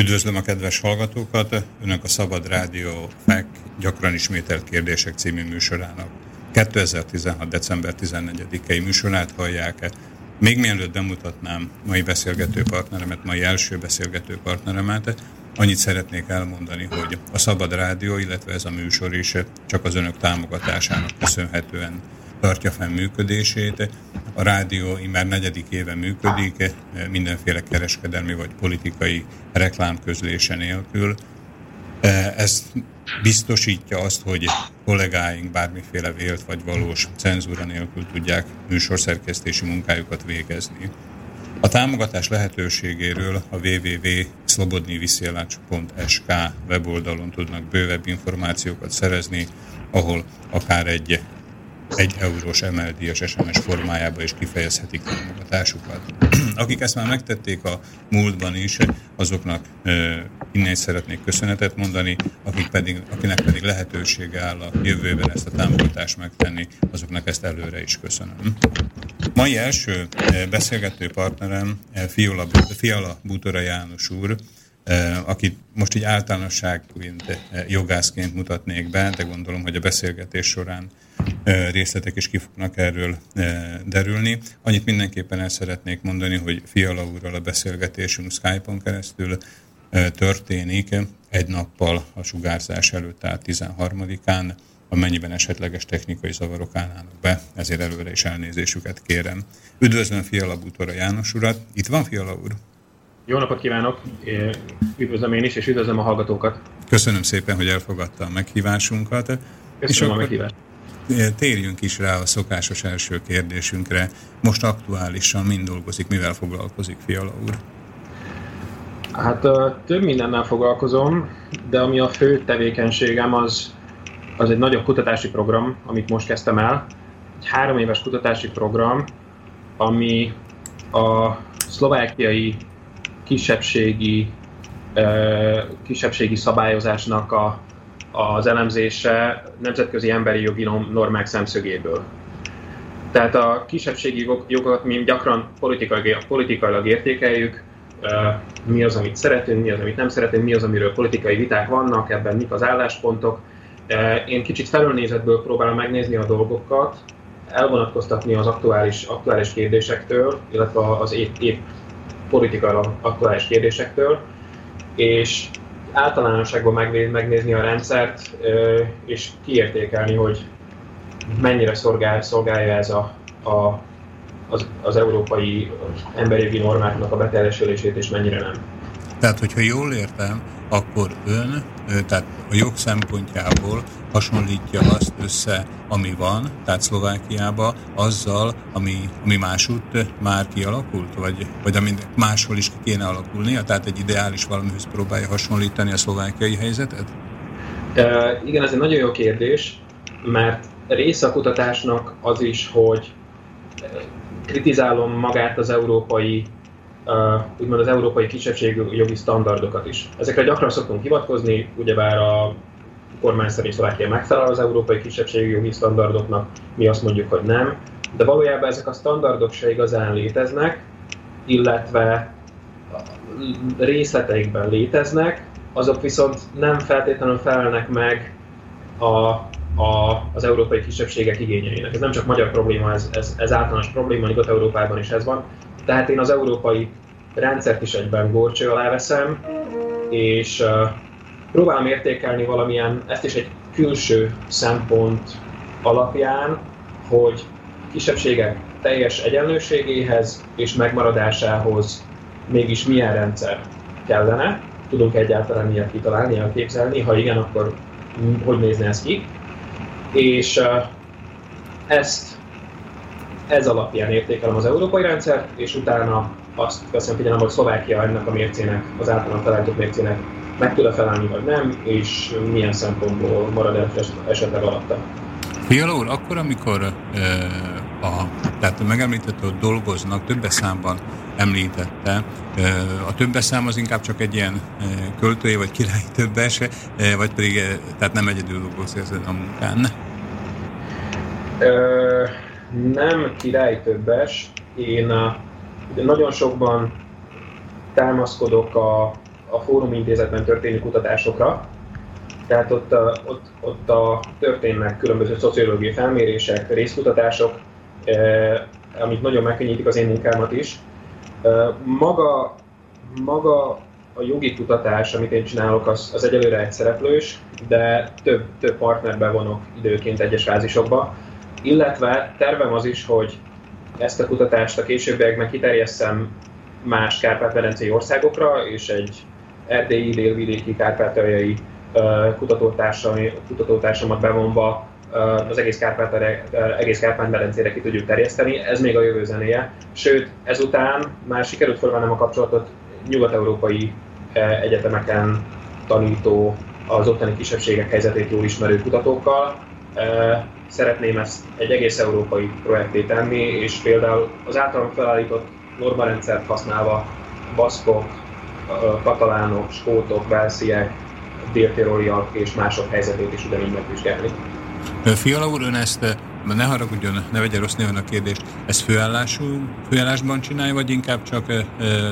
Üdvözlöm a kedves hallgatókat! Önök a Szabad Rádió FEK gyakran ismételt kérdések című műsorának 2016. december 14-i műsorát hallják. Még mielőtt bemutatnám mai beszélgető partneremet, mai első beszélgető partneremet, annyit szeretnék elmondani, hogy a Szabad Rádió, illetve ez a műsor is csak az önök támogatásának köszönhetően tartja fenn működését. A rádió már negyedik éve működik, mindenféle kereskedelmi vagy politikai reklámközlése nélkül. Ez biztosítja azt, hogy kollégáink bármiféle vélt vagy valós cenzúra nélkül tudják műsorszerkesztési munkájukat végezni. A támogatás lehetőségéről a www.slobodnyviszielacs.sk weboldalon tudnak bővebb információkat szerezni, ahol akár egy egy eurós emeldíjas SMS formájába is kifejezhetik támogatásukat. Akik ezt már megtették a múltban is, azoknak innen szeretnék köszönetet mondani, akik pedig, akinek pedig lehetősége áll a jövőben ezt a támogatást megtenni, azoknak ezt előre is köszönöm. Mai első beszélgető partnerem Fiala, Fiala Bútora János úr, akit most így általánosságként jogászként mutatnék be, de gondolom, hogy a beszélgetés során részletek is ki fognak erről derülni. Annyit mindenképpen el szeretnék mondani, hogy Fiala úrral a beszélgetésünk Skype-on keresztül történik egy nappal a sugárzás előtt, tehát 13-án, amennyiben esetleges technikai zavarok állnának be, ezért előre is elnézésüket kérem. Üdvözlöm Fiala Bútora János urat. Itt van Fiala úr? Jó napot kívánok! Üdvözlöm én is, és üdvözlöm a hallgatókat! Köszönöm szépen, hogy elfogadta a meghívásunkat. Köszönöm és a meghívást! Térjünk is rá a szokásos első kérdésünkre. Most aktuálisan mind dolgozik, mivel foglalkozik Fiala úr? Hát több mindennel foglalkozom, de ami a fő tevékenységem az, az egy nagyobb kutatási program, amit most kezdtem el. Egy három éves kutatási program, ami a szlovákiai kisebbségi, kisebbségi szabályozásnak a, az elemzése nemzetközi emberi jogi normák szemszögéből. Tehát a kisebbségi jogokat mi gyakran politikailag, politikailag értékeljük, mi az, amit szeretünk, mi az, amit nem szeretünk, mi az, amiről politikai viták vannak, ebben mik az álláspontok. Én kicsit felülnézetből próbálom megnézni a dolgokat, elvonatkoztatni az aktuális, aktuális kérdésektől, illetve az épp, épp politikailag aktuális kérdésektől, és általánosságban megnézni a rendszert, és kiértékelni, hogy mennyire szolgál, szolgálja ez a, a, az, az európai emberi normáknak a beteljesülését, és mennyire nem. Tehát, hogyha jól értem, akkor ön, tehát a jog szempontjából hasonlítja azt össze, ami van, tehát Szlovákiába, azzal, ami, ami másút már kialakult, vagy, vagy ami máshol is ki kéne alakulnia, tehát egy ideális valamihez próbálja hasonlítani a szlovákiai helyzetet? E, igen, ez egy nagyon jó kérdés, mert része a kutatásnak az is, hogy kritizálom magát az európai uh, úgymond az európai kisebbségű jogi standardokat is. Ezekre gyakran szoktunk hivatkozni, ugyebár a kormány szerint Szlovákia megfelel az európai kisebbségi jogi standardoknak, mi azt mondjuk, hogy nem, de valójában ezek a standardok se igazán léteznek, illetve részleteikben léteznek, azok viszont nem feltétlenül felelnek meg a, a, az európai kisebbségek igényeinek. Ez nem csak magyar probléma, ez, ez, ez általános probléma, Nyugat-Európában is ez van. Tehát én az európai rendszert is egyben górcső alá veszem, és próbálom értékelni valamilyen, ezt is egy külső szempont alapján, hogy kisebbségek teljes egyenlőségéhez és megmaradásához mégis milyen rendszer kellene. Tudunk egyáltalán ilyet kitalálni, elképzelni, ha igen, akkor hogy nézne ez ki. És ezt ez alapján értékelem az európai rendszert, és utána azt veszem figyelembe, hogy Szlovákia ennek a mércének, az általán találtuk mércének meg tud-e felelni, vagy nem, és milyen szempontból marad esetleg alatta. Fiala úr, akkor, amikor e, a, tehát megemlítette, hogy dolgoznak, többes számban említette, e, a többes szám az inkább csak egy ilyen e, költője, vagy királyi többes, e, vagy pedig e, tehát nem egyedül dolgozik ezen a munkán? E, nem király többes. Én uh, nagyon sokban támaszkodok a, a Fórum Intézetben történő kutatásokra, tehát ott, ott, ott a, történnek különböző szociológiai felmérések, részkutatások, amik nagyon megkönnyítik az én munkámat is. Maga, maga a jogi kutatás, amit én csinálok, az, az egyelőre egy szereplős, de több, több partnerbe vonok időként egyes fázisokba. Illetve tervem az is, hogy ezt a kutatást a későbbiekben kiterjesszem más kárpát-medencei országokra, és egy erdélyi, délvidéki, kárpátaljai kutatótársamat bevonva az egész egész Kárpát-medencére ki tudjuk terjeszteni. Ez még a jövő zenéje. Sőt, ezután már sikerült felvennem a kapcsolatot nyugat-európai egyetemeken tanító, az ottani kisebbségek helyzetét jól ismerő kutatókkal. Szeretném ezt egy egész európai projekté tenni, és például az általam felállított normarendszert használva baszkok, katalánok, skótok, velsziek, déltiroliak és mások helyzetét is ugyanígy megvizsgálni. Fiala úr, ön ezt, ne haragudjon, ne vegye rossz néven a kérdést, ezt főállású, főállásban csinálja, vagy inkább csak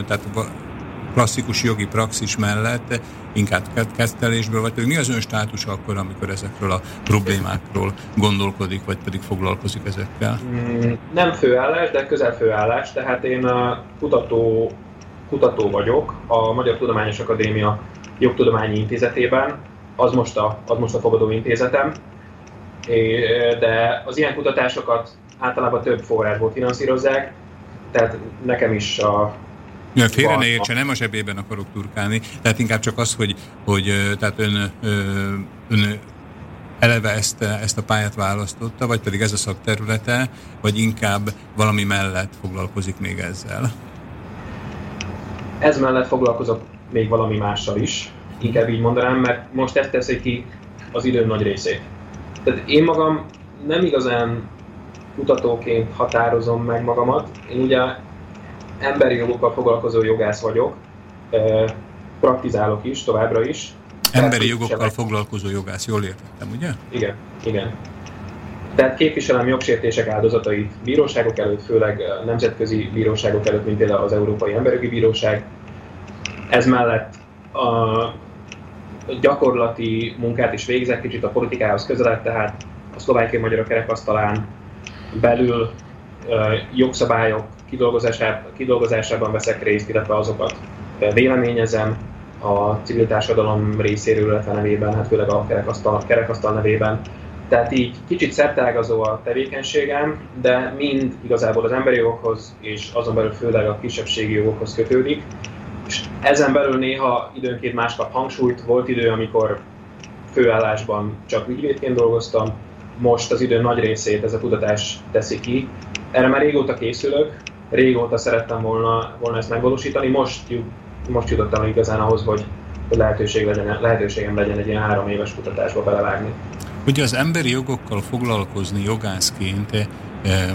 tehát klasszikus jogi praxis mellett inkább kezdtelésből, vagy pedig mi az ön státus akkor, amikor ezekről a problémákról gondolkodik, vagy pedig foglalkozik ezekkel? Mm, nem főállás, de közel főállás, tehát én a kutató, kutató vagyok a Magyar Tudományos Akadémia Jogtudományi Intézetében, az most a, az most a fogadó intézetem, de az ilyen kutatásokat általában több forrásból finanszírozzák, tehát nekem is a Ja, félre ne értse, nem a zsebében akarok turkálni, tehát inkább csak az, hogy, hogy tehát ön, ön eleve ezt, ezt a pályát választotta, vagy pedig ez a szakterülete, vagy inkább valami mellett foglalkozik még ezzel? Ez mellett foglalkozok még valami mással is, inkább így mondanám, mert most ezt teszi ki az időm nagy részét. Tehát én magam nem igazán kutatóként határozom meg magamat. Én ugye emberi jogokkal foglalkozó jogász vagyok, praktizálok is, továbbra is. Emberi jogokkal foglalkozó jogász, jól értettem, ugye? Igen, igen. Tehát képviselem jogsértések áldozatait bíróságok előtt, főleg nemzetközi bíróságok előtt, mint például az Európai Emberjogi Bíróság. Ez mellett a gyakorlati munkát is végzek, kicsit a politikához közelebb, tehát a szlovákiai magyar kerekasztalán belül jogszabályok kidolgozásában, veszek részt, illetve azokat véleményezem a civil társadalom részéről, illetve nevében, hát főleg a kerekasztal, kerekasztal nevében. Tehát így kicsit szertágazó a tevékenységem, de mind igazából az emberi jogokhoz, és azon belül főleg a kisebbségi jogokhoz kötődik. És ezen belül néha időnként más kap hangsúlyt. Volt idő, amikor főállásban csak ügyvédként dolgoztam, most az idő nagy részét ez a kutatás teszi ki. Erre már régóta készülök, régóta szerettem volna, volna ezt megvalósítani, most, most jutottam igazán ahhoz, hogy, lehetőség legyen, lehetőségem legyen egy ilyen három éves kutatásba belevágni. Ugye az emberi jogokkal foglalkozni jogászként eh,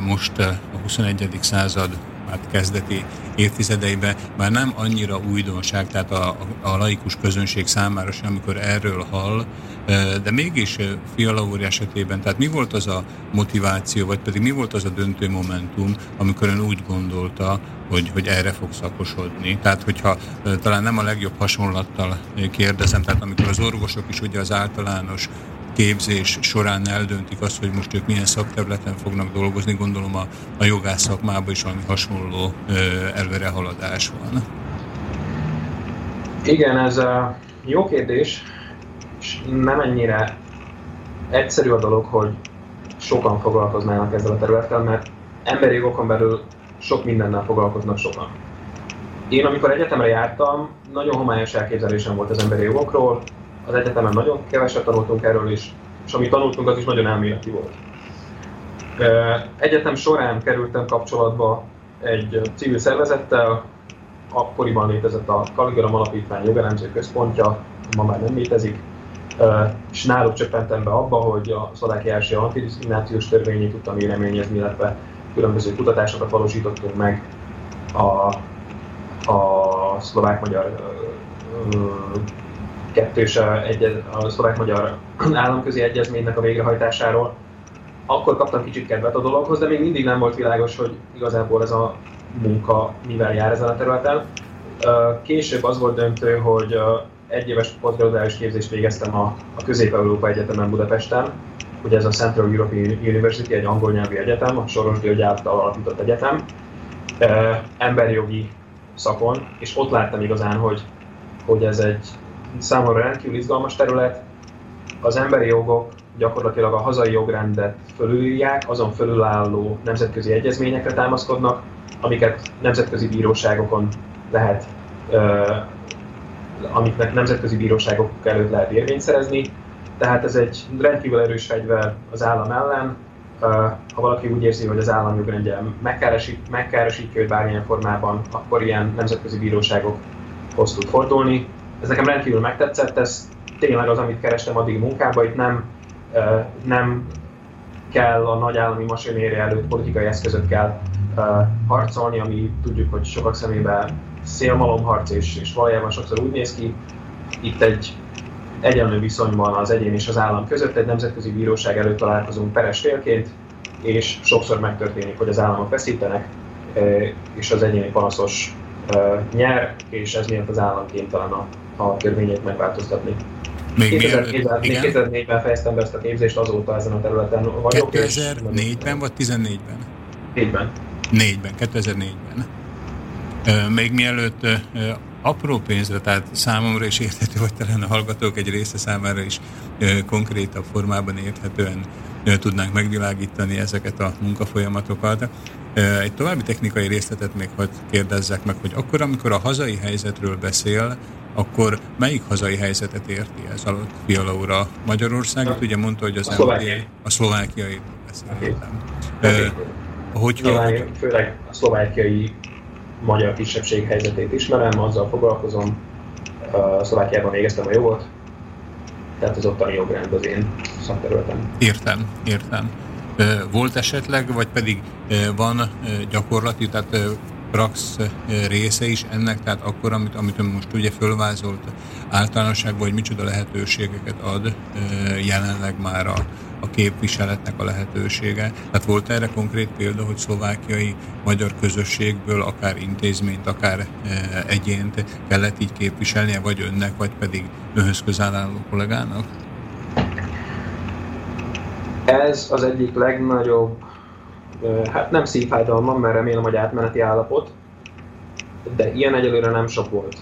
most eh, a 21. század hát kezdeti évtizedeiben már nem annyira újdonság, tehát a, a laikus közönség számára sem, amikor erről hall, de mégis Fiala úr esetében, tehát mi volt az a motiváció, vagy pedig mi volt az a döntő momentum, amikor ön úgy gondolta, hogy, hogy erre fog szakosodni. Tehát, hogyha talán nem a legjobb hasonlattal kérdezem, tehát amikor az orvosok is ugye az általános képzés során eldöntik azt, hogy most ők milyen szakterületen fognak dolgozni, gondolom a, a jogász szakmában is valami hasonló ö, előrehaladás van. Igen, ez a jó kérdés, és nem ennyire egyszerű a dolog, hogy sokan foglalkoznának ezzel a területtel, mert emberi jogokon belül sok mindennel foglalkoznak sokan. Én amikor egyetemre jártam, nagyon homályos elképzelésem volt az emberi jogokról, az egyetemen nagyon keveset tanultunk erről is, és amit tanultunk, az is nagyon elméleti volt. Egyetem során kerültem kapcsolatba egy civil szervezettel, akkoriban létezett a Kaligram Alapítvány jogelemző központja, ma már nem létezik, és náluk csöppentem be abba, hogy a szlovákiási antidiszkriminációs törvényét tudtam véleményezni, illetve különböző kutatásokat valósítottunk meg a, a szlovák-magyar kettős egyez, a szlovák-magyar államközi egyezménynek a végrehajtásáról. Akkor kaptam kicsit kedvet a dologhoz, de még mindig nem volt világos, hogy igazából ez a munka mivel jár ezen a területen. Később az volt döntő, hogy egyéves posztgraduális képzést végeztem a, a Közép-Európa Egyetemen Budapesten, ugye ez a Central European University, egy angol nyelvű egyetem, a Soros György által alapított egyetem, emberi jogi szakon, és ott láttam igazán, hogy, hogy ez egy számomra rendkívül izgalmas terület. Az emberi jogok gyakorlatilag a hazai jogrendet fölülják, azon fölülálló nemzetközi egyezményekre támaszkodnak, amiket nemzetközi bíróságokon lehet, amiknek nemzetközi bíróságok előtt lehet érvényt szerezni. Tehát ez egy rendkívül erős fegyver az állam ellen, ha valaki úgy érzi, hogy az állam jogrendje megkáresítja őt bármilyen formában, akkor ilyen nemzetközi bíróságokhoz tud fordulni. Ez nekem rendkívül megtetszett, ez tényleg az, amit kerestem addig munkában, itt nem, nem kell a nagy állami masinérje előtt politikai eszközökkel harcolni, ami tudjuk, hogy sokak szemében szélmalomharc, és, és valójában sokszor úgy néz ki. Itt egy egyenlő viszonyban az egyén és az állam között egy nemzetközi bíróság előtt találkozunk peres félként, és sokszor megtörténik, hogy az államok veszítenek, és az egyéni panaszos nyer, és ez miatt az állam kénytelen a, a törvényét megváltoztatni. Még 2004-ben fejeztem be ezt a képzést, azóta ezen a területen vagyok. 2004-ben vagy 14-ben? 4-ben. 4-ben, 2004-ben. Még mielőtt apró pénzre, tehát számomra is érthető, hogy talán a hallgatók egy része számára is konkrétabb formában érthetően tudnánk megvilágítani ezeket a munkafolyamatokat. Egy további technikai részletet még hogy kérdezzek meg, hogy akkor, amikor a hazai helyzetről beszél, akkor melyik hazai helyzetet érti ez alatt Fiala úr? A Magyarországot, ugye mondta, hogy az a szlovákiai. A szlovákiai beszéltem. Okay. Hogyha, hogy... Főleg a szlovákiai magyar kisebbség helyzetét ismerem, azzal foglalkozom. Szlovákiában végeztem a jogot, tehát az ottani jogrend az én szakterületem. Értem, értem. Volt esetleg, vagy pedig van gyakorlati, tehát prax része is ennek, tehát akkor, amit, amit ön most ugye fölvázolt általánosságban, hogy micsoda lehetőségeket ad jelenleg már a, a képviseletnek a lehetősége. Tehát volt erre konkrét példa, hogy szlovákiai magyar közösségből akár intézményt, akár egyént kellett így képviselnie, vagy önnek, vagy pedig önhöz közel álló kollégának? Ez az egyik legnagyobb hát nem szívfájdalmam, mert remélem, hogy átmeneti állapot, de ilyen egyelőre nem sok volt.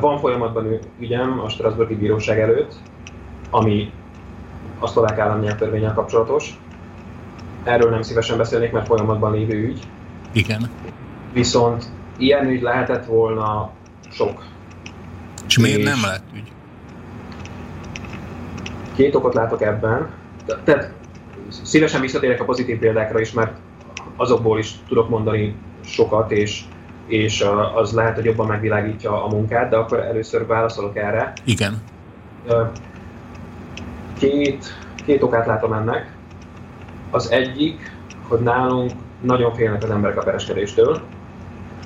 Van folyamatban ügyem a Strasburgi Bíróság előtt, ami a szlovák államnyelvtörvényel kapcsolatos. Erről nem szívesen beszélnék, mert folyamatban lévő ügy. Igen. Viszont ilyen ügy lehetett volna sok. És miért és nem lett ügy? Két okot látok ebben. Tehát szívesen visszatérek a pozitív példákra is, mert azokból is tudok mondani sokat, és, és az lehet, hogy jobban megvilágítja a munkát, de akkor először válaszolok erre. Igen. Két, két okát látom ennek. Az egyik, hogy nálunk nagyon félnek az emberek a pereskedéstől.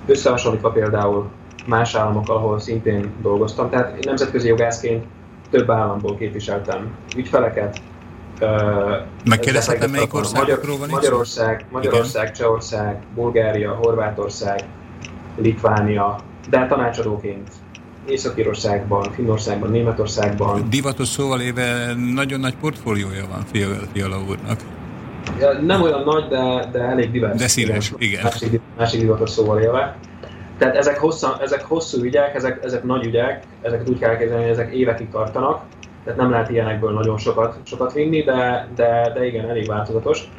Összehasonlítva például más államokkal, ahol szintén dolgoztam. Tehát nemzetközi jogászként több államból képviseltem ügyfeleket, Megkérdezhetem, melyik országokról van Magyarország, Magyarország, Csehország, Bulgária, Horvátország, Litvánia, de tanácsadóként Észak-Írországban, Finnországban, Németországban. Divatos szóval éve nagyon nagy portfóliója van Fiala úrnak. Ja, nem olyan nagy, de, de elég divers. De színes, igen. Másik, másik divatos szóval élve. Tehát ezek, hosszan, ezek hosszú ügyek, ezek, ezek nagy ügyek, ezeket úgy kell képzelni, hogy ezek évekig tartanak, tehát nem lehet ilyenekből nagyon sokat, sokat vinni, de, de, de igen, elég változatos.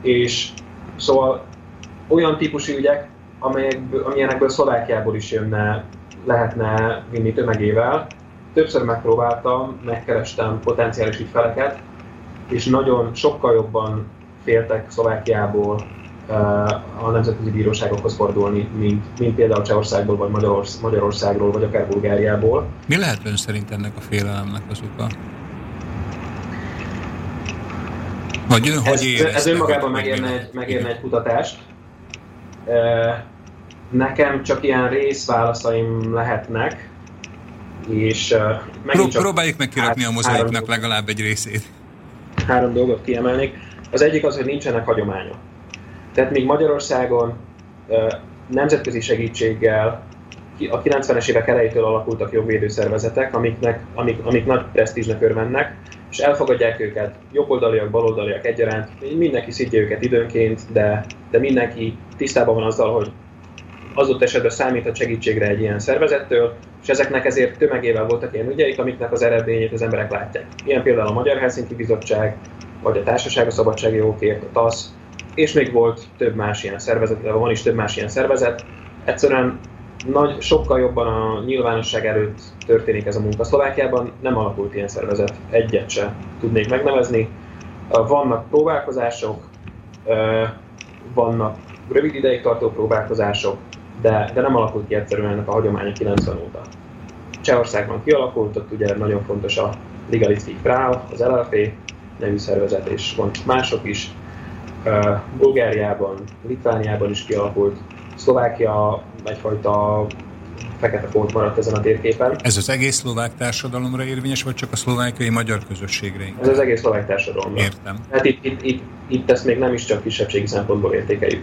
És szóval olyan típusú ügyek, amelyekből, amilyenekből Szlovákiából is jönne, lehetne vinni tömegével. Többször megpróbáltam, megkerestem potenciális ügyfeleket, és nagyon sokkal jobban féltek Szlovákiából a nemzetközi bíróságokhoz fordulni, mint, mint például Csehországból, vagy Magyarorsz, Magyarországról, vagy akár Bulgáriából. Mi lehet ön szerint ennek a félelemnek az oka? Vagy ön ez, hogy ez önmagában megérne egy, megérne egy kutatást. Nekem csak ilyen részválaszaim lehetnek, és megint csak Próbáljuk meg kirakni a mozaiknak legalább egy részét. Három dolgot kiemelnék. Az egyik az, hogy nincsenek hagyományok. Tehát még Magyarországon nemzetközi segítséggel a 90-es évek elejétől alakultak jogvédő szervezetek, amiknek, amik, amik nagy presztízsnek örvennek, és elfogadják őket, jobboldaliak, baloldaliak egyaránt, mindenki szidja őket időnként, de, de mindenki tisztában van azzal, hogy az ott esetben számíthat segítségre egy ilyen szervezettől, és ezeknek ezért tömegével voltak ilyen ügyeik, amiknek az eredményét az emberek látják. Ilyen például a Magyar Helsinki Bizottság, vagy a Társaság a Szabadsági Jogokért, a TASZ, és még volt több más ilyen szervezet, van is több más ilyen szervezet. Egyszerűen nagy, sokkal jobban a nyilvánosság előtt történik ez a munka. Szlovákiában nem alakult ilyen szervezet, egyet se tudnék megnevezni. Vannak próbálkozások, vannak rövid ideig tartó próbálkozások, de, de nem alakult ki egyszerűen ennek a hagyománya 90 óta. Csehországban kialakult, ott ugye nagyon fontos a Legalistic Frau, az LLP nevű szervezet, és van mások is. Bulgáriában, Litvániában is kialakult. Szlovákia egyfajta fekete pont maradt ezen a térképen. Ez az egész szlovák társadalomra érvényes, vagy csak a szlovákiai magyar közösségre? Ez az egész szlovák társadalomra. Értem. Hát itt, itt, itt, itt ezt még nem is csak kisebbségi szempontból értékeljük.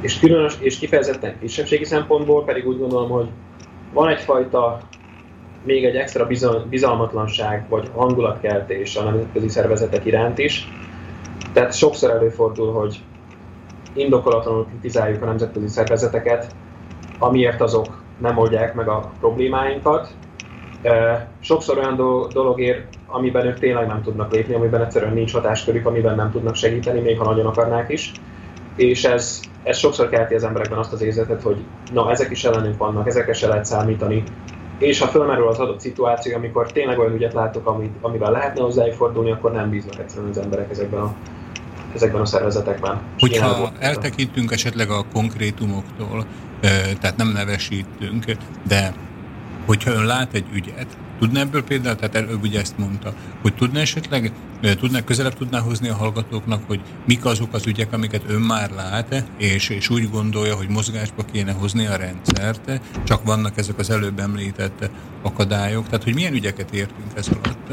És különös, és kifejezetten kisebbségi szempontból pedig úgy gondolom, hogy van egyfajta még egy extra bizalmatlanság vagy hangulatkeltés a nemzetközi szervezetek iránt is. Tehát sokszor előfordul, hogy indokolatlanul kritizáljuk a nemzetközi szervezeteket, amiért azok nem oldják meg a problémáinkat. Sokszor olyan dologért, amiben ők tényleg nem tudnak lépni, amiben egyszerűen nincs hatáskörük, amiben nem tudnak segíteni, még ha nagyon akarnák is. És ez, ez sokszor kelti az emberekben azt az érzetet, hogy na, ezek is ellenünk vannak, ezekre se lehet számítani. És ha fölmerül az adott szituáció, amikor tényleg olyan ügyet látok, amit, amivel lehetne hozzájuk fordulni, akkor nem bíznak egyszerűen az emberek ezekben a ezekben a szervezetekben. Hogyha eltekintünk esetleg a konkrétumoktól, tehát nem nevesítünk, de hogyha ön lát egy ügyet, tudna ebből például, tehát előbb ugye ezt mondta, hogy tudna esetleg, tudná, közelebb tudná hozni a hallgatóknak, hogy mik azok az ügyek, amiket ön már lát, és, és úgy gondolja, hogy mozgásba kéne hozni a rendszert, csak vannak ezek az előbb említett akadályok, tehát hogy milyen ügyeket értünk ez alatt?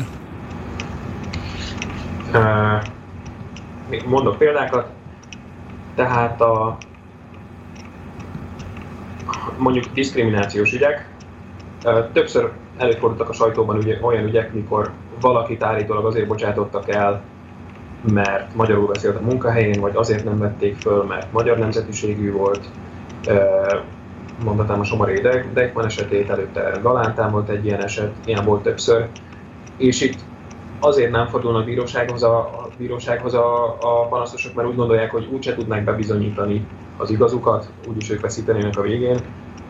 Mondok példákat, tehát a mondjuk diszkriminációs ügyek, többször előfordultak a sajtóban ugye, olyan ügyek, mikor valakit állítólag azért bocsátottak el, mert magyarul beszélt a munkahelyén, vagy azért nem vették föl, mert magyar nemzetiségű volt. Mondhatnám a Somari Dekman esetét, előtte Galántán volt egy ilyen eset, ilyen volt többször. És itt azért nem fordulnak bírósághoz a, a bírósághoz a, a panaszosok, mert úgy gondolják, hogy úgyse tudnák bebizonyítani az igazukat, úgyis ők veszítenének a végén,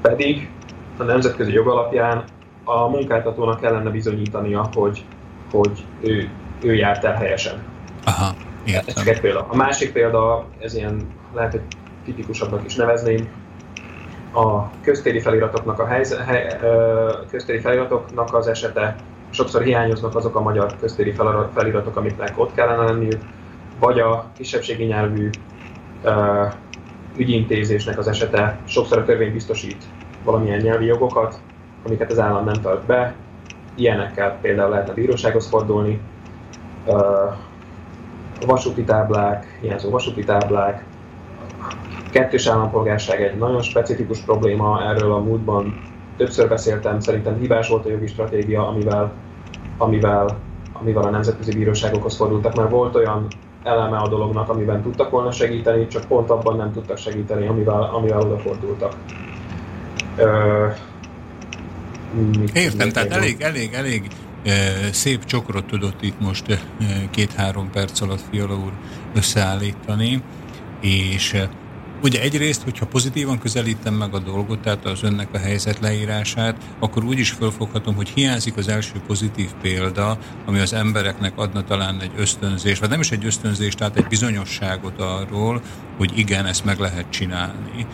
pedig a nemzetközi jog alapján a munkáltatónak kellene bizonyítania, hogy, hogy ő, ő járt el helyesen. Aha, értem. Ez egy példa. A másik példa, ez ilyen lehet, hogy tipikusabbnak is nevezném, a köztéri feliratoknak a helyzet, hely, köztéri feliratoknak az esete, sokszor hiányoznak azok a magyar köztéri feliratok, amiknek ott kellene lenniük, vagy a kisebbségi nyelvű ügyintézésnek az esete, sokszor a törvény biztosít valamilyen nyelvi jogokat, amiket az állam nem tart be, ilyenekkel például lehetne bírósághoz fordulni, uh, vasúti táblák, hiányzó vasúti táblák, kettős állampolgárság egy nagyon specifikus probléma, erről a múltban többször beszéltem, szerintem hibás volt a jogi stratégia, amivel, amivel, amivel a nemzetközi bíróságokhoz fordultak, mert volt olyan eleme a dolognak, amiben tudtak volna segíteni, csak pont abban nem tudtak segíteni, amivel, amivel odafordultak. Ö, Értem, tehát elég, elég, elég szép csokrot tudott itt most két-három perc alatt Fiala úr összeállítani, és Ugye egyrészt, hogyha pozitívan közelítem meg a dolgot, tehát az önnek a helyzet leírását, akkor úgy is fölfoghatom, hogy hiányzik az első pozitív példa, ami az embereknek adna talán egy ösztönzés, vagy nem is egy ösztönzés, tehát egy bizonyosságot arról, hogy igen, ezt meg lehet csinálni.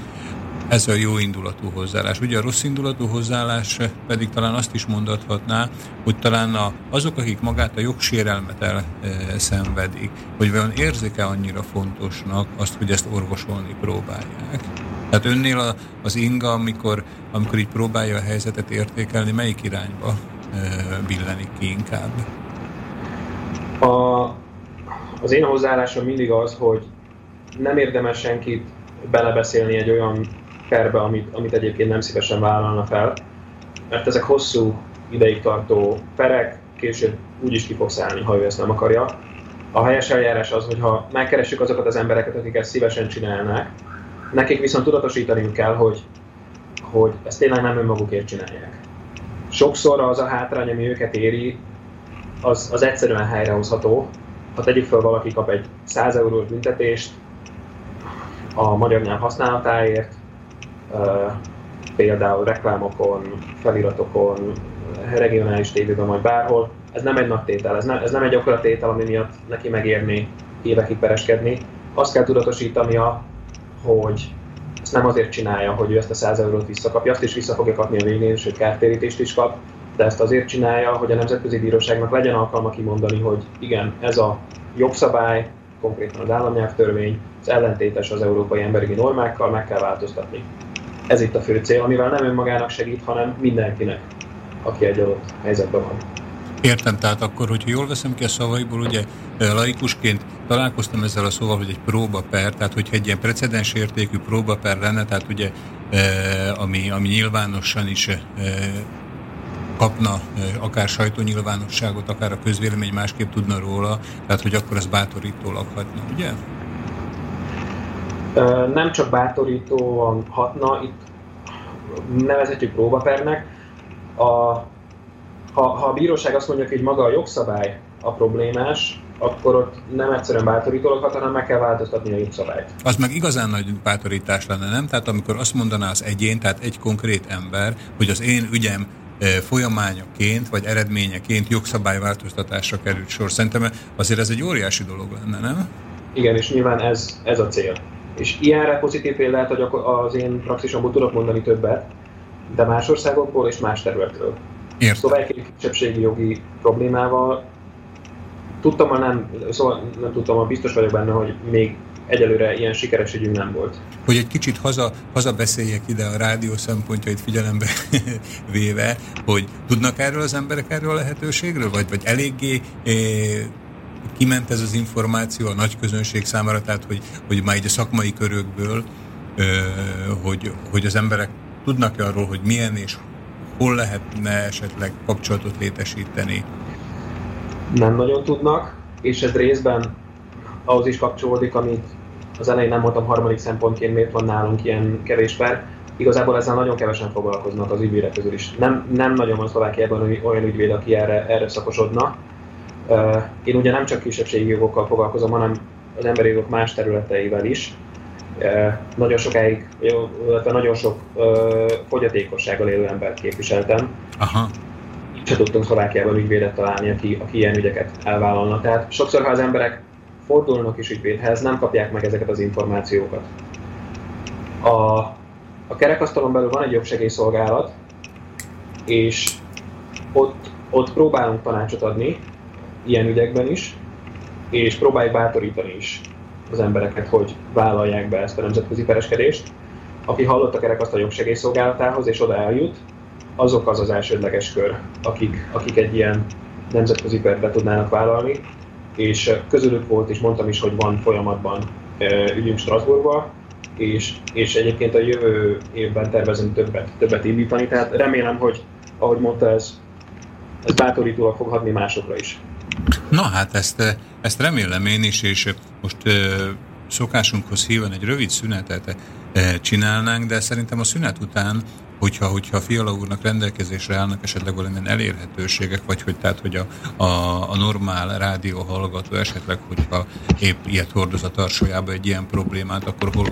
Ez a jó indulatú hozzáállás. Ugye a rossz indulatú hozzáállás pedig talán azt is mondathatná, hogy talán a, azok, akik magát a jogsérelmet elszenvedik, hogy vajon érzik-e annyira fontosnak azt, hogy ezt orvosolni próbálják. Tehát önnél a, az inga, amikor, amikor így próbálja a helyzetet értékelni, melyik irányba e, billenik ki inkább? A, az én hozzáállásom mindig az, hogy nem érdemes senkit belebeszélni egy olyan perbe, amit, amit egyébként nem szívesen vállalna fel, mert ezek hosszú ideig tartó perek, később úgy is ki fogsz állni, ha ő ezt nem akarja. A helyes eljárás az, hogyha megkeressük azokat az embereket, akik ezt szívesen csinálnák, nekik viszont tudatosítaniuk kell, hogy, hogy ezt tényleg nem önmagukért csinálják. Sokszor az a hátrány, ami őket éri, az, az egyszerűen helyrehozható. Ha tegyük fel, valaki kap egy 100 eurós büntetést a magyar nyelv használatáért, például reklámokon, feliratokon, regionális tévében, vagy bárhol, ez nem egy nagy tétel, ez nem, ez nem egy akkora tétel, ami miatt neki megérni évekig pereskedni. Azt kell tudatosítania, hogy ezt nem azért csinálja, hogy ő ezt a 100 eurót visszakapja, azt is vissza fogja kapni a végén, sőt kártérítést is kap, de ezt azért csinálja, hogy a Nemzetközi Bíróságnak legyen alkalma kimondani, hogy igen, ez a jogszabály, konkrétan az államnyelvtörvény, az ellentétes az európai emberi normákkal, meg kell változtatni. Ez itt a fő cél, amivel nem önmagának segít, hanem mindenkinek, aki egy adott helyzetben van. Értem, tehát akkor, hogyha jól veszem ki a szavaiból, ugye laikusként találkoztam ezzel a szóval, hogy egy próbaper, tehát hogyha egy ilyen precedens értékű próbaper lenne, tehát ugye ami, ami nyilvánosan is kapna akár sajtónyilvánosságot, akár a közvélemény másképp tudna róla, tehát hogy akkor az bátorítólag hatna, ugye? Nem csak bátorítóan hatna, itt nevezhetjük próbapernek. A, ha, ha a bíróság azt mondja, hogy maga a jogszabály a problémás, akkor ott nem egyszerűen bátorítólag hat, hanem meg kell változtatni a jogszabályt. Az meg igazán nagy bátorítás lenne, nem? Tehát amikor azt mondaná az egyén, tehát egy konkrét ember, hogy az én ügyem folyamányaként vagy eredményeként jogszabályváltoztatásra került sor. Szerintem azért ez egy óriási dolog lenne, nem? Igen, és nyilván ez, ez a cél. És ilyenre pozitív példát, az én praxisomból tudok mondani többet, de más országokból és más területről. Értem. Szóval egy kisebbségi jogi problémával tudtam, ha nem, szóval nem tudtam, ha biztos vagyok benne, hogy még egyelőre ilyen sikeres ügyünk nem volt. Hogy egy kicsit haza, haza beszéljek ide a rádió szempontjait figyelembe véve, hogy tudnak erről az emberek erről a lehetőségről, vagy, vagy eléggé eh, kiment ez az információ a nagy közönség számára, tehát hogy, hogy már egy a szakmai körökből, hogy, hogy az emberek tudnak-e arról, hogy milyen és hol lehetne esetleg kapcsolatot létesíteni? Nem nagyon tudnak, és ez részben ahhoz is kapcsolódik, amit az elején nem mondtam harmadik szempontként, miért van nálunk ilyen kevés per. Igazából ezzel nagyon kevesen foglalkoznak az ügyvédek közül is. Nem, nem nagyon van Szlovákiában olyan ügyvéd, aki erre, erre szakosodna. Én ugye nem csak kisebbségi jogokkal foglalkozom, hanem az emberi jogok más területeivel is. Nagyon sokáig, illetve nagyon sok fogyatékossággal élő embert képviseltem. Aha. Se tudtunk Szlovákiában ügyvédet találni, aki, aki ilyen ügyeket elvállalna. Tehát sokszor, ha az emberek fordulnak is ügyvédhez, nem kapják meg ezeket az információkat. A, a kerekasztalon belül van egy jogsegélyszolgálat, és ott, ott próbálunk tanácsot adni, ilyen ügyekben is, és próbáljuk bátorítani is az embereket, hogy vállalják be ezt a nemzetközi pereskedést. Aki hallott a kerekasztal jogsegélyszolgálatához és oda eljut, azok az az elsődleges kör, akik, akik egy ilyen nemzetközi pert tudnának vállalni, és közülük volt, és mondtam is, hogy van folyamatban ügyünk Strasbourgba, és, és egyébként a jövő évben tervezünk többet, többet indítani, tehát remélem, hogy ahogy mondta, ez, ez bátorítólag fog hadni másokra is. Na hát ezt, ezt remélem én is, és most szokásunkhoz híven egy rövid szünetet csinálnánk, de szerintem a szünet után hogyha, hogyha a Fiala úrnak rendelkezésre állnak esetleg valamilyen elérhetőségek, vagy hogy tehát, hogy a, a, a normál rádió hallgató esetleg, hogyha épp ilyet hordoz a tarsójába egy ilyen problémát, akkor hol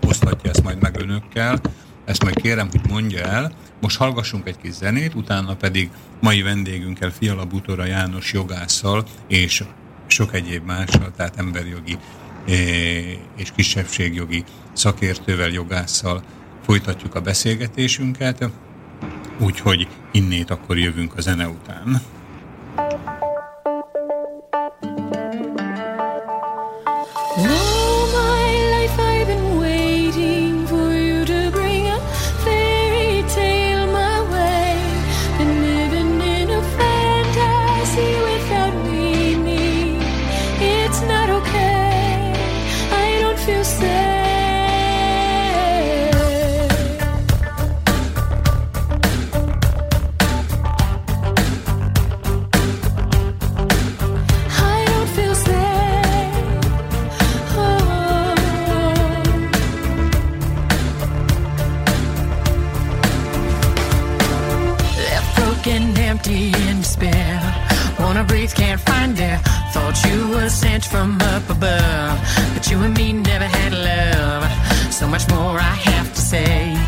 oszthatja ezt majd meg önökkel. Ezt majd kérem, hogy mondja el. Most hallgassunk egy kis zenét, utána pedig mai vendégünkkel Fiala Butora János jogásszal és sok egyéb mással, tehát emberjogi eh, és kisebbségjogi szakértővel, jogásszal folytatjuk a beszélgetésünket, úgyhogy innét akkor jövünk a zene után. sad it. Thought you were sent from up above, but you and me never had love. So much more I have to say.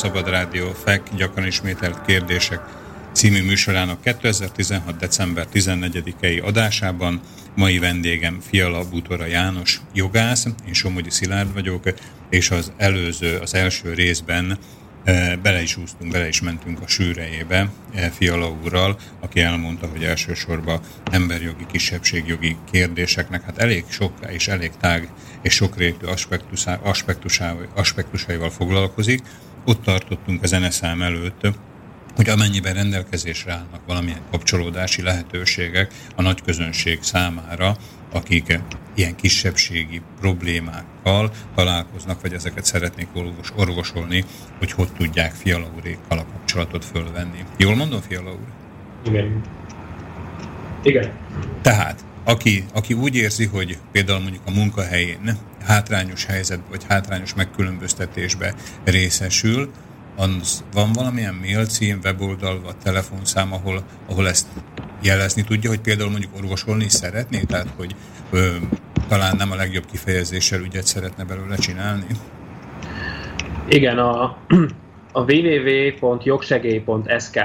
Szabad Rádió FEK gyakran ismételt kérdések című műsorának 2016. december 14-i adásában. Mai vendégem Fiala Butora János, jogász, én Somogyi Szilárd vagyok, és az előző, az első részben eh, bele is úsztunk, bele is mentünk a sűrejébe eh, Fiala úrral, aki elmondta, hogy elsősorban emberjogi, kisebbségjogi kérdéseknek hát elég sok és elég tág és sokrétű aspektusá, aspektusával, aspektusaival foglalkozik. Ott tartottunk a zeneszám előtt, hogy amennyiben rendelkezésre állnak valamilyen kapcsolódási lehetőségek a nagy közönség számára, akik ilyen kisebbségi problémákkal találkoznak, vagy ezeket szeretnék orvos, orvosolni, hogy hogy tudják Fiala úrékkal a kapcsolatot fölvenni. Jól mondom, Fiala úr? Igen. Igen. Tehát, aki, aki úgy érzi, hogy például mondjuk a munkahelyén hátrányos helyzet vagy hátrányos megkülönböztetésbe részesül, az van valamilyen mail cím, weboldal vagy telefonszám, ahol, ahol ezt jelezni tudja, hogy például mondjuk orvosolni szeretné, tehát hogy ö, talán nem a legjobb kifejezéssel ügyet szeretne belőle csinálni? Igen, a, a www.jogsegély.sk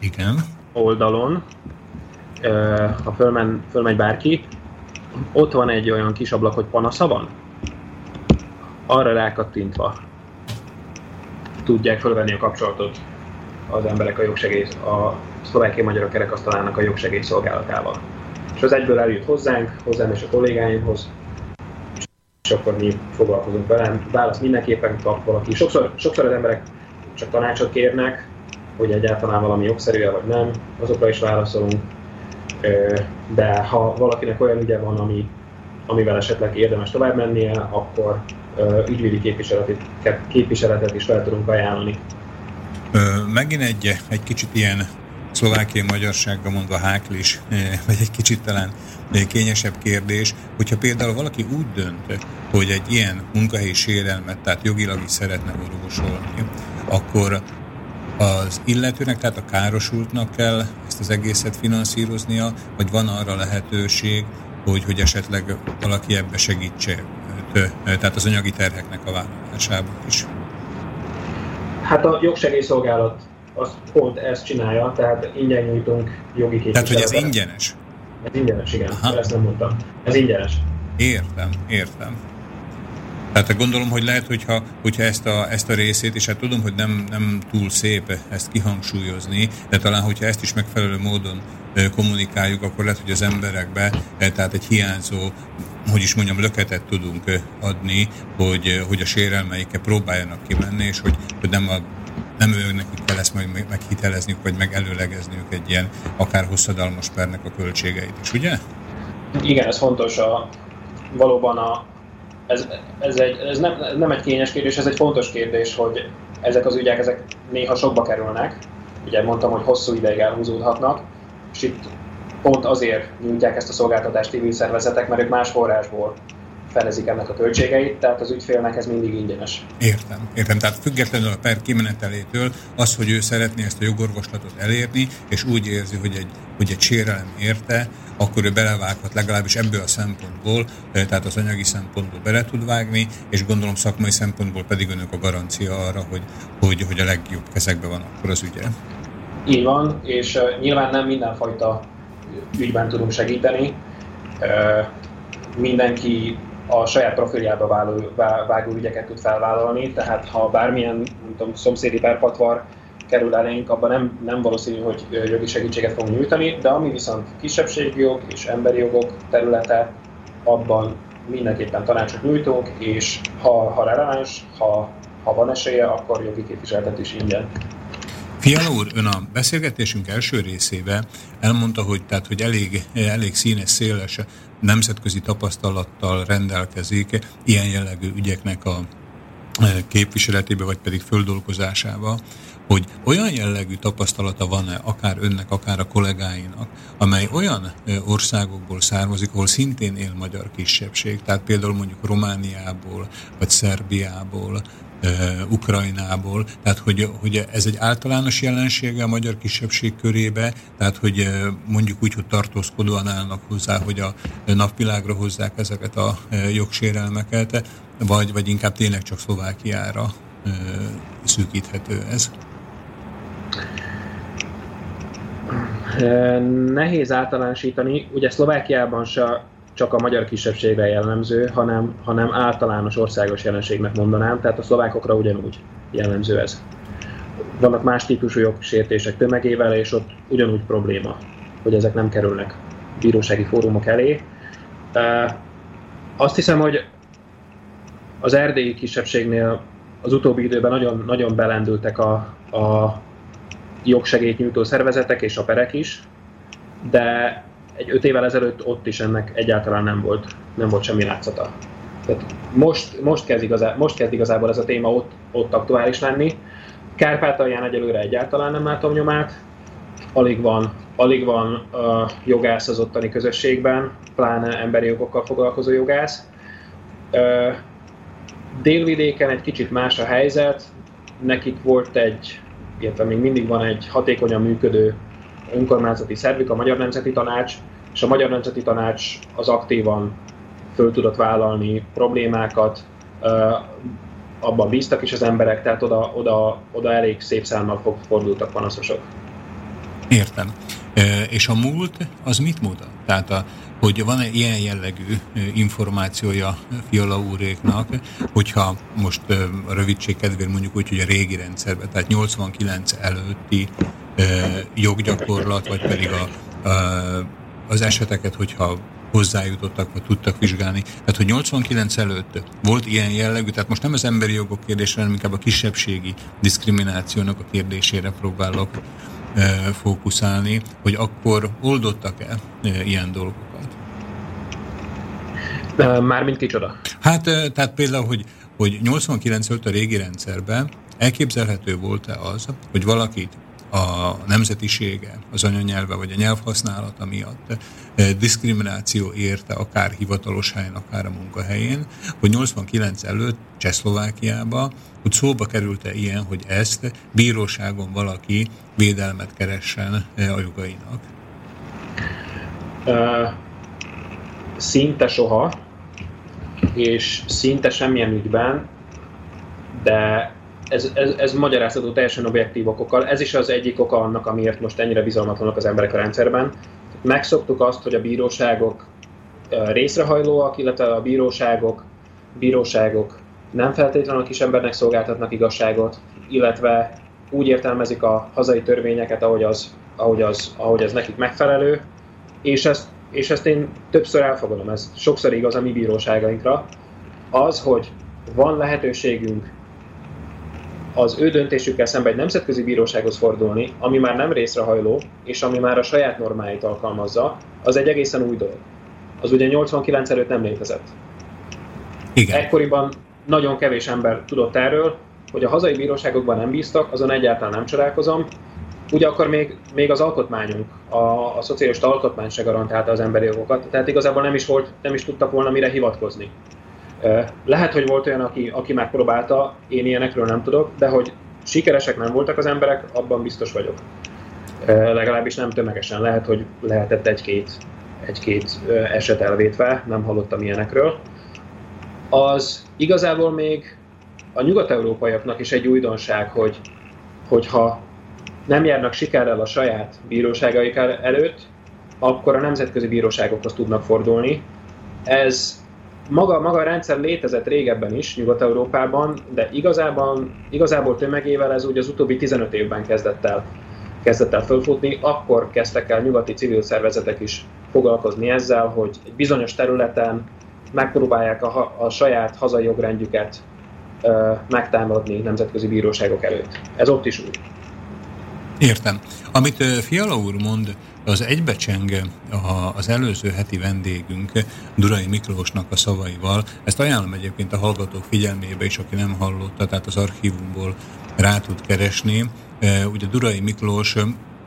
Igen. oldalon, ha fölmen, fölmegy bárki, ott van egy olyan kis ablak, hogy panasza van. Arra rákattintva tudják fölvenni a kapcsolatot az emberek a jogsegély, a szlovákiai magyarok kerekasztalának a jogsegély szolgálatával. És az egyből eljut hozzánk, hozzám és a kollégáimhoz, és akkor mi foglalkozunk velem. Válasz mindenképpen kap valaki. Sokszor, sokszor az emberek csak tanácsot kérnek, hogy egyáltalán valami jogszerű vagy nem, azokra is válaszolunk. De ha valakinek olyan ügye van, ami, amivel esetleg érdemes tovább mennie, akkor ügyvédi képviseletet, képviseletet is fel tudunk ajánlani. Megint egy, egy kicsit ilyen szlovákiai magyarságga mondva háklis, vagy egy kicsit talán kényesebb kérdés, hogyha például valaki úgy dönt, hogy egy ilyen munkahelyi sérelmet, tehát jogilag is szeretne orvosolni, akkor az illetőnek, tehát a károsultnak kell ezt az egészet finanszíroznia, vagy van arra lehetőség, hogy, hogy esetleg valaki ebbe segítse, tehát az anyagi terheknek a vállalásában is? Hát a jogsegélyszolgálat az pont ezt csinálja, tehát ingyen nyújtunk jogi képviseletet. Tehát, hogy ez ingyenes? Ez ingyenes, igen. Aha. Ezt nem mondtam. Ez ingyenes. Értem, értem. Tehát gondolom, hogy lehet, hogyha, hogyha ezt, a, ezt a részét, és hát tudom, hogy nem, nem túl szép ezt kihangsúlyozni, de talán, hogyha ezt is megfelelő módon kommunikáljuk, akkor lehet, hogy az emberekbe, tehát egy hiányzó, hogy is mondjam, löketet tudunk adni, hogy, hogy a sérelmeikkel próbáljanak kimenni, és hogy, hogy nem a nem ő nekik kell ezt majd meghitelezniük, vagy megelőlegezniük egy ilyen akár hosszadalmas pernek a költségeit is, ugye? Igen, ez fontos. A, valóban a, ez, ez, egy, ez nem, nem egy kényes kérdés, ez egy fontos kérdés, hogy ezek az ügyek ezek néha sokba kerülnek. Ugye mondtam, hogy hosszú ideig elhúzódhatnak, és itt pont azért nyújtják ezt a szolgáltatást civil szervezetek, mert ők más forrásból fedezik ennek a költségeit, tehát az ügyfélnek ez mindig ingyenes. Értem, értem. Tehát függetlenül a per kimenetelétől az, hogy ő szeretné ezt a jogorvoslatot elérni, és úgy érzi, hogy egy, hogy egy sérelem érte, akkor ő belevághat legalábbis ebből a szempontból, tehát az anyagi szempontból bele tud vágni, és gondolom szakmai szempontból pedig önök a garancia arra, hogy, hogy, hogy a legjobb kezekben van akkor az ügye. Így van, és uh, nyilván nem mindenfajta ügyben tudunk segíteni. Uh, mindenki a saját profiljába váló, vágó ügyeket tud felvállalni, tehát ha bármilyen nem tudom, szomszédi perpatvar kerül elénk, abban nem, nem valószínű, hogy jogi segítséget fogunk nyújtani, de ami viszont kisebbségi jog és emberi jogok területe, abban mindenképpen tanácsot nyújtunk, és ha, ha releváns, ha, ha van esélye, akkor jogi képviseletet is ingyen. Fiala úr, ön a beszélgetésünk első részébe elmondta, hogy, tehát, hogy elég, elég színes, széles nemzetközi tapasztalattal rendelkezik ilyen jellegű ügyeknek a e, képviseletébe, vagy pedig földolgozásába, hogy olyan jellegű tapasztalata van-e akár önnek, akár a kollégáinak, amely olyan e, országokból származik, ahol szintén él magyar kisebbség, tehát például mondjuk Romániából, vagy Szerbiából, Ukrajnából, tehát hogy, hogy ez egy általános jelensége a magyar kisebbség körébe, tehát hogy mondjuk úgy, hogy tartózkodóan állnak hozzá, hogy a napvilágra hozzák ezeket a jogsérelmeket, vagy, vagy inkább tényleg csak Szlovákiára szűkíthető ez? Nehéz általánosítani. Ugye Szlovákiában se csak a magyar kisebbségre jellemző, hanem, hanem általános országos jelenségnek mondanám, tehát a szlovákokra ugyanúgy jellemző ez. Vannak más típusú jogsértések tömegével, és ott ugyanúgy probléma, hogy ezek nem kerülnek bírósági fórumok elé. Azt hiszem, hogy az erdélyi kisebbségnél az utóbbi időben nagyon, nagyon belendültek a, a jogsegélyt nyújtó szervezetek és a perek is, de egy öt évvel ezelőtt ott is ennek egyáltalán nem volt, nem volt semmi látszata. Tehát most, most, kezd igazá, most kezd igazából ez a téma ott, ott aktuális lenni. Kárpátalján egyelőre egyáltalán nem látom nyomát, alig van, alig van uh, jogász az ottani közösségben, pláne emberi jogokkal foglalkozó jogász. Délvidéken egy kicsit más a helyzet, nekik volt egy, illetve még mindig van egy hatékonyan működő önkormányzati szervük, a Magyar Nemzeti Tanács, és a Magyar Nemzeti Tanács az aktívan föl tudott vállalni problémákat, abban bíztak is az emberek, tehát oda, oda, oda elég szép számmal fordultak panaszosok. Értem. És a múlt az mit mutat? Tehát, a, hogy van-e ilyen jellegű információja Fiala úréknak, hogyha most rövidség kedvéért mondjuk úgy, hogy a régi rendszerben, tehát 89 előtti joggyakorlat, vagy pedig a, a az eseteket, hogyha hozzájutottak, vagy tudtak vizsgálni. Tehát, hogy 89 előtt volt ilyen jellegű, tehát most nem az emberi jogok kérdésre, hanem inkább a kisebbségi diszkriminációnak a kérdésére próbálok fókuszálni, hogy akkor oldottak-e ilyen dolgokat? Mármint kicsoda? Hát, tehát például, hogy, hogy 89 előtt a régi rendszerben elképzelhető volt-e az, hogy valakit a nemzetisége, az anyanyelve vagy a nyelvhasználata miatt diszkrimináció érte akár hivatalos helyen, akár a munkahelyén, hogy 89 előtt Csehszlovákiába, hogy szóba került-e ilyen, hogy ezt bíróságon valaki védelmet keressen a jogainak? Uh, szinte soha, és szinte semmilyen ügyben, de ez, ez, ez magyarázható teljesen objektív okokkal. Ez is az egyik oka annak, amiért most ennyire bizalmatlanok az emberek a rendszerben. Megszoktuk azt, hogy a bíróságok részrehajlóak, illetve a bíróságok, bíróságok nem feltétlenül a kis embernek szolgáltatnak igazságot, illetve úgy értelmezik a hazai törvényeket, ahogy az, ahogy az, ahogy az nekik megfelelő, és ezt, és ezt én többször elfogadom, ez sokszor igaz a mi bíróságainkra, az, hogy van lehetőségünk az ő döntésükkel szemben egy nemzetközi bírósághoz fordulni, ami már nem részrehajló, és ami már a saját normáit alkalmazza, az egy egészen új dolog. Az ugye 89 előtt nem létezett. Igen. Ekkoriban nagyon kevés ember tudott erről, hogy a hazai bíróságokban nem bíztak, azon egyáltalán nem csodálkozom. Ugye akkor még, még az alkotmányunk, a, a szociális alkotmány se garantálta az emberi jogokat, tehát igazából nem is, volt, nem is tudtak volna mire hivatkozni. Lehet, hogy volt olyan, aki, aki megpróbálta, én ilyenekről nem tudok, de hogy sikeresek nem voltak az emberek, abban biztos vagyok. Legalábbis nem tömegesen. Lehet, hogy lehetett egy-két egy-két eset elvétve, nem hallottam ilyenekről. Az igazából még a nyugat-európaiaknak is egy újdonság, hogy, hogyha nem járnak sikerrel a saját bíróságaik előtt, akkor a nemzetközi bíróságokhoz tudnak fordulni. Ez maga, maga a rendszer létezett régebben is Nyugat-Európában, de igazában, igazából tömegével ez úgy az utóbbi 15 évben kezdett el, kezdett el fölfutni, akkor kezdtek el nyugati civil szervezetek is foglalkozni ezzel, hogy egy bizonyos területen megpróbálják a, a saját hazai jogrendjüket ö, megtámadni nemzetközi bíróságok előtt. Ez ott is úgy. Értem. Amit Fiala úr mond, az egybecseng az előző heti vendégünk Durai Miklósnak a szavaival. Ezt ajánlom egyébként a hallgatók figyelmébe is, aki nem hallotta, tehát az archívumból rá tud keresni. Ugye Durai Miklós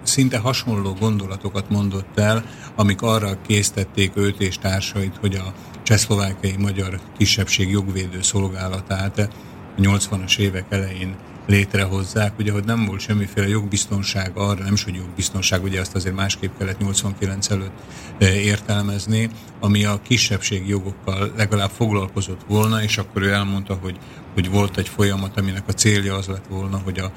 szinte hasonló gondolatokat mondott el, amik arra késztették őt és társait, hogy a csehszlovákiai magyar kisebbség jogvédő szolgálatát a 80-as évek elején létrehozzák, ugye, hogy nem volt semmiféle jogbiztonság arra, nem is, hogy jogbiztonság, ugye azt azért másképp kellett 89 előtt eh, értelmezni, ami a kisebbségi jogokkal legalább foglalkozott volna, és akkor ő elmondta, hogy, hogy volt egy folyamat, aminek a célja az lett volna, hogy a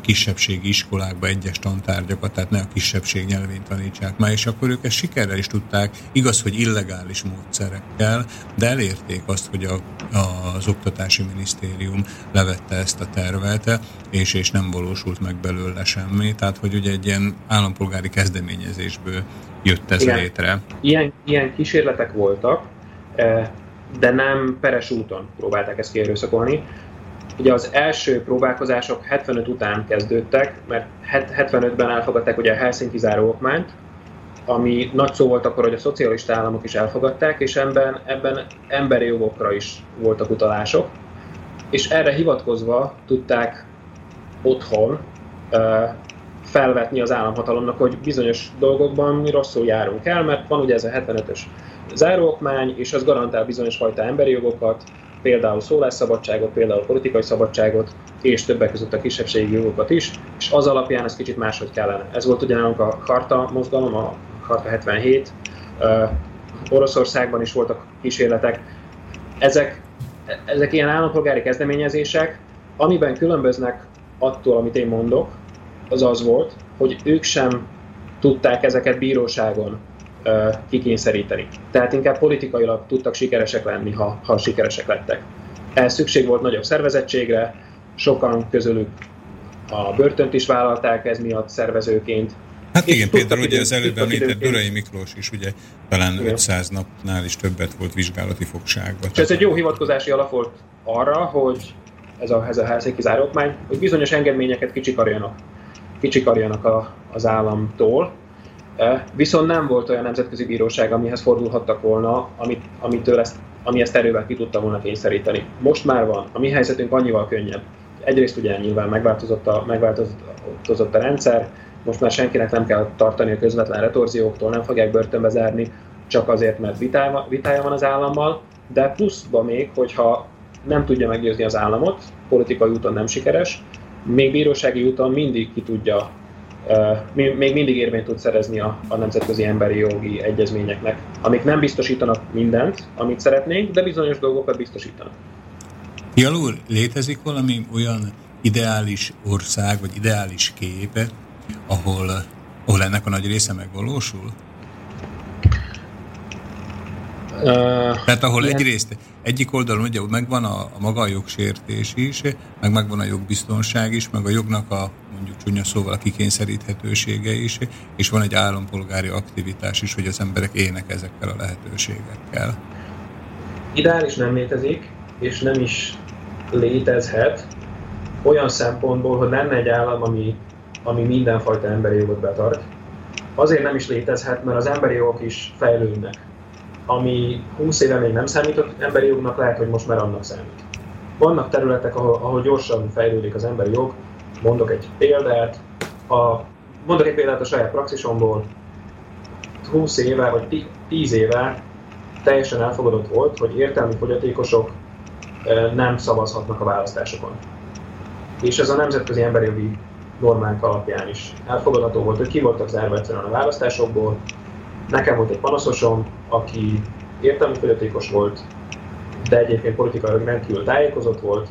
kisebbségi iskolákba egyes tantárgyakat, tehát ne a kisebbség nyelvén tanítsák már, és akkor ők ezt sikerrel is tudták, igaz, hogy illegális módszerekkel, de elérték azt, hogy a, a, az Oktatási Minisztérium levette ezt a tervet, és, és nem valósult meg belőle semmi, tehát hogy ugye egy ilyen állampolgári kezdeményezésből jött ez Igen. létre. Ilyen, ilyen kísérletek voltak, de nem peres úton próbálták ezt kierőszakolni. Ugye az első próbálkozások 75 után kezdődtek, mert 75-ben elfogadták ugye a Helsinki záróokmányt, ami nagy szó volt akkor, hogy a szocialista államok is elfogadták, és ebben, ebben emberi jogokra is voltak utalások, és erre hivatkozva tudták otthon felvetni az államhatalomnak, hogy bizonyos dolgokban mi rosszul járunk el, mert van ugye ez a 75-ös záróokmány, és az garantál bizonyos fajta emberi jogokat, például szólásszabadságot, például politikai szabadságot, és többek között a kisebbségi jogokat is, és az alapján ez kicsit máshogy kellene. Ez volt ugyanálunk a Karta mozgalom, a Karta 77, uh, Oroszországban is voltak kísérletek. Ezek, ezek ilyen állampolgári kezdeményezések, amiben különböznek attól, amit én mondok, az az volt, hogy ők sem tudták ezeket bíróságon kikényszeríteni. Tehát inkább politikailag tudtak sikeresek lenni, ha, ha sikeresek lettek. Ehhez szükség volt nagyobb szervezettségre, sokan közülük a börtönt is vállalták ez miatt szervezőként, Hát És igen, például ugye az előbb említett Durai Miklós is ugye talán Igen. 500 napnál is többet volt vizsgálati fogságban. És ez egy jó hivatkozási alap volt arra, hogy ez a, ez a házéki zárókmány, hogy bizonyos engedményeket kicsikarjanak, kicsikarjanak a, az államtól, viszont nem volt olyan nemzetközi bíróság, amihez fordulhattak volna, amit, amitől ezt, ami ezt erővel ki tudta volna kényszeríteni. Most már van. A mi helyzetünk annyival könnyebb. Egyrészt ugye nyilván megváltozott a, megváltozott a rendszer, most már senkinek nem kell tartani a közvetlen retorzióktól, nem fogják börtönbe zárni, csak azért, mert vitája, vitája van az állammal, de pluszban még, hogyha nem tudja meggyőzni az államot, politikai úton nem sikeres, még bírósági úton mindig ki tudja, még mindig érvényt tud szerezni a, a nemzetközi emberi jogi egyezményeknek, amik nem biztosítanak mindent, amit szeretnénk, de bizonyos dolgokat biztosítanak. Úr, létezik valami olyan ideális ország, vagy ideális kép, ahol, ahol ennek a nagy része megvalósul? Uh, Tehát ahol Ilyen- egyrészt egyik oldalon ugye megvan a, a maga a jogsértés is, meg megvan a jogbiztonság is, meg a jognak a mondjuk csúnya szóval a kikényszeríthetősége is, és van egy állampolgári aktivitás is, hogy az emberek élnek ezekkel a lehetőségekkel. ideális nem létezik, és nem is létezhet olyan szempontból, hogy lenne egy állam, ami, ami mindenfajta emberi jogot betart. Azért nem is létezhet, mert az emberi jogok is fejlődnek. Ami 20 éve még nem számított emberi jognak, lehet, hogy most már annak számít. Vannak területek, ahol, ahol gyorsan fejlődik az emberi jog. Mondok egy példát. A, mondok egy példát a saját praxisomból. 20 éve, vagy 10 éve teljesen elfogadott volt, hogy értelmi fogyatékosok nem szavazhatnak a választásokon. És ez a nemzetközi emberi jogi normánk alapján is elfogadható volt, hogy ki voltak zárva egyszerűen a választásokból. Nekem volt egy panaszosom, aki értelmi fogyatékos volt, de egyébként politikailag rendkívül tájékozott volt,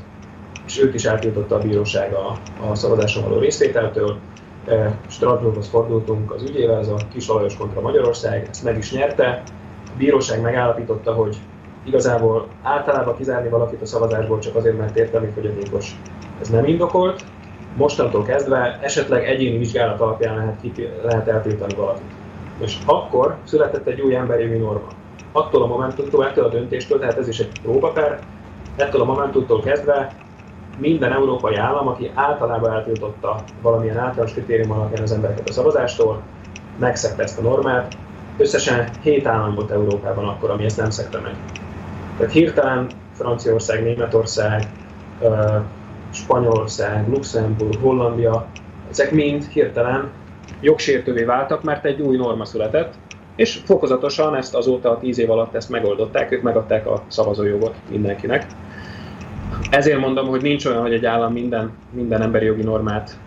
és őt is eltiltotta a bíróság a, a szavazáson való részvételtől. Eh, Strasbourghoz fordultunk az ügyével, ez a Kis Lajos kontra Magyarország, ezt meg is nyerte. A bíróság megállapította, hogy igazából általában kizárni valakit a szavazásból csak azért, mert értelmi fogyatékos, ez nem indokolt. Mostantól kezdve esetleg egyéni vizsgálat alapján lehet, kiti- lehet eltiltani valakit. És akkor született egy új emberi norma. Attól a momentumtól, ettől a döntéstől, tehát ez is egy próbaper, ettől a momentumtól kezdve minden európai állam, aki általában eltiltotta valamilyen általános kritérium alapján az embereket a szavazástól, megszegte ezt a normát. Összesen 7 állam volt Európában akkor, ami ezt nem szegte meg. Tehát hirtelen Franciaország, Németország, Spanyolország, Luxemburg, Hollandia, ezek mind hirtelen jogsértővé váltak, mert egy új norma született, és fokozatosan ezt azóta a 10 év alatt ezt megoldották, ők megadták a szavazójogot mindenkinek. Ezért mondom, hogy nincs olyan, hogy egy állam minden, minden emberi jogi normát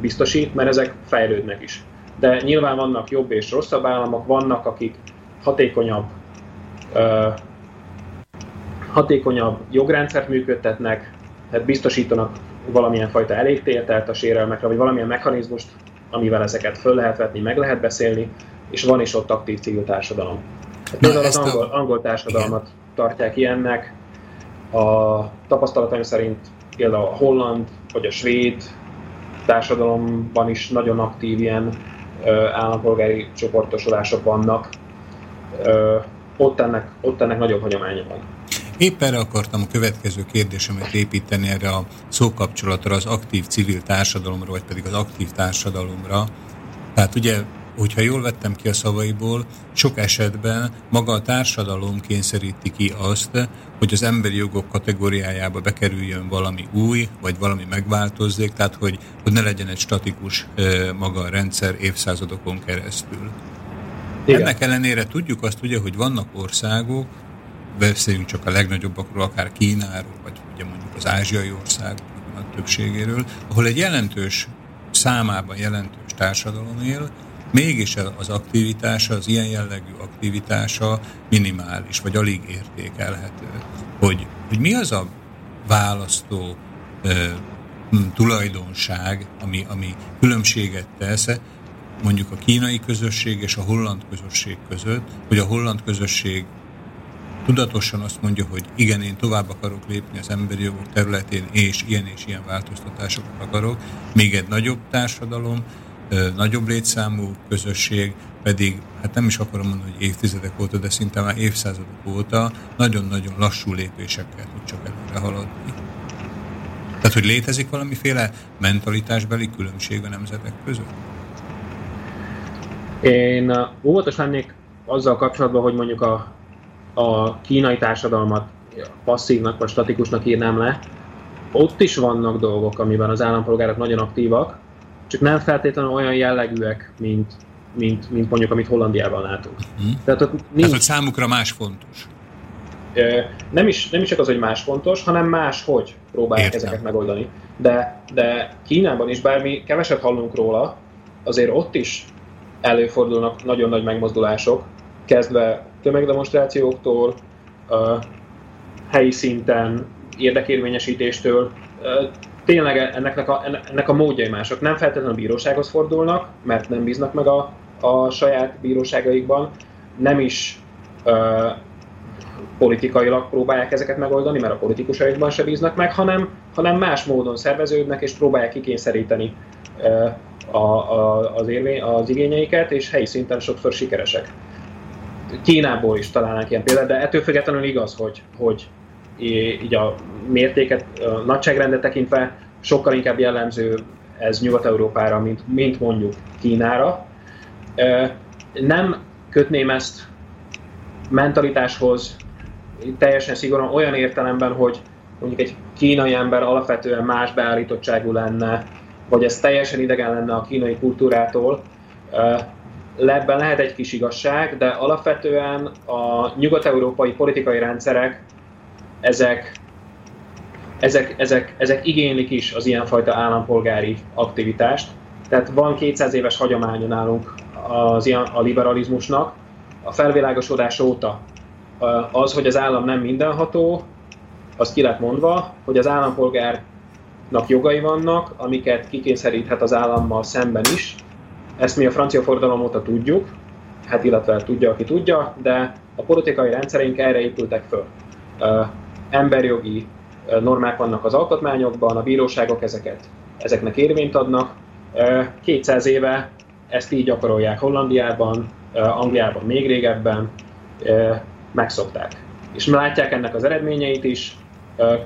biztosít, mert ezek fejlődnek is. De nyilván vannak jobb és rosszabb államok, vannak, akik hatékonyabb, hatékonyabb jogrendszert működtetnek, tehát biztosítanak valamilyen fajta elégtételt a sérelmekre, vagy valamilyen mechanizmust, amivel ezeket föl lehet vetni, meg lehet beszélni, és van is ott aktív civil társadalom. Például az angol, angol társadalmat tartják ilyennek, a tapasztalataim szerint például a holland vagy a svéd társadalomban is nagyon aktív ilyen ö, állampolgári csoportosulások vannak. Ott, ennek, ott ennek nagyobb hagyománya van. Épp erre akartam a következő kérdésemet építeni erre a szókapcsolatra, az aktív civil társadalomra, vagy pedig az aktív társadalomra. Tehát ugye, hogyha jól vettem ki a szavaiból, sok esetben maga a társadalom kényszeríti ki azt, hogy az emberi jogok kategóriájába bekerüljön valami új, vagy valami megváltozzék, tehát hogy, hogy ne legyen egy statikus maga a rendszer évszázadokon keresztül. Igen. Ennek ellenére tudjuk azt ugye, hogy vannak országok, beszéljünk csak a legnagyobbakról, akár Kínáról, vagy ugye mondjuk az ázsiai országoknak a többségéről, ahol egy jelentős számában jelentős társadalom él, mégis az aktivitása, az ilyen jellegű aktivitása minimális, vagy alig értékelhető. Hogy, hogy mi az a választó ö, hm, tulajdonság, ami, ami különbséget tesz mondjuk a kínai közösség és a holland közösség között, hogy a holland közösség tudatosan azt mondja, hogy igen, én tovább akarok lépni az emberi jogok területén, és ilyen és ilyen változtatásokat akarok, még egy nagyobb társadalom nagyobb létszámú közösség pedig, hát nem is akarom mondani, hogy évtizedek óta, de szinte már évszázadok óta nagyon-nagyon lassú lépésekkel tud csak előre haladni. Tehát, hogy létezik valamiféle mentalitásbeli különbség a nemzetek között? Én óvatos lennék azzal kapcsolatban, hogy mondjuk a, a kínai társadalmat passzívnak vagy statikusnak írnám le. Ott is vannak dolgok, amiben az állampolgárok nagyon aktívak, csak nem feltétlenül olyan jellegűek, mint, mint, mint mondjuk, amit Hollandiában látunk. Hmm. Tehát, ott nincs, Tehát, hogy számukra más fontos. Nem is, nem is csak az, hogy más fontos, hanem más, hogy próbálják Értem. ezeket megoldani. De, de Kínában is, bár mi keveset hallunk róla, azért ott is előfordulnak nagyon nagy megmozdulások, kezdve tömegdemonstrációktól, helyi szinten, érdekérvényesítéstől, tényleg ennek a, ennek a módjai mások. Nem feltétlenül a bírósághoz fordulnak, mert nem bíznak meg a, a saját bíróságaikban, nem is uh, politikailag próbálják ezeket megoldani, mert a politikusaikban se bíznak meg, hanem, hanem más módon szerveződnek és próbálják kikényszeríteni uh, a, a, az, érvény, az igényeiket, és helyi szinten sokszor sikeresek. Kínából is találnánk ilyen példát, de ettől függetlenül igaz, hogy, hogy így a mértéket, a nagyságrendet tekintve sokkal inkább jellemző ez Nyugat-Európára, mint, mint mondjuk Kínára. Nem kötném ezt mentalitáshoz teljesen szigorúan olyan értelemben, hogy mondjuk egy kínai ember alapvetően más beállítottságú lenne, vagy ez teljesen idegen lenne a kínai kultúrától. Ebben lehet egy kis igazság, de alapvetően a nyugat-európai politikai rendszerek ezek, ezek, ezek, ezek igénylik is az ilyenfajta állampolgári aktivitást. Tehát van 200 éves hagyománya nálunk az a liberalizmusnak. A felvilágosodás óta az, hogy az állam nem mindenható, az ki lett mondva, hogy az állampolgárnak jogai vannak, amiket kikényszeríthet az állammal szemben is. Ezt mi a francia forradalom óta tudjuk, hát illetve tudja, aki tudja, de a politikai rendszereink erre épültek föl emberjogi normák vannak az alkotmányokban, a bíróságok ezeket, ezeknek érvényt adnak. 200 éve ezt így gyakorolják Hollandiában, Angliában még régebben, megszokták. És látják ennek az eredményeit is,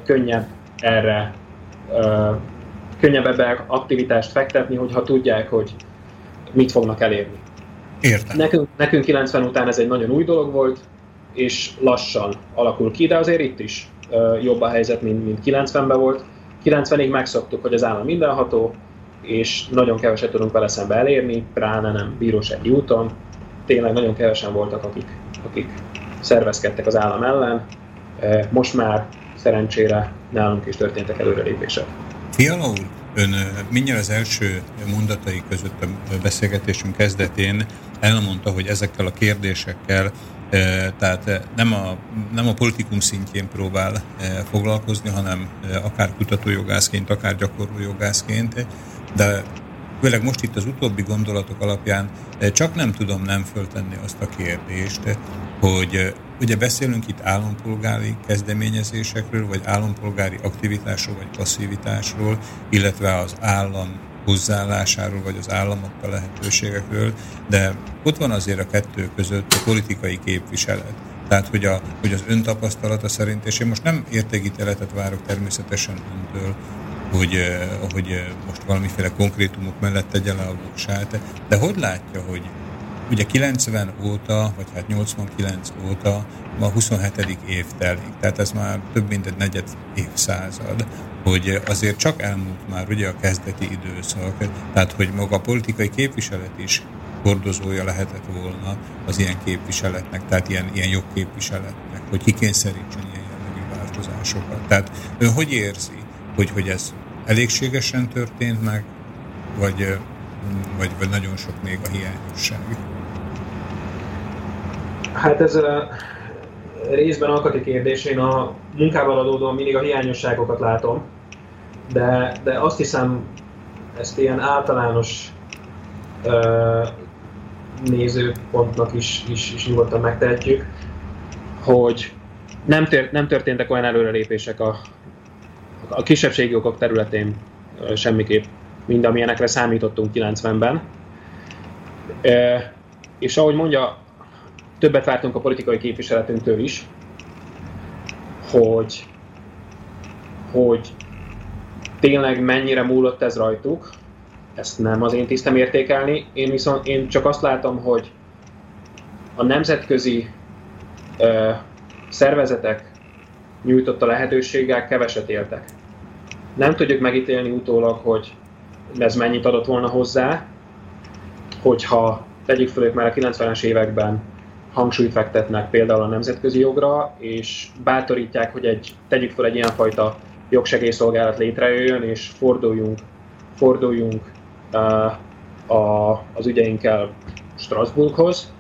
könnyebb erre, könnyebb ebbe aktivitást fektetni, hogyha tudják, hogy mit fognak elérni. Értem. Nekünk, nekünk 90 után ez egy nagyon új dolog volt, és lassan alakul ki, de azért itt is jobb a helyzet, mint, mint 90-ben volt. 90-ig megszoktuk, hogy az állam mindenható, és nagyon keveset tudunk vele szembe elérni, pláne nem bírósági úton. Tényleg nagyon kevesen voltak, akik, akik szervezkedtek az állam ellen. Most már szerencsére nálunk is történtek előrelépések. Fiala úr, ön mindjárt az első mondatai között a beszélgetésünk kezdetén elmondta, hogy ezekkel a kérdésekkel tehát nem a, nem a politikum szintjén próbál foglalkozni, hanem akár kutatójogászként, akár gyakorlójogászként, de főleg most itt az utóbbi gondolatok alapján csak nem tudom nem föltenni azt a kérdést, hogy ugye beszélünk itt állampolgári kezdeményezésekről, vagy állampolgári aktivitásról, vagy passzivitásról, illetve az állam hozzáállásáról, vagy az államok a lehetőségekről, de ott van azért a kettő között a politikai képviselet. Tehát, hogy, a, hogy az ön tapasztalata szerint, és én most nem értékítéletet várok természetesen öntől, hogy, eh, hogy eh, most valamiféle konkrétumok mellett tegye le a voksát, de hogy látja, hogy ugye 90 óta, vagy hát 89 óta ma 27. év telik, tehát ez már több mint egy negyed évszázad, hogy azért csak elmúlt már ugye a kezdeti időszak, tehát hogy maga a politikai képviselet is hordozója lehetett volna az ilyen képviseletnek, tehát ilyen, ilyen jogképviseletnek, hogy kikényszerítsen ilyen jellegű változásokat. Tehát ön hogy érzi, hogy, hogy ez elégségesen történt meg, vagy, vagy, vagy nagyon sok még a hiányosság? Hát ez a részben alkati kérdés. Én a munkával adódóan mindig a hiányosságokat látom, de, de azt hiszem, ezt ilyen általános ö, nézőpontnak is, is, is nyugodtan megtehetjük, hogy nem, tört, nem történtek olyan előrelépések a, a kisebbségi okok területén semmiképp mint amilyenekre számítottunk 90-ben. E, és ahogy mondja, többet vártunk a politikai képviseletünktől is, hogy, hogy tényleg mennyire múlott ez rajtuk, ezt nem az én tisztem értékelni. Én viszont én csak azt látom, hogy a nemzetközi ö, szervezetek nyújtotta lehetőséggel keveset éltek. Nem tudjuk megítélni utólag, hogy ez mennyit adott volna hozzá, hogyha tegyük föl, ők már a 90-es években hangsúlyt fektetnek például a nemzetközi jogra, és bátorítják, hogy egy, tegyük fel egy ilyenfajta jogsegélyszolgálat létrejöjjön, és forduljunk, forduljunk uh, a, az ügyeinkkel Strasbourghoz.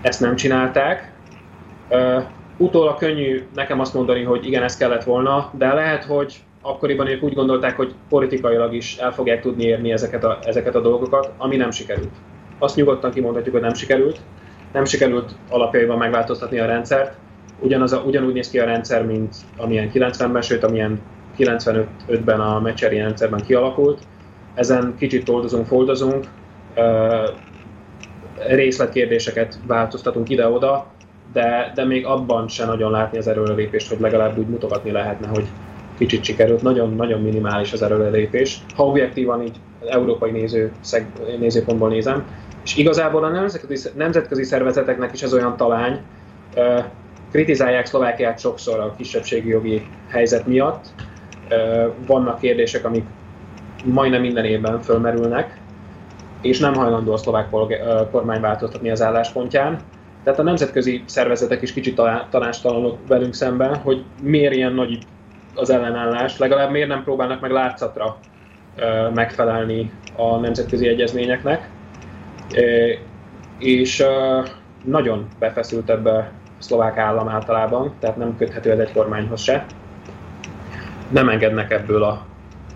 Ezt nem csinálták. Uh, utólag könnyű nekem azt mondani, hogy igen, ez kellett volna, de lehet, hogy akkoriban ők úgy gondolták, hogy politikailag is el fogják tudni érni ezeket a, ezeket a dolgokat, ami nem sikerült. Azt nyugodtan kimondhatjuk, hogy nem sikerült. Nem sikerült alapjaiban megváltoztatni a rendszert. Ugyanaz a, ugyanúgy néz ki a rendszer, mint amilyen 90-ben, sőt amilyen 95-ben a meccseri rendszerben kialakult. Ezen kicsit toldozunk, foldozunk, részletkérdéseket változtatunk ide-oda, de, de még abban sem nagyon látni az erőrelépést, hogy legalább úgy mutogatni lehetne, hogy kicsit sikerült, nagyon-nagyon minimális az erőrelépés. Ha objektívan így európai néző, szeg, nézőpontból nézem, és igazából a nemzetközi, nemzetközi szervezeteknek is ez olyan talány, kritizálják Szlovákiát sokszor a kisebbségi jogi helyzet miatt. Vannak kérdések, amik majdnem minden évben fölmerülnek, és nem hajlandó a szlovák kormány változtatni az álláspontján. Tehát a nemzetközi szervezetek is kicsit tanástalanok velünk szemben, hogy miért ilyen nagy az ellenállás, legalább miért nem próbálnak meg látszatra megfelelni a nemzetközi egyezményeknek. És nagyon befeszült ebbe a szlovák állam általában, tehát nem köthető ez egy kormányhoz se. Nem engednek ebből a,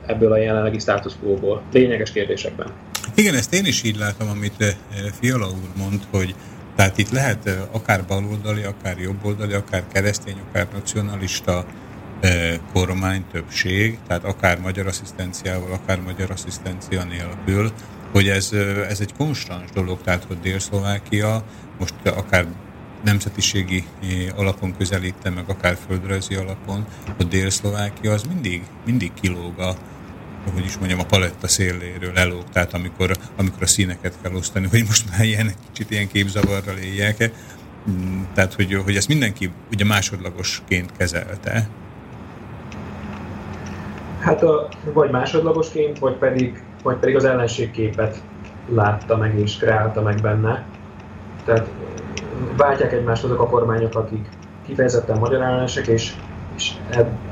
ebből a jelenlegi status quo-ból, lényeges kérdésekben. Igen, ezt én is így látom, amit Fiala úr mond, hogy tehát itt lehet akár baloldali, akár jobboldali, akár keresztény, akár nacionalista kormány többség, tehát akár magyar asszisztenciával, akár magyar asszisztencia nélkül, hogy ez, ez egy konstans dolog, tehát hogy Dél-Szlovákia most akár nemzetiségi alapon közelítte, meg akár földrajzi alapon, hogy Dél-Szlovákia az mindig, mindig kilóg a, hogy is mondjam, a paletta széléről elóg, tehát amikor, amikor a színeket kell osztani, hogy most már ilyen kicsit ilyen képzavarral éljek, mm, tehát hogy, hogy ezt mindenki ugye másodlagosként kezelte, Hát a, vagy másodlagosként, vagy pedig, vagy pedig az ellenségképet látta meg és kreálta meg benne. Tehát váltják egymást azok a kormányok, akik kifejezetten magyar ellenesek, és, és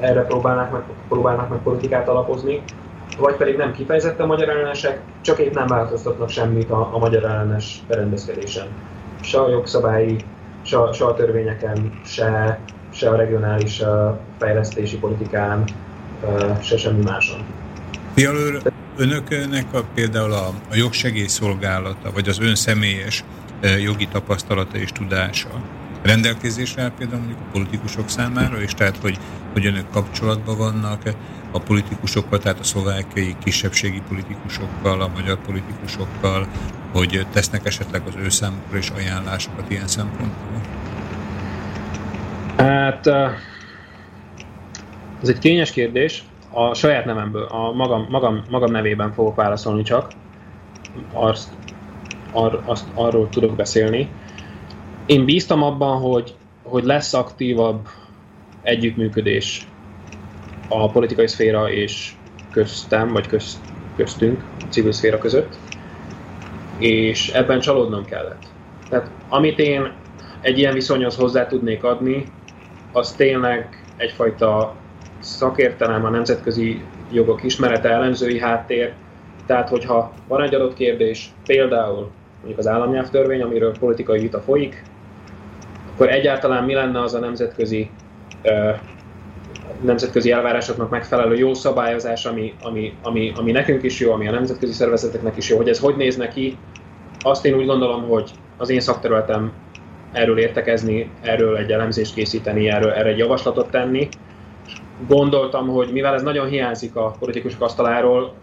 erre próbálnak meg, próbálnak meg politikát alapozni, vagy pedig nem kifejezetten magyar ellenesek, csak épp nem változtatnak semmit a, a magyar ellenes berendezkedésen. Se a jogszabályi, se, se a törvényeken, se, se a regionális fejlesztési politikán, se semmi máson. Fialőr, önöknek a, például a, a jogsegélyszolgálata, vagy az ön személyes jogi tapasztalata és tudása rendelkezésre áll például mondjuk a politikusok számára, és tehát, hogy, hogy önök kapcsolatban vannak a politikusokkal, tehát a szlovákiai kisebbségi politikusokkal, a magyar politikusokkal, hogy tesznek esetleg az ő számukra is ajánlásokat ilyen szempontból? Hát ez egy kényes kérdés. A saját nevemből, a magam, magam, magam nevében fogok válaszolni csak. Azt, ar, azt arról tudok beszélni. Én bíztam abban, hogy, hogy lesz aktívabb együttműködés a politikai szféra és köztem, vagy köz, köztünk, a civil szféra között, és ebben csalódnom kellett. Tehát amit én egy ilyen viszonyhoz hozzá tudnék adni, az tényleg egyfajta szakértelem, a nemzetközi jogok ismerete, elemzői háttér. Tehát, hogyha van egy adott kérdés, például mondjuk az államnyelvtörvény, amiről politikai vita folyik, akkor egyáltalán mi lenne az a nemzetközi nemzetközi elvárásoknak megfelelő jó szabályozás, ami, ami, ami, ami nekünk is jó, ami a nemzetközi szervezeteknek is jó, hogy ez hogy néz neki, azt én úgy gondolom, hogy az én szakterületem erről értekezni, erről egy elemzést készíteni, erről, erre egy javaslatot tenni, gondoltam, hogy mivel ez nagyon hiányzik a politikusok asztaláról,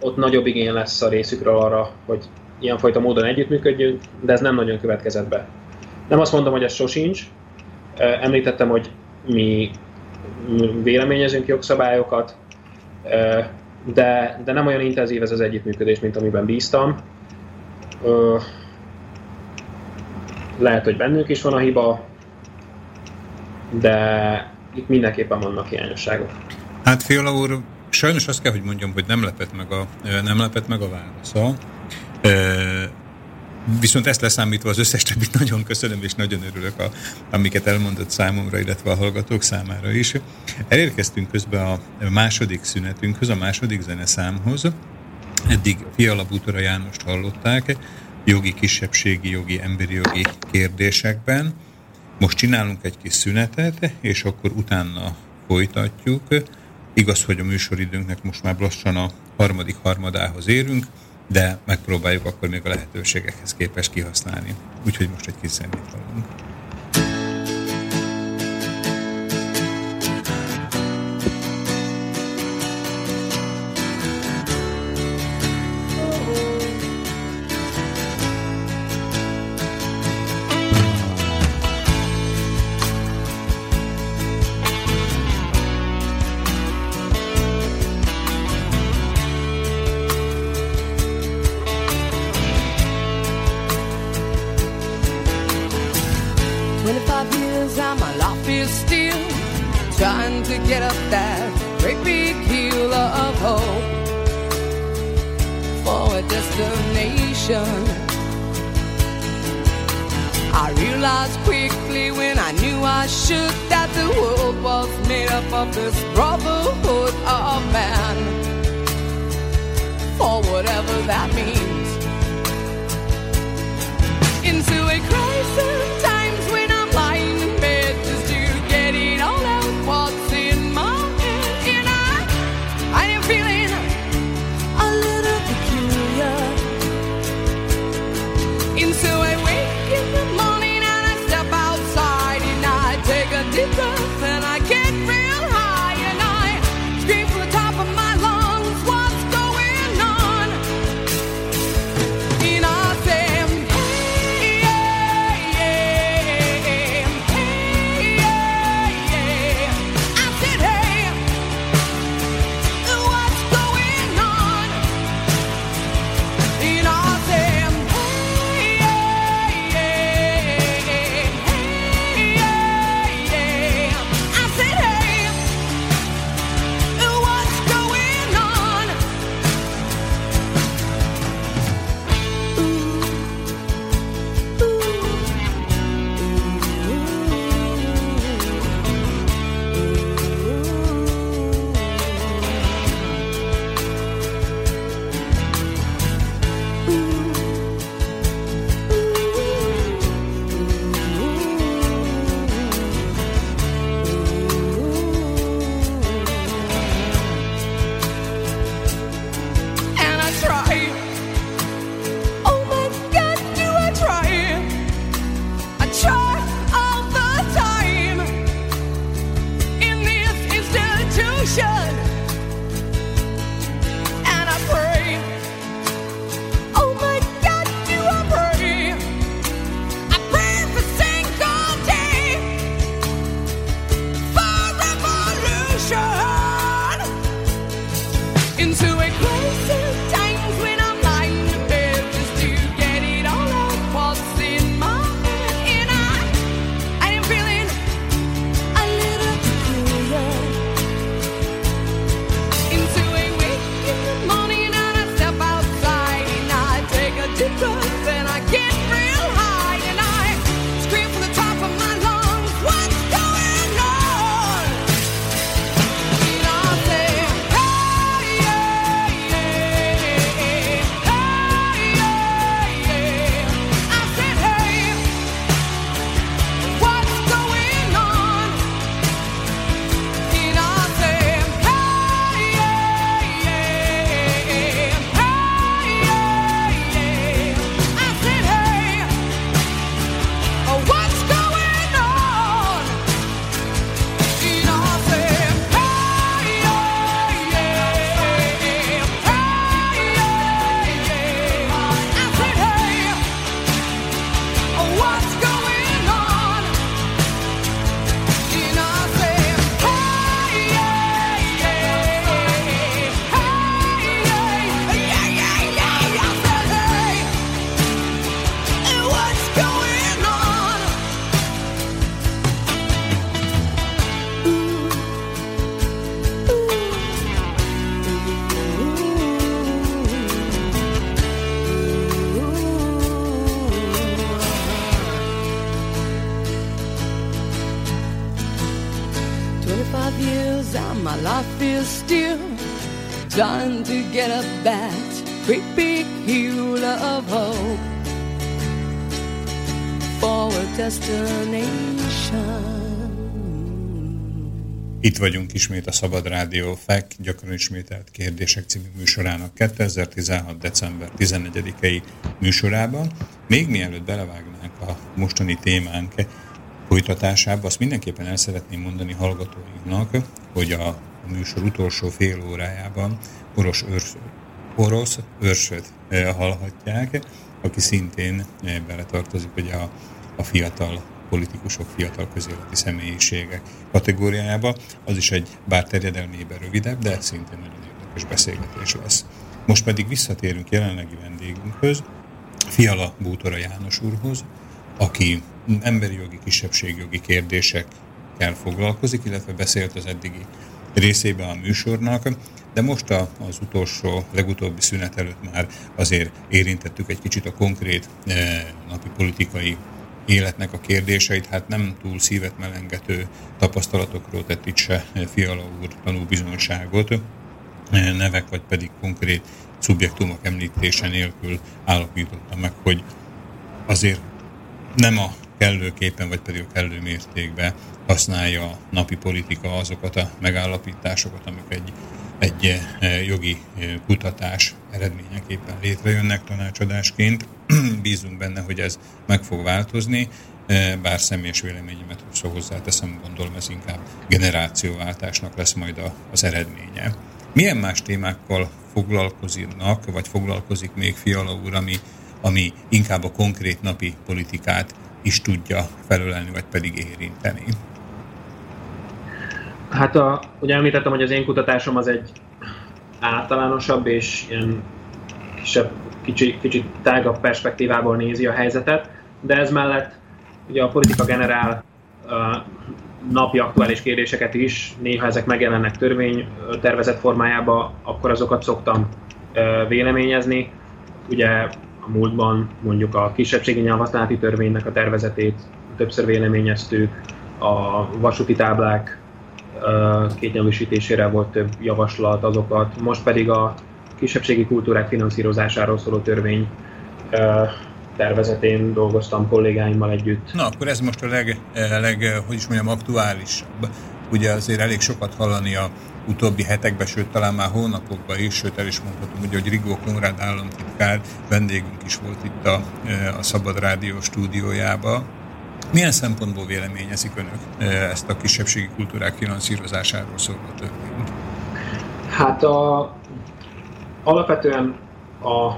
ott nagyobb igény lesz a részükről arra, hogy ilyenfajta módon együttműködjünk, de ez nem nagyon következett be. Nem azt mondom, hogy ez sosincs. Említettem, hogy mi véleményezünk jogszabályokat, de, de nem olyan intenzív ez az együttműködés, mint amiben bíztam. Lehet, hogy bennük is van a hiba, de itt mindenképpen vannak hiányosságok. Hát Fiola úr, sajnos azt kell, hogy mondjam, hogy nem lepett meg a, nem lepett meg a válasza. Viszont ezt leszámítva az összes többit nagyon köszönöm, és nagyon örülök, a, amiket elmondott számomra, illetve a hallgatók számára is. Elérkeztünk közben a második szünetünkhöz, a második zeneszámhoz. Eddig Fiala Bútora Jánost hallották, jogi, kisebbségi, jogi, emberi jogi kérdésekben. Most csinálunk egy kis szünetet, és akkor utána folytatjuk. Igaz, hogy a műsoridőnknek most már lassan a harmadik harmadához érünk, de megpróbáljuk akkor még a lehetőségekhez képes kihasználni. Úgyhogy most egy kis zenét hallunk. Itt vagyunk ismét a Szabad Rádió FEK gyakran ismételt kérdések című műsorának 2016. december 14-i műsorában. Még mielőtt belevágnánk a mostani témánk folytatásába, azt mindenképpen el szeretném mondani hallgatóinknak, hogy a, műsor utolsó fél órájában orosz, őrsz, orosz őrsöt eh, hallhatják, aki szintén eh, beletartozik ugye a, a fiatal politikusok, fiatal közéleti személyiségek kategóriájába. Az is egy bár terjedelmében rövidebb, de szintén nagyon érdekes beszélgetés lesz. Most pedig visszatérünk jelenlegi vendégünkhöz, Fiala Bútora János úrhoz, aki emberi jogi, kisebbségjogi kérdésekkel foglalkozik, illetve beszélt az eddigi részében a műsornak, de most a, az utolsó, legutóbbi szünet előtt már azért érintettük egy kicsit a konkrét eh, napi politikai életnek a kérdéseit, hát nem túl szívet melengető tapasztalatokról tett itt se Fiala úr tanúbizonyságot, nevek vagy pedig konkrét szubjektumok említése nélkül állapította meg, hogy azért nem a kellőképpen, vagy pedig a kellő mértékben használja a napi politika azokat a megállapításokat, amik egy, egy eh, jogi eh, kutatás eredményeképpen létrejönnek tanácsadásként. Bízunk benne, hogy ez meg fog változni, eh, bár személyes véleményemet hozzá hozzáteszem, gondolom ez inkább generációváltásnak lesz majd a, az eredménye. Milyen más témákkal foglalkoznak, vagy foglalkozik még Fiala úr, ami, ami inkább a konkrét napi politikát is tudja felölelni, vagy pedig érinteni? Hát a, ugye említettem, hogy az én kutatásom az egy általánosabb és ilyen kisebb, kicsi, kicsit tágabb perspektívából nézi a helyzetet, de ez mellett ugye a politika generál napi aktuális kérdéseket is, néha ezek megjelennek törvénytervezet formájába, akkor azokat szoktam véleményezni. Ugye a múltban mondjuk a kisebbségi nyelvhasználati törvénynek a tervezetét többször véleményeztük, a vasúti táblák kétnyelvűsítésére volt több javaslat, azokat. Most pedig a kisebbségi kultúrák finanszírozásáról szóló törvény tervezetén dolgoztam kollégáimmal együtt. Na, akkor ez most a leg, leg hogy is mondjam, aktuálisabb. Ugye azért elég sokat hallani a utóbbi hetekben, sőt talán már hónapokban is, sőt el is mondhatom, ugye, hogy Rigó Konrád államtitkár vendégünk is volt itt a, a Szabad Rádió stúdiójába, milyen szempontból véleményezik önök ezt a kisebbségi kultúrák finanszírozásáról szóló törvényt? Hát a, alapvetően a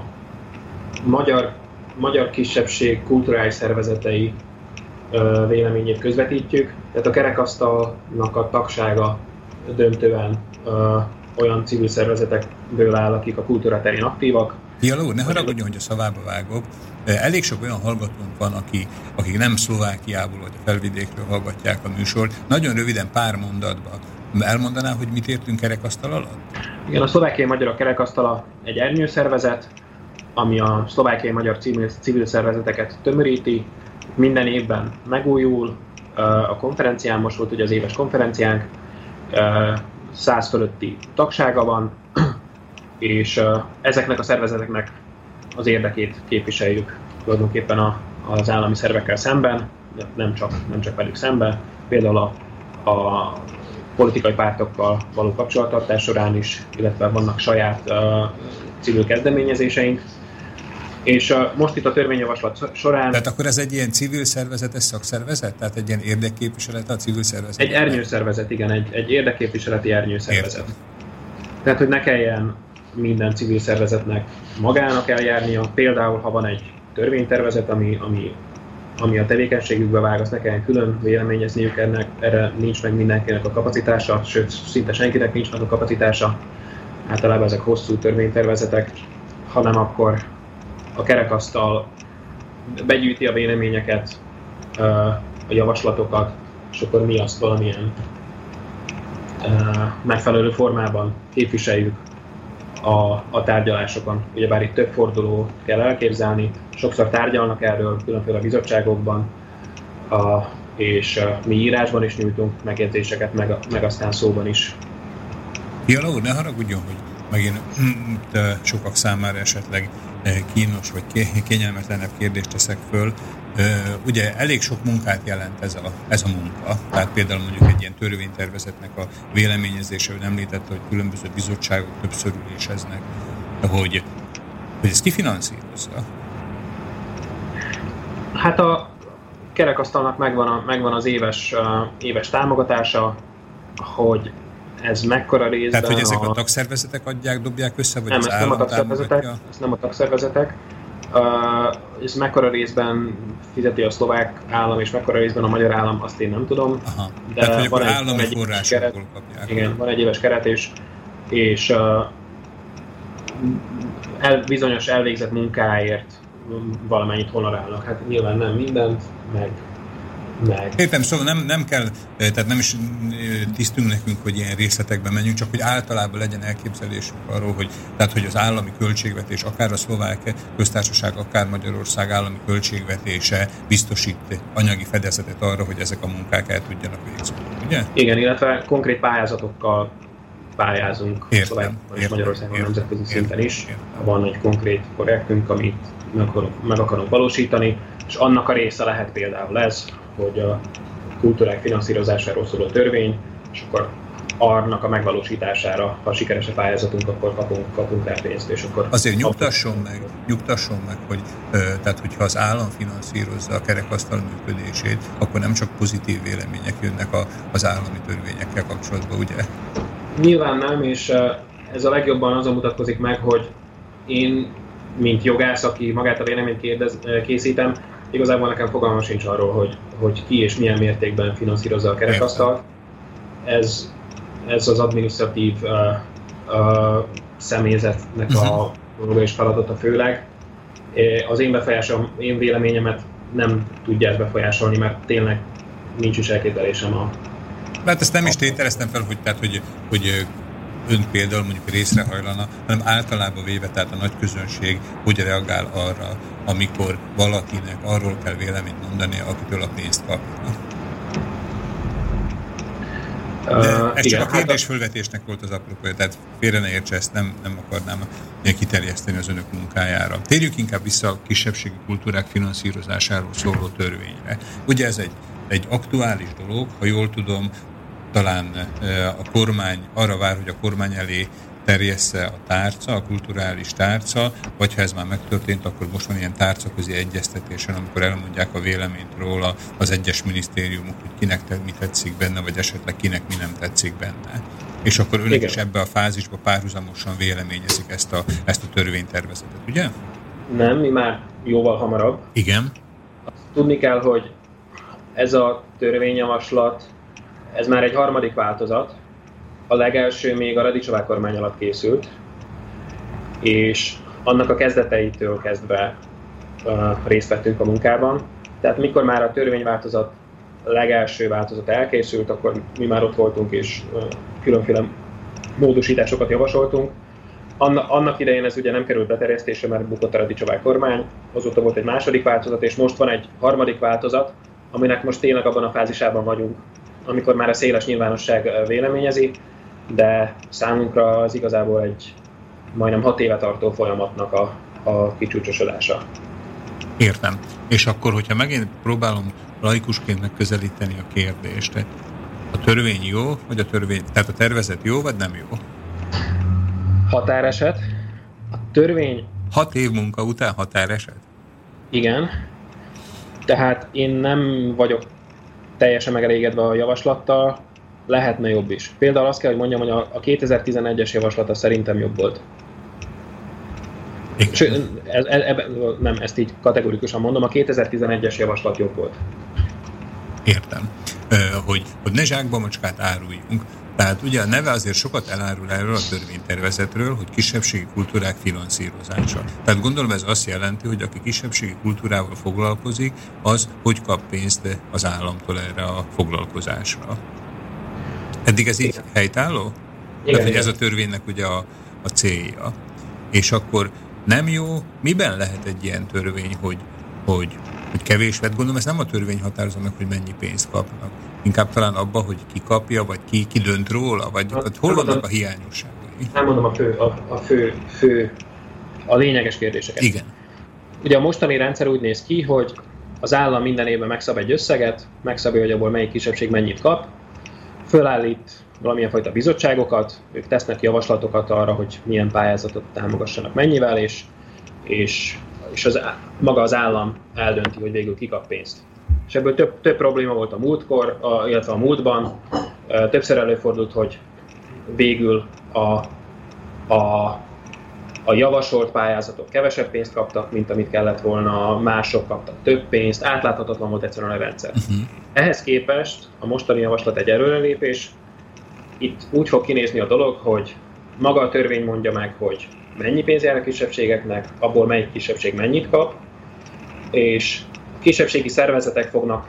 magyar, magyar kisebbség kulturális szervezetei véleményét közvetítjük. Tehát a kerekasztalnak a tagsága döntően olyan civil szervezetekből áll, akik a kultúra terén aktívak, úr, ne haragudjon, hogy a szavába vágok. Elég sok olyan hallgatónk van, aki, akik nem Szlovákiából vagy a felvidékről hallgatják a műsort. Nagyon röviden, pár mondatban elmondaná, hogy mit értünk kerekasztal alatt? Igen, a szlovákiai magyar a kerekasztala egy ernyőszervezet, ami a szlovákiai magyar civil, civil szervezeteket tömöríti. Minden évben megújul. A konferencián most volt ugye az éves konferenciánk, száz fölötti tagsága van, és ezeknek a szervezeteknek az érdekét képviseljük tulajdonképpen a, az állami szervekkel szemben, nem csak, nem csak velük szemben, például a, a politikai pártokkal való kapcsolattartás során is, illetve vannak saját uh, civil kezdeményezéseink. És uh, most itt a törvényjavaslat során... Tehát akkor ez egy ilyen civil szervezet, ez szakszervezet? Tehát egy ilyen érdekképviselet a civil szervezet? Egy ernyőszervezet, igen, egy, egy érdekképviseleti ernyőszervezet. Értem. Tehát, hogy ne kelljen minden civil szervezetnek magának eljárnia. Például, ha van egy törvénytervezet, ami, ami, ami a tevékenységükbe vág, azt ne kelljen külön véleményezniük ennek, erre nincs meg mindenkinek a kapacitása, sőt, szinte senkinek nincs meg a kapacitása. Általában ezek hosszú törvénytervezetek, hanem akkor a kerekasztal begyűjti a véleményeket, a javaslatokat, és akkor mi azt valamilyen megfelelő formában képviseljük a, a tárgyalásokon. Ugyebár itt több forduló kell elképzelni, sokszor tárgyalnak erről különféle bizottságokban, a és uh, mi írásban is nyújtunk megjegyzéseket, meg, meg aztán szóban is. Fiala úr, ne haragudjon, hogy megint mm, te sokak számára esetleg eh, kínos vagy ké- kényelmetlenebb kérdést teszek föl. Ugye elég sok munkát jelent ez a, ez a munka. Tehát például mondjuk egy ilyen törvénytervezetnek a véleményezése, ön említette, hogy különböző bizottságok többször üléseznek, hogy, hogy ez kifinanszírozza. Hát a kerekasztalnak megvan, a, megvan az éves, uh, éves támogatása, hogy ez mekkora részben Tehát, hogy ezek a tagszervezetek adják, dobják össze, vagy nem, az ezt nem a tagszervezetek, ezt nem a tagszervezetek. Uh, ez mekkora részben fizeti a szlovák állam, és mekkora részben a magyar állam, azt én nem tudom. Aha. De Tehát, van egy- állami egy forrásokból keret. kapják. Igen, van egy éves keret, és, és uh, el, bizonyos elvégzett munkáért valamennyit honorálnak. Hát nyilván nem mindent, meg, meg Értem, szóval nem, nem kell, eh, tehát nem is tisztünk nekünk, hogy ilyen részletekbe menjünk, csak hogy általában legyen elképzelésünk arról, hogy, tehát, hogy az állami költségvetés, akár a szlovák köztársaság, akár Magyarország állami költségvetése biztosít anyagi fedezetet arra, hogy ezek a munkák el tudjanak végezni. Ugye? Igen, illetve konkrét pályázatokkal pályázunk Értem, Szlovákiában és Magyarországon értem, nemzetközi értem, szinten is. értem. Van egy konkrét projektünk, amit meg akarunk, meg akarunk valósítani, és annak a része lehet például ez, hogy a kultúrák finanszírozásáról szóló törvény, és akkor annak a megvalósítására, ha sikeres a pályázatunk, akkor kapunk, kapunk rá pénzt, és akkor... Azért nyugtasson meg, nyugtasson meg, hogy tehát, hogyha az állam finanszírozza a kerekasztal működését, akkor nem csak pozitív vélemények jönnek a, az állami törvényekkel kapcsolatban, ugye? Nyilván nem, és ez a legjobban azon mutatkozik meg, hogy én, mint jogász, aki magát a véleményt kérdez, készítem, igazából nekem fogalmam sincs arról, hogy, hogy ki és milyen mértékben finanszírozza a kerekasztalt. Ez, ez az adminisztratív uh, uh, személyzetnek a dolga és feladata főleg. Az én befolyásom, én véleményemet nem tudja ezt befolyásolni, mert tényleg nincs is elképzelésem a, Hát ezt nem is tételeztem fel, hogy, tehát, hogy, hogy ön például mondjuk részre hajlana, hanem általában véve, tehát a nagy közönség hogy reagál arra, amikor valakinek arról kell véleményt mondani, akitől a pénzt kapja. De ez csak a hát kérdésfölvetésnek volt az apropója, tehát félre ne értse, ezt nem, nem akarnám kiterjeszteni az önök munkájára. Térjük inkább vissza a kisebbségi kultúrák finanszírozásáról szóló törvényre. Ugye ez egy, egy aktuális dolog, ha jól tudom, talán eh, a kormány arra vár, hogy a kormány elé terjessze a tárca, a kulturális tárca, vagy ha ez már megtörtént, akkor most van ilyen tárcaközi egyeztetésen, amikor elmondják a véleményt róla az egyes minisztériumok, hogy kinek te, mi tetszik benne, vagy esetleg kinek mi nem tetszik benne. És akkor önök Igen. is ebbe a fázisba párhuzamosan véleményezik ezt a, ezt a törvénytervezetet, ugye? Nem, mi már jóval hamarabb. Igen. Tudni kell, hogy ez a törvényjavaslat, ez már egy harmadik változat. A legelső még a Radicsová kormány alatt készült, és annak a kezdeteitől kezdve uh, részt vettünk a munkában. Tehát mikor már a törvényváltozat legelső változat elkészült, akkor mi már ott voltunk, és uh, különféle módosításokat javasoltunk. Anna, annak idején ez ugye nem került beterjesztésre, mert bukott a Radicsová kormány, azóta volt egy második változat, és most van egy harmadik változat, aminek most tényleg abban a fázisában vagyunk, amikor már a széles nyilvánosság véleményezi, de számunkra az igazából egy majdnem hat éve tartó folyamatnak a, a kicsúcsosodása. Értem. És akkor, hogyha megint próbálom laikusként megközelíteni a kérdést, a törvény jó, vagy a törvény, tehát a tervezet jó, vagy nem jó? Határeset. A törvény Hat év munka után határeset? Igen. Tehát én nem vagyok teljesen megelégedve a javaslattal, lehetne jobb is. Például azt kell, hogy mondjam, hogy a a 2011-es javaslata szerintem jobb volt. Sőt, ez, ez, ebbe, nem, ezt így kategorikusan mondom, a 2011-es javaslat jobb volt. Értem. Ö, hogy, hogy ne zsákba macskát áruljunk. Tehát ugye a neve azért sokat elárul erről a törvénytervezetről, hogy kisebbségi kultúrák finanszírozása. Tehát gondolom ez azt jelenti, hogy aki kisebbségi kultúrával foglalkozik, az hogy kap pénzt az államtól erre a foglalkozásra. Eddig ez így helytálló? Igen, Tehát, hogy ez a törvénynek ugye a, a célja. És akkor nem jó, miben lehet egy ilyen törvény, hogy hogy, hogy kevés vett. Gondolom, ez nem a törvény határozza meg, hogy mennyi pénzt kapnak. Inkább talán abba, hogy ki kapja, vagy ki, ki dönt róla, vagy Hát, hát, hol vannak a tudom. hiányosságai? Elmondom a fő, a, a fő, fő, a lényeges kérdéseket. Igen. Ugye a mostani rendszer úgy néz ki, hogy az állam minden évben megszab egy összeget, megszabja, hogy abból melyik kisebbség mennyit kap, fölállít valamilyen fajta bizottságokat, ők tesznek javaslatokat arra, hogy milyen pályázatot támogassanak mennyivel, és, és, és az, maga az állam eldönti, hogy végül ki kap pénzt. És ebből több, több probléma volt a múltkor, a, illetve a múltban. Többször előfordult, hogy végül a, a, a javasolt pályázatok kevesebb pénzt kaptak, mint amit kellett volna, mások kaptak több pénzt, átláthatatlan volt egyszerűen a rendszer. Uh-huh. Ehhez képest a mostani javaslat egy előrelépés. Itt úgy fog kinézni a dolog, hogy maga a törvény mondja meg, hogy mennyi pénz jár a kisebbségeknek, abból melyik kisebbség mennyit kap, és kisebbségi szervezetek fognak,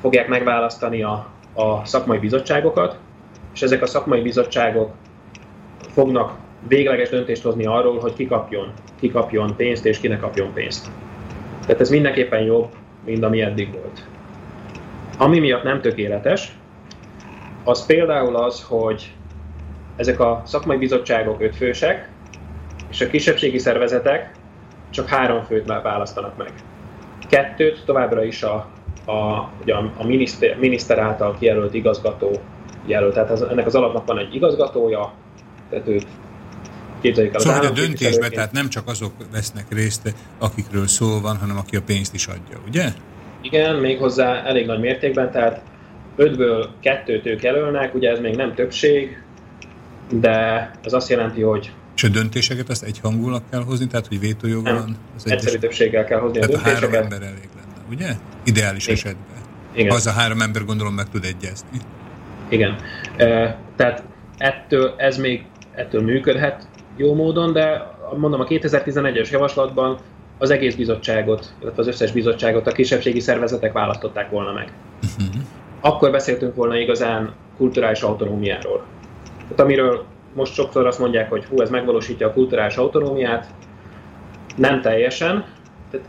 fogják megválasztani a, a szakmai bizottságokat, és ezek a szakmai bizottságok fognak végleges döntést hozni arról, hogy ki kapjon, ki kapjon pénzt és ki ne kapjon pénzt. Tehát ez mindenképpen jobb, mint ami eddig volt. Ami miatt nem tökéletes, az például az, hogy ezek a szakmai bizottságok ötfősek, és a kisebbségi szervezetek csak három főt választanak meg. Kettőt továbbra is a, a, ugye a, a miniszter, miniszter által kijelölt igazgató jelölt. Tehát az, ennek az alapnak van egy igazgatója, tehát őt képzeljük el Szóval, a döntésben, tehát nem csak azok vesznek részt, akikről szó van, hanem aki a pénzt is adja, ugye? Igen, méghozzá elég nagy mértékben, tehát ötből kettőt ők jelölnek, ugye ez még nem többség, de ez azt jelenti, hogy És a döntéseket azt egyhangulag kell hozni, tehát hogy vétójoga Nem. van az egyszerű egyes... többséggel kell hozni a Tehát a három döntéseket. ember elég lenne, ugye? Ideális Igen. esetben. Igen. Az a három ember gondolom meg tud egyezni. Igen. E, tehát ettől, ez még ettől működhet jó módon, de mondom, a 2011-es javaslatban az egész bizottságot, illetve az összes bizottságot a kisebbségi szervezetek választották volna meg. Uh-huh. Akkor beszéltünk volna igazán kulturális autonómiáról. Tehát amiről most sokszor azt mondják, hogy hú, ez megvalósítja a kulturális autonómiát, nem teljesen. Tehát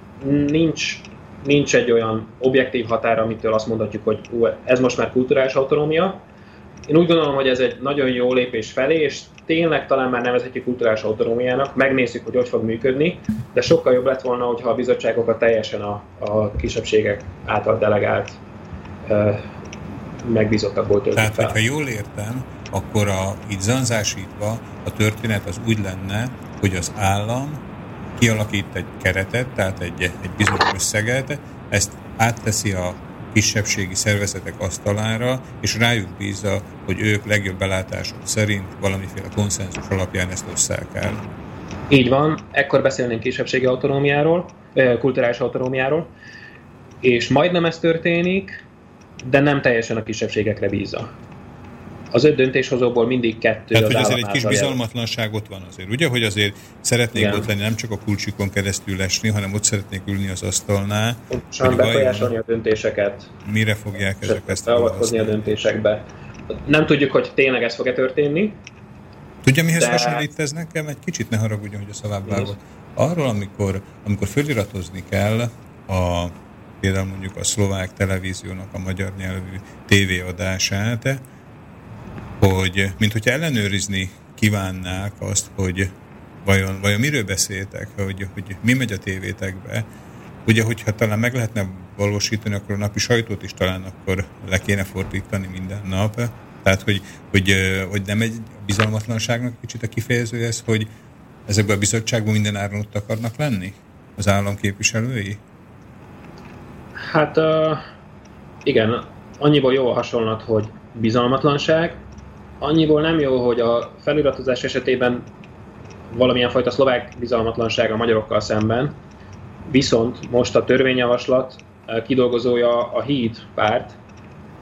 nincs, nincs egy olyan objektív határ, amitől azt mondhatjuk, hogy hú, ez most már kulturális autonómia. Én úgy gondolom, hogy ez egy nagyon jó lépés felé, és tényleg talán már nevezhetjük kulturális autonómiának, megnézzük, hogy hogy fog működni, de sokkal jobb lett volna, hogyha a bizottságokat teljesen a, a kisebbségek által delegált ö, megbízottakból töltik Tehát, fel. hogyha jól értem, akkor a, így zanzásítva a történet az úgy lenne, hogy az állam kialakít egy keretet, tehát egy, egy bizonyos összeget, ezt átteszi a kisebbségi szervezetek asztalára, és rájuk bízza, hogy ők legjobb belátásuk szerint valamiféle konszenzus alapján ezt osszák el. Így van, ekkor beszélnénk kisebbségi autonómiáról, kulturális autonómiáról, és majdnem ez történik, de nem teljesen a kisebbségekre bízza. Az öt döntéshozóból mindig kettő Tehát, az hogy azért egy kis által jelölt. bizalmatlanság ott van azért, ugye? Hogy azért szeretnék Igen. ott lenni, nem csak a kulcsikon keresztül esni, hanem ott szeretnék ülni az asztalnál, Pontosan befolyásolni a döntéseket, mire fogják ezek ezt beavatkozni a döntésekbe. Nem tudjuk, hogy tényleg ez fog-e történni. Tudja, mihez De- hasonlít ez nekem? Egy kicsit ne haragudjon, hogy a szavább vágok. Arról, amikor, amikor föliratozni kell a, például mondjuk a szlovák televíziónak a magyar nyelvű tévéadását, hogy mint hogyha ellenőrizni kívánnák azt, hogy vajon, vajon miről beszéltek, hogy, hogy mi megy a tévétekbe, Ugye, hogyha talán meg lehetne valósítani, akkor a napi sajtót is talán akkor le kéne fordítani minden nap. Tehát, hogy, hogy, hogy nem egy bizalmatlanságnak kicsit a kifejező ez, hogy ezekben a bizottságban minden áron ott akarnak lenni? Az állam képviselői? Hát uh, igen, annyiból jó a hasonlat, hogy bizalmatlanság, annyiból nem jó, hogy a feliratozás esetében valamilyen fajta szlovák bizalmatlanság a magyarokkal szemben, viszont most a törvényjavaslat uh, kidolgozója a híd párt,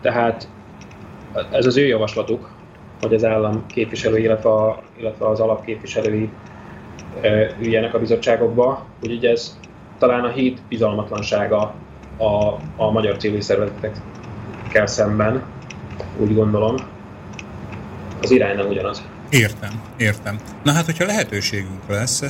tehát ez az ő javaslatuk, hogy az állam képviselői, illetve, a, illetve az alapképviselői ö, üljenek a bizottságokba, úgyhogy ez talán a híd bizalmatlansága a, a magyar civil szervezetekkel szemben, úgy gondolom. Az irány nem ugyanaz. Értem, értem. Na hát, hogyha lehetőségünk lesz,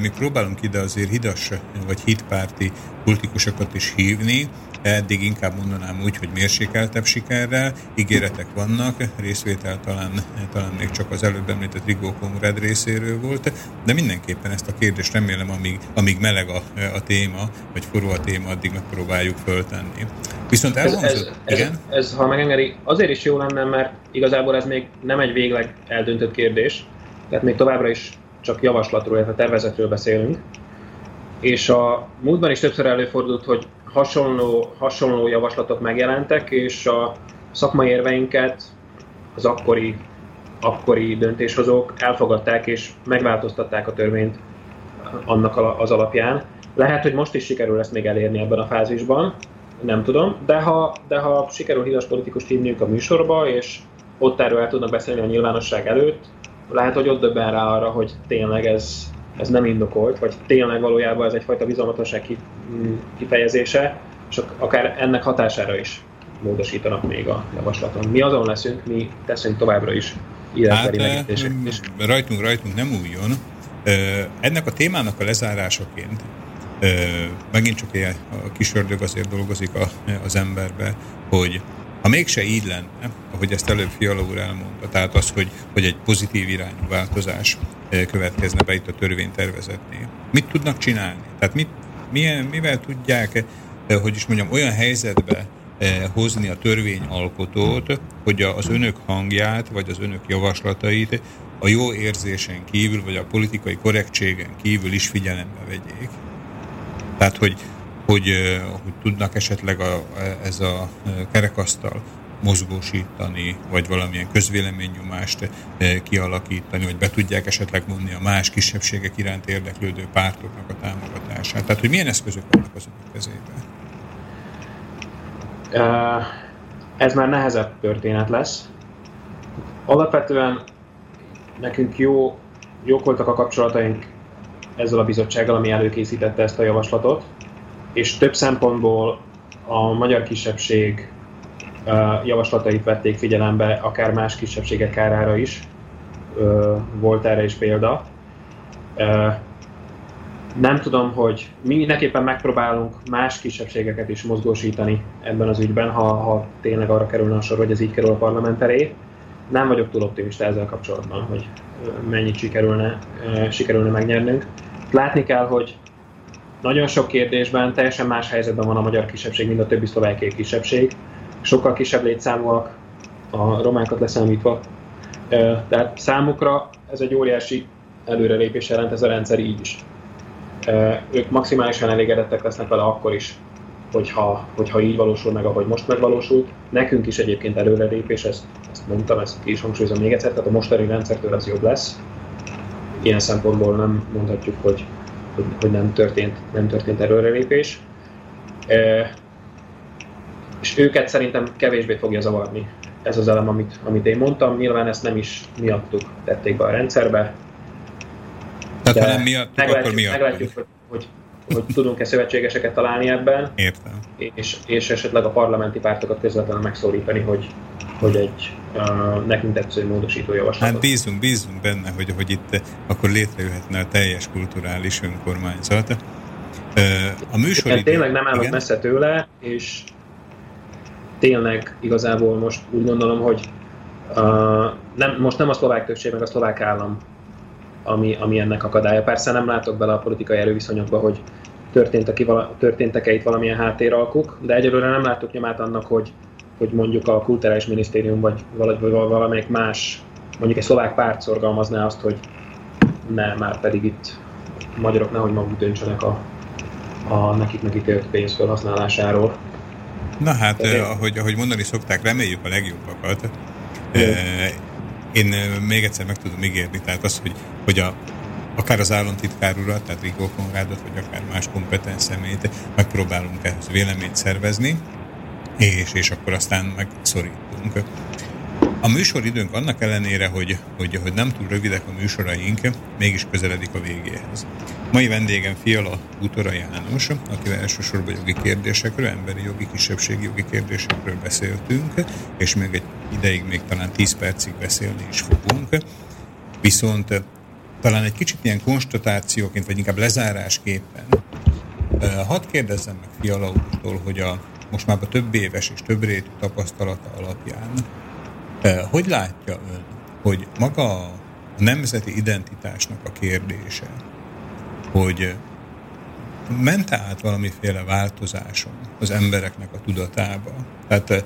mi próbálunk ide azért hidas vagy hitpárti politikusokat is hívni, eddig inkább mondanám úgy, hogy mérsékeltebb sikerrel, ígéretek vannak, részvétel talán, talán még csak az előbb említett Rigó Konrad részéről volt, de mindenképpen ezt a kérdést remélem, amíg, amíg meleg a, a téma, vagy forró a téma, addig megpróbáljuk föltenni. Viszont elhangzott, ez, ez, igen? Ez, ez, ha megengedi, azért is jó lenne, mert igazából ez még nem egy végleg eldöntött kérdés, tehát még továbbra is csak javaslatról, illetve tervezetről beszélünk. És a múltban is többször előfordult, hogy hasonló, hasonló javaslatok megjelentek, és a szakmai érveinket az akkori, akkori döntéshozók elfogadták és megváltoztatták a törvényt annak az alapján. Lehet, hogy most is sikerül ezt még elérni ebben a fázisban, nem tudom, de ha, de ha sikerül híres politikust hívniuk a műsorba, és ott erről el tudnak beszélni a nyilvánosság előtt, lehet, hogy ott döbben rá arra, hogy tényleg ez, ez nem indokolt, vagy tényleg valójában ez egyfajta bizalmatlanság kifejezése, és akár ennek hatására is módosítanak még a javaslaton. Mi azon leszünk, mi teszünk továbbra is írásbeli hát, megítéseket Rajtunk, rajtunk nem újjon. Ennek a témának a lezárásaként megint csak ilyen a kis ördög azért dolgozik a, az emberbe, hogy ha mégse így lenne, ahogy ezt előbb Fiala úr elmondta, tehát az, hogy, hogy egy pozitív irányú változás következne be itt a törvénytervezetnél, mit tudnak csinálni? Tehát mit, milyen, mivel tudják, hogy is mondjam, olyan helyzetbe hozni a törvényalkotót, hogy az önök hangját, vagy az önök javaslatait a jó érzésen kívül, vagy a politikai korrektségen kívül is figyelembe vegyék. Tehát, hogy, hogy, hogy tudnak esetleg a, ez a kerekasztal mozgósítani, vagy valamilyen közvéleménynyomást kialakítani, vagy be tudják esetleg mondni a más kisebbségek iránt érdeklődő pártoknak a támogatását. Tehát, hogy milyen eszközök vannak az önök kezében? Ez már nehezebb történet lesz. Alapvetően nekünk jó, jók voltak a kapcsolataink ezzel a bizottsággal, ami előkészítette ezt a javaslatot, és több szempontból a magyar kisebbség javaslatait vették figyelembe, akár más kisebbségek kárára is. Volt erre is példa. Nem tudom, hogy mi mindenképpen megpróbálunk más kisebbségeket is mozgósítani ebben az ügyben, ha, ha tényleg arra kerülne a sor, hogy ez így kerül a parlament elé. Nem vagyok túl optimista ezzel kapcsolatban, hogy mennyit sikerülne, sikerülne megnyernünk. Látni kell, hogy nagyon sok kérdésben teljesen más helyzetben van a magyar kisebbség, mint a többi szlovákiai kisebbség. Sokkal kisebb létszámúak, a romákat leszámítva. Tehát számukra ez egy óriási előrelépés jelent ez a rendszer így is. Ők maximálisan elégedettek lesznek vele akkor is, hogyha, hogyha így valósul meg, ahogy most megvalósult. Nekünk is egyébként előrelépés, ezt, ezt mondtam, ezt ki is hangsúlyozom még egyszer, tehát a mostani rendszertől ez jobb lesz. Ilyen szempontból nem mondhatjuk, hogy, hogy, hogy nem, történt, nem történt előrelépés. E, és őket szerintem kevésbé fogja zavarni ez az elem, amit, amit én mondtam. Nyilván ezt nem is miattuk tették be a rendszerbe. Tehát ha nem miattuk, meglátjuk, akkor miattuk. Meglátjuk, hogy, hogy hogy tudunk-e szövetségeseket találni ebben. Értem. És, és esetleg a parlamenti pártokat közvetlenül megszólítani, hogy, hogy egy nekünk tetsző módosító javaslatot. Hát bízunk, bízunk benne, hogy, hogy itt akkor létrejöhetne a teljes kulturális önkormányzat. A műsor hát tényleg nem állok igen? messze tőle, és tényleg igazából most úgy gondolom, hogy uh, nem, most nem a szlovák többség, meg a szlovák állam ami, ami ennek akadálya. Persze nem látok bele a politikai erőviszonyokba, hogy történtek-e itt valamilyen háttéralkuk, de egyelőre nem látok nyomát annak, hogy, hogy mondjuk a kulturális minisztérium vagy, vagy valamelyik más, mondjuk egy szlovák párt szorgalmazná azt, hogy ne, már pedig itt magyarok nehogy maguk döntsenek a, a nekik megítélt pénz felhasználásáról. Na hát, eh, ahogy, ahogy mondani szokták, reméljük a legjobbakat. Eh, én még egyszer meg tudom ígérni, tehát az, hogy, hogy a, akár az államtitkár urat, tehát Rigó Konrádot, vagy akár más kompetens személyt megpróbálunk ehhez véleményt szervezni, és, és akkor aztán megszorítunk. A műsoridőnk annak ellenére, hogy, hogy, hogy nem túl rövidek a műsoraink, mégis közeledik a végéhez. Mai vendégem Fiala Utora János, akivel elsősorban jogi kérdésekről, emberi jogi, kisebbségi jogi kérdésekről beszéltünk, és még egy ideig még talán 10 percig beszélni is fogunk. Viszont eh, talán egy kicsit ilyen konstatációként, vagy inkább lezárásképpen, eh, hadd kérdezzem meg Fiala úrtól, hogy a most már a több éves és több rétű tapasztalata alapján, hogy látja ön, hogy maga a nemzeti identitásnak a kérdése, hogy ment át valamiféle változáson az embereknek a tudatába. Tehát eh,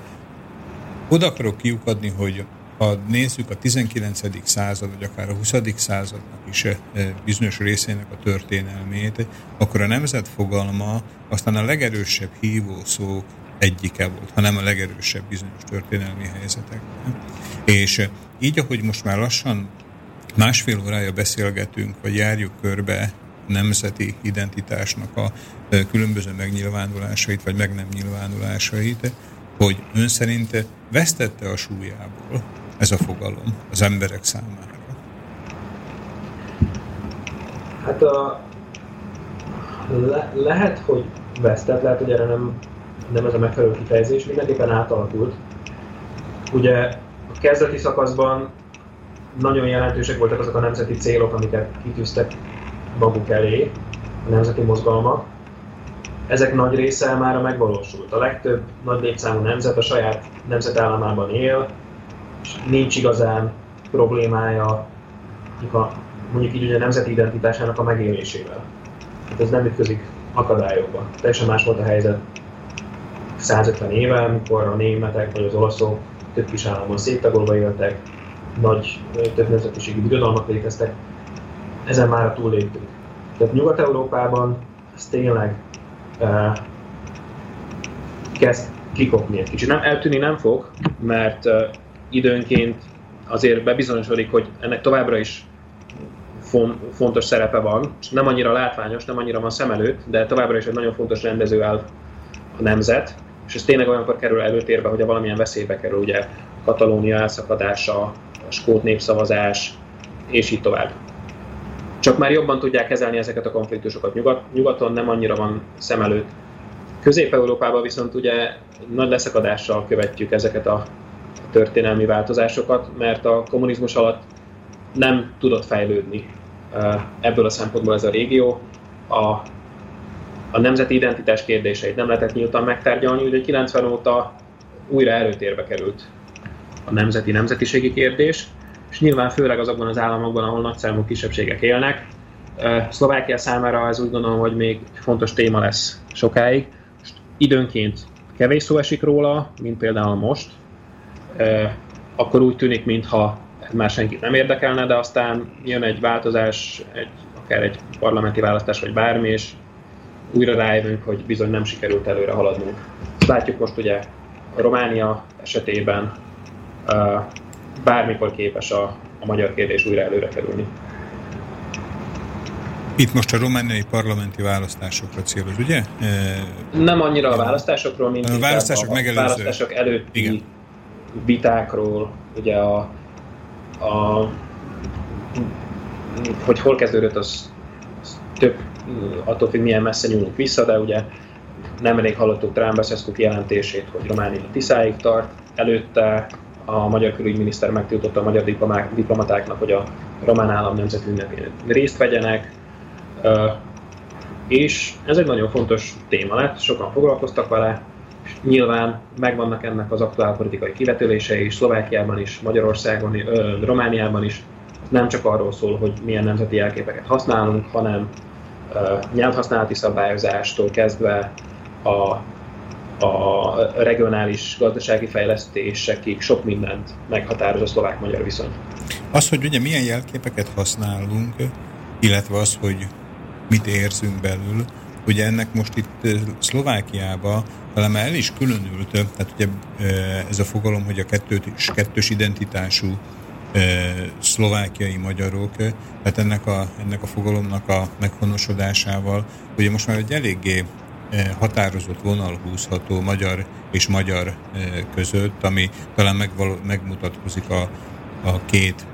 oda akarok kiukadni, hogy ha nézzük a 19. század, vagy akár a 20. századnak is eh, bizonyos részének a történelmét, akkor a nemzet fogalma aztán a legerősebb hívószó egyike volt, hanem a legerősebb bizonyos történelmi helyzetekben. És eh, így, ahogy most már lassan másfél órája beszélgetünk, vagy járjuk körbe nemzeti identitásnak a különböző megnyilvánulásait, vagy meg nem nyilvánulásait, hogy ön szerint vesztette a súlyából ez a fogalom az emberek számára? Hát a, le, lehet, hogy vesztett, lehet, hogy erre nem, nem ez a megfelelő kifejezés, mindenképpen átalakult. Ugye a kezdeti szakaszban nagyon jelentősek voltak azok a nemzeti célok, amiket kitűztek maguk elé, a nemzeti mozgalmak. Ezek nagy része már megvalósult. A legtöbb nagy létszámú nemzet a saját nemzetállamában él, nincs igazán problémája a, mondjuk így a nemzeti identitásának a megélésével. Hát ez nem ütközik akadályokba. Teljesen más volt a helyzet 150 éve, amikor a németek vagy az olaszok több kis államban széttagolva éltek, nagy több nemzetiségű birodalmak léteztek, ezen már túlléptünk. Tehát Nyugat-Európában ez tényleg uh, kezd kikopni egy kicsit. Nem, eltűni nem fog, mert uh, időnként azért bebizonyosodik, hogy ennek továbbra is fontos szerepe van, és nem annyira látványos, nem annyira van szem előtt, de továbbra is egy nagyon fontos rendező áll a nemzet, és ez tényleg olyankor kerül előtérbe, hogy a valamilyen veszélybe kerül, ugye Katalónia elszakadása, a skót népszavazás, és így tovább csak már jobban tudják kezelni ezeket a konfliktusokat. Nyugat, nyugaton nem annyira van szem előtt. Közép-Európában viszont ugye nagy leszakadással követjük ezeket a történelmi változásokat, mert a kommunizmus alatt nem tudott fejlődni ebből a szempontból ez a régió. A, a nemzeti identitás kérdéseit nem lehetett nyíltan megtárgyalni, ugye 90 óta újra előtérbe került a nemzeti nemzetiségi kérdés, és nyilván főleg azokban az államokban, ahol nagyszámú kisebbségek élnek. Szlovákia számára ez úgy gondolom, hogy még fontos téma lesz sokáig. Most időnként kevés szó esik róla, mint például most, akkor úgy tűnik, mintha már senkit nem érdekelne, de aztán jön egy változás, egy, akár egy parlamenti választás, vagy bármi, és újra rájövünk, hogy bizony nem sikerült előre haladnunk. Látjuk most ugye a Románia esetében bármikor képes a, a magyar kérdés újra előre kerülni. Itt most a romániai parlamenti választásokra céloz, ugye? Nem annyira a választásokról, mint a választások, a, a választások előtti Igen. Vitákról, ugye a, a hogy hol kezdődött, az, az több, attól függ milyen messze nyúlunk vissza, de ugye nem elég hallottuk Trump Beszeszkuk jelentését, hogy Románia Tiszáig tart, előtte a magyar külügyminiszter megtiltotta a magyar diplomatáknak, hogy a román állam nemzeti részt vegyenek, és ez egy nagyon fontos téma lett, sokan foglalkoztak vele, nyilván megvannak ennek az aktuál politikai kivetülései is, Szlovákiában is, Magyarországon, Romániában is. Nem csak arról szól, hogy milyen nemzeti jelképeket használunk, hanem nyelvhasználati szabályozástól kezdve a a regionális gazdasági fejlesztésekig sok mindent meghatároz a szlovák-magyar viszony. Az, hogy ugye milyen jelképeket használunk, illetve az, hogy mit érzünk belül, ugye ennek most itt Szlovákiába talán el is különült, tehát ugye ez a fogalom, hogy a kettős, kettős identitású szlovákiai magyarok, tehát ennek a, ennek a fogalomnak a meghonosodásával, ugye most már egy eléggé határozott vonal húzható magyar és magyar között, ami talán megvaló, megmutatkozik a, a két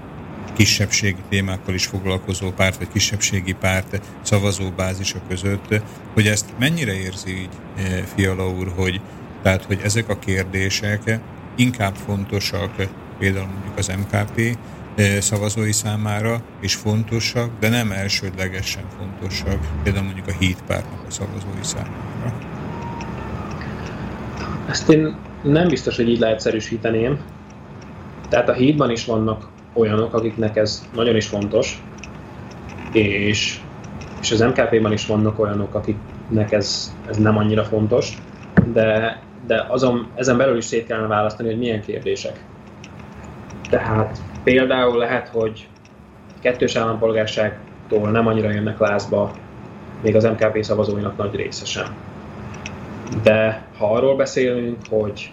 kisebbségi témákkal is foglalkozó párt, vagy kisebbségi párt szavazóbázisa között, hogy ezt mennyire érzi így eh, Fiala úr, hogy, tehát, hogy ezek a kérdések inkább fontosak például mondjuk az MKP eh, szavazói számára is fontosak, de nem elsődlegesen fontosak, például mondjuk a hídpártnak a szavazói számára. Ezt én nem biztos, hogy így leegyszerűsíteném. Tehát a hídban is vannak olyanok, akiknek ez nagyon is fontos, és, és az MKP-ban is vannak olyanok, akiknek ez, ez nem annyira fontos, de, de azon, ezen belül is szét kellene választani, hogy milyen kérdések. Tehát például lehet, hogy kettős állampolgárságtól nem annyira jönnek lázba még az MKP szavazóinak nagy része sem. De ha arról beszélünk, hogy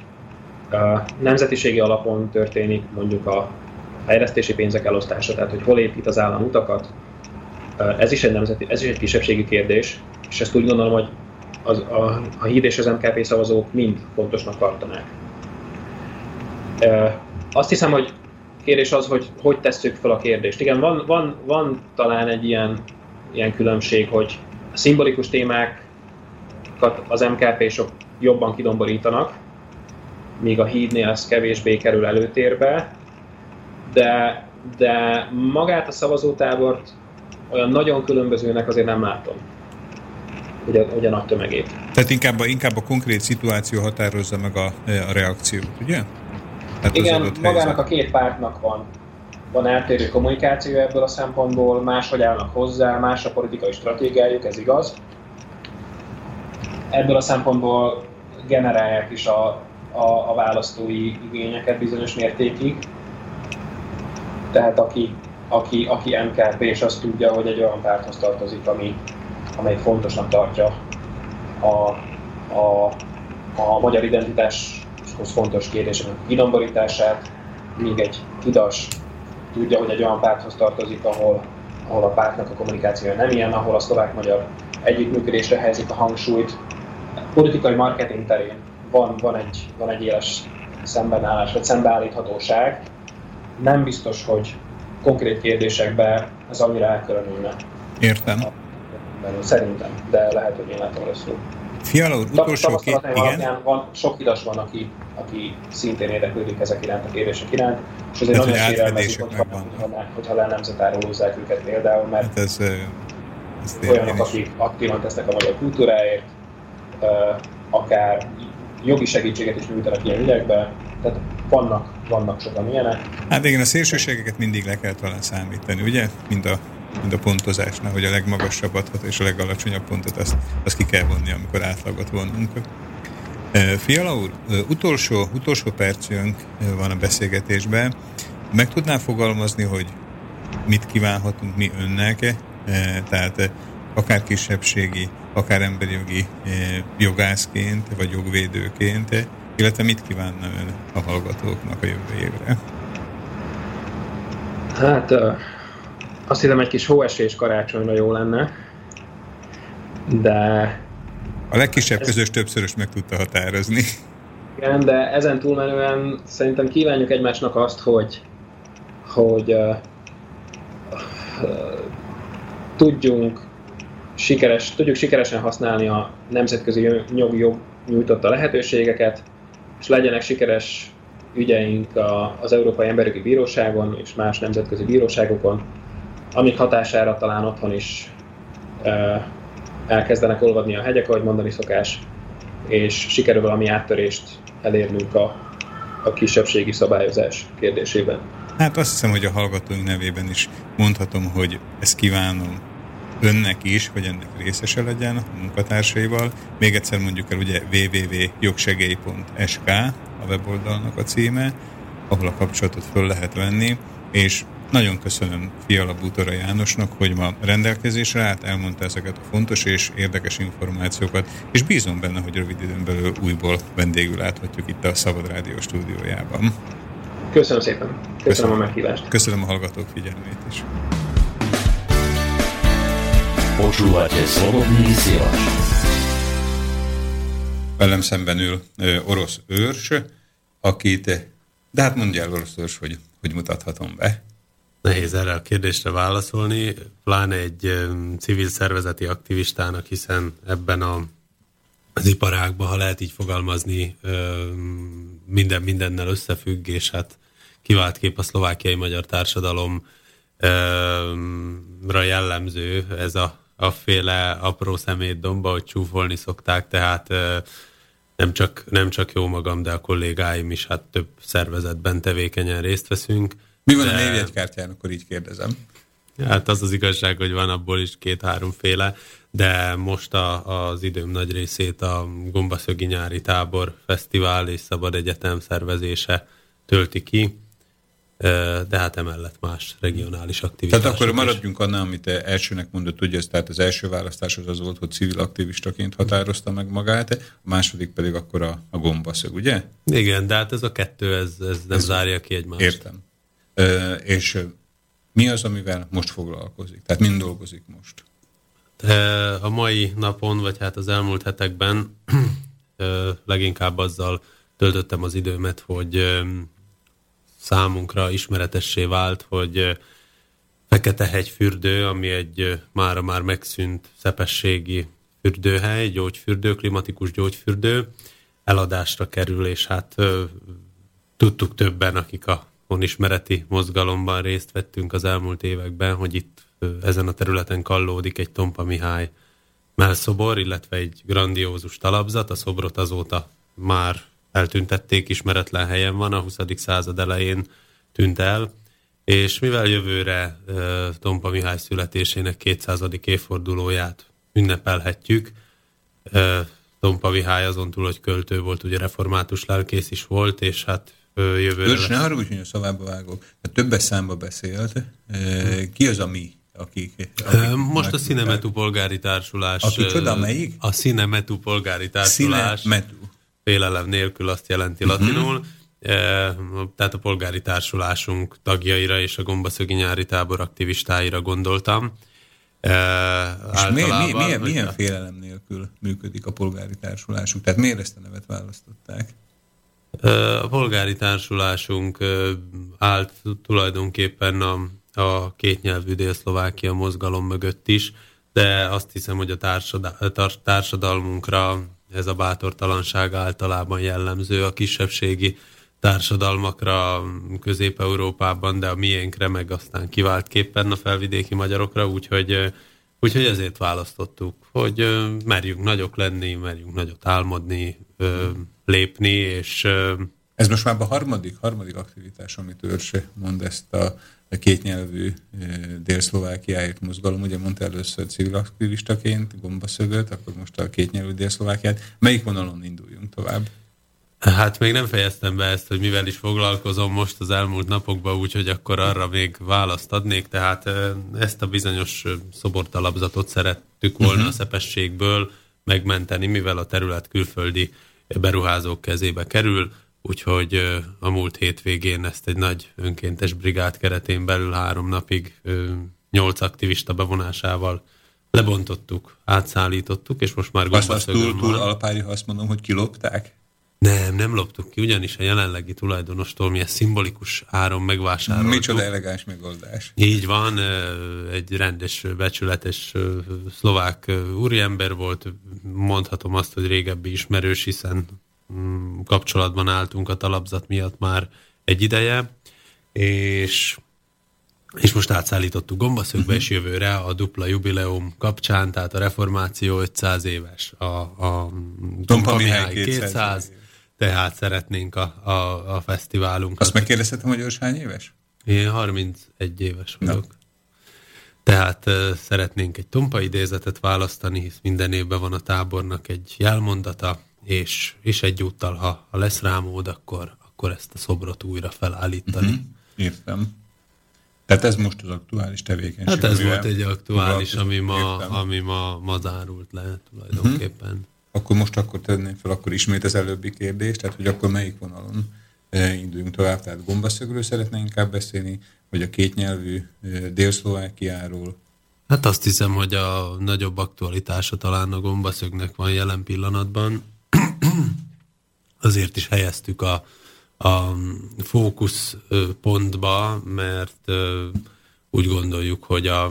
nemzetiségi alapon történik mondjuk a fejlesztési pénzek elosztása, tehát hogy hol épít az állam utakat, ez is egy nemzeti, ez is egy kisebbségi kérdés, és ezt úgy gondolom, hogy az, a, a híd és az MKP szavazók mind fontosnak tartanák. Azt hiszem, hogy kérdés az, hogy hogy tesszük fel a kérdést. Igen, van, van, van talán egy ilyen, ilyen különbség, hogy a szimbolikus témákat az MKP-sok jobban kidomborítanak, míg a hídnél ez kevésbé kerül előtérbe, de, de magát a szavazótábort olyan nagyon különbözőnek azért nem látom, ugye, ugye nagy tömegét. Tehát inkább a, inkább a konkrét szituáció határozza meg a, a reakciót, ugye? Hát Igen, magának a két pártnak van, van eltérő kommunikáció ebből a szempontból, máshogy állnak hozzá, más a politikai stratégiájuk, ez igaz. Ebből a szempontból generálják is a, a, a választói igényeket bizonyos mértékig. Tehát aki, aki, aki MKP és azt tudja, hogy egy olyan párthoz tartozik, ami, amely fontosnak tartja a, a, a magyar identitáshoz fontos kérdések kidomborítását, míg egy hidas tudja, hogy egy olyan párthoz tartozik, ahol, ahol a pártnak a kommunikációja nem ilyen, ahol a szlovák-magyar együttműködésre helyezik a hangsúlyt. Politikai marketing terén van, van, egy, van egy éles szembenállás, vagy szembeállíthatóság. Nem biztos, hogy konkrét kérdésekbe ez annyira elkülönülne. Értem. Szerintem, de lehet, hogy én látom rosszul. Fiala úr, utolsó két, igen. Van, sok hidas van, aki, aki szintén érdeklődik ezek iránt, a kérdések iránt, és azért nagyon sérelmezik, hogyha, hogyha, hogyha le nemzetárulózzák őket például, mert Hát ez, én, olyanok, akik aktívan tesznek a magyar kultúráért, akár jogi segítséget is nyújtanak ilyen ügyekben, tehát vannak, vannak sokan ilyenek. Hát igen, a szélsőségeket mindig le kell talán számítani, ugye? Mind a, mind a pontozásnál, hogy a legmagasabbat és a legalacsonyabb pontot azt, azt ki kell vonni, amikor átlagot vonunk. Fiala úr, utolsó, utolsó percünk van a beszélgetésben. Meg tudná fogalmazni, hogy mit kívánhatunk mi önnek, tehát akár kisebbségi, akár emberi jogi jogászként, vagy jogvédőként, illetve mit kívánna ön a hallgatóknak a jövő évre? Hát azt hiszem egy kis hóesés karácsonyra jó lenne, de A legkisebb közös többszörös meg tudta határozni. Igen, de ezen túlmenően szerintem kívánjuk egymásnak azt, hogy, hogy uh, uh, tudjunk sikeres, tudjuk sikeresen használni a nemzetközi jogi jog nyújtotta lehetőségeket, és legyenek sikeres ügyeink a, az Európai Emberjogi Bíróságon és más nemzetközi bíróságokon, amik hatására talán otthon is elkezdenek olvadni a hegyek, ahogy mondani szokás, és sikerül valami áttörést elérnünk a, a kisebbségi szabályozás kérdésében. Hát azt hiszem, hogy a hallgatóink nevében is mondhatom, hogy ezt kívánom önnek is, hogy ennek részese legyen a munkatársaival. Még egyszer mondjuk el ugye www.jogsegély.sk a weboldalnak a címe, ahol a kapcsolatot föl lehet venni, és nagyon köszönöm Fiala Bútora Jánosnak, hogy ma rendelkezésre állt, elmondta ezeket a fontos és érdekes információkat, és bízom benne, hogy rövid időn belül újból vendégül láthatjuk itt a Szabad Rádió stúdiójában. Köszönöm szépen. Köszönöm, Köszönöm. a meghívást. Köszönöm a hallgatók figyelmét is. Počúvate Slobodný vysielač. Velem szemben ül ö, orosz őrs, akit, de hát mondja el orosz őrs, hogy, hogy mutathatom be. Nehéz erre a kérdésre válaszolni, pláne egy em, civil szervezeti aktivistának, hiszen ebben a, az iparágban, ha lehet így fogalmazni, öm, minden mindennel összefügg, és hát kivált kép a szlovákiai magyar társadalomra jellemző ez a, a féle apró szemét domba, hogy csúfolni szokták, tehát nem csak, nem csak jó magam, de a kollégáim is hát több szervezetben tevékenyen részt veszünk. Mi van a de- névjegykártyán, akkor így kérdezem. Hát az az igazság, hogy van abból is két-háromféle, de most a, az időm nagy részét a Gombaszögi Nyári Tábor Fesztivál és Szabad Egyetem szervezése tölti ki, de hát emellett más regionális aktivitások Tehát akkor maradjunk annál, amit elsőnek mondott, ugye, ez tehát az első választás az az volt, hogy civil aktivistaként határozta meg magát, a második pedig akkor a, a gombaszög, ugye? Igen, de hát ez a kettő, ez, ez nem Ez- zárja ki egymást. Értem. Ö, és mi az, amivel most foglalkozik? Tehát mind dolgozik most? Ö, A mai napon, vagy hát az elmúlt hetekben leginkább azzal töltöttem az időmet, hogy számunkra ismeretessé vált, hogy Fekete-hegy ami egy mára már megszűnt szepességi fürdőhely, gyógyfürdő, klimatikus gyógyfürdő, eladásra kerül, és hát tudtuk többen, akik a honismereti mozgalomban részt vettünk az elmúlt években, hogy itt ezen a területen kallódik egy Tompa Mihály melszobor, illetve egy grandiózus talapzat. A szobrot azóta már eltüntették, ismeretlen helyen van, a 20. század elején tűnt el, és mivel jövőre Tompa Mihály születésének 200. évfordulóját ünnepelhetjük, Tompa Mihály azon túl, hogy költő volt, ugye református lelkész is volt, és hát jövőre Őrs, ne haragudj, hogy a szavába vágok. Többes számba beszélt. Ki az a mi, akik... Akik Most a Cinemetu Polgári Társulás. A kicsoda, ö, melyik? A Cinemetu Polgári Társulás. Cinemetu. Félelem nélkül azt jelenti Mhm. latinul. E, Tehát a polgári társulásunk tagjaira és a Gombaszögi nyári tábor aktivistáira gondoltam. E, És miért, általában, milyen, milyen félelem nélkül működik a polgári társulásuk? Tehát miért ezt a nevet választották? Ö, A polgári társulásunk állt tulajdonképpen a, a kétnyelvű Dél-Szlovákia mozgalom mögött is, de azt hiszem, hogy a társadalmunkra ez a bátortalanság általában jellemző a kisebbségi társadalmakra Közép-Európában, de a miénkre meg aztán kivált képpen a felvidéki magyarokra, úgyhogy, úgyhogy ezért választottuk, hogy merjünk nagyok lenni, merjünk nagyot álmodni, lépni, és Ez most már a harmadik, harmadik aktivitás, amit Őrse mond ezt a, a kétnyelvű ö, Dél-Szlovákiáért mozgalom. Ugye mondta először civil aktivistaként, gombaszögöt, akkor most a kétnyelvű Dél-Szlovákiát. Melyik vonalon induljunk tovább? Hát még nem fejeztem be ezt, hogy mivel is foglalkozom most az elmúlt napokban, úgyhogy akkor arra még választ adnék. Tehát ö, ezt a bizonyos ö, szobortalapzatot szerettük volna uh-huh. a szepességből megmenteni, mivel a terület külföldi beruházók kezébe kerül, úgyhogy a múlt hétvégén ezt egy nagy önkéntes brigád keretén belül három napig nyolc aktivista bevonásával lebontottuk, átszállítottuk, és most már Azt, azt túl, túl alapári, ha azt mondom, hogy kilopták? Nem, nem loptuk ki, ugyanis a jelenlegi tulajdonostól mi ezt szimbolikus áron megvásároltuk. Micsoda elegáns megoldás. Így van, egy rendes, becsületes szlovák úriember volt, mondhatom azt, hogy régebbi ismerős, hiszen kapcsolatban álltunk a talapzat miatt már egy ideje, és és most átszállítottuk Gombaszögbe, uh-huh. és jövőre a dupla jubileum kapcsán, tehát a reformáció 500 éves, a, a Tompa Mihály 200, 200 tehát szeretnénk a, a, a fesztiválunkat. Azt megkérdezhetem, hogy ős hány éves? Én 31 éves vagyok. No. Tehát uh, szeretnénk egy tompa idézetet választani, hisz minden évben van a tábornak egy jelmondata, és, és egyúttal, ha, ha lesz rá mód, akkor, akkor ezt a szobrot újra felállítani. Uh-huh. Értem. Tehát ez most az aktuális tevékenység. Hát ez volt egy aktuális, ami ma, Értem. ami ma, ma zárult le tulajdonképpen. Uh-huh. Akkor most akkor tenném fel akkor ismét az előbbi kérdést, tehát hogy akkor melyik vonalon eh, induljunk tovább, tehát gombaszögről szeretnénk inkább beszélni, vagy a kétnyelvű eh, Dél-Szlovákiáról. Hát azt hiszem, hogy a nagyobb aktualitása talán a gombaszögnek van jelen pillanatban. Azért is helyeztük a, a fókuszpontba, mert úgy gondoljuk, hogy a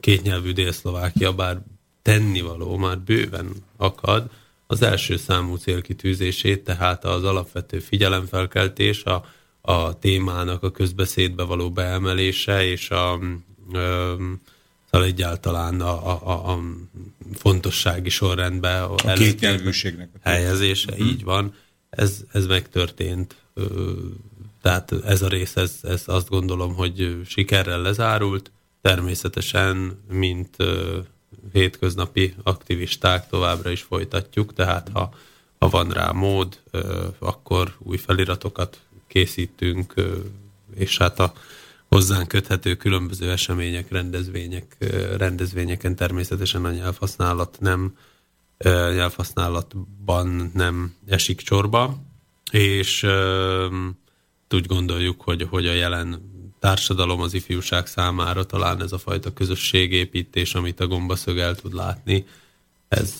kétnyelvű Dél-Szlovákia bár tennivaló már bőven akad, az első számú célkitűzését, tehát az alapvető figyelemfelkeltés, a, a témának a közbeszédbe való beemelése, és a, ö, szóval egyáltalán a, a, a, fontossági sorrendbe a, A kétnyelvűségnek a helyezése, Mhm. így van. Ez, ez megtörtént. Tehát ez a rész, ez, ez azt gondolom, hogy sikerrel lezárult. Természetesen, mint hétköznapi aktivisták továbbra is folytatjuk, tehát ha, ha van rá mód, akkor új feliratokat készítünk, és hát a hozzánk köthető különböző események, rendezvények, rendezvényeken természetesen a nyelvhasználat nem nyelvhasználatban nem esik csorba, és úgy gondoljuk, hogy, hogy a jelen társadalom az ifjúság számára talán ez a fajta közösségépítés, amit a gombaszög el tud látni, ez,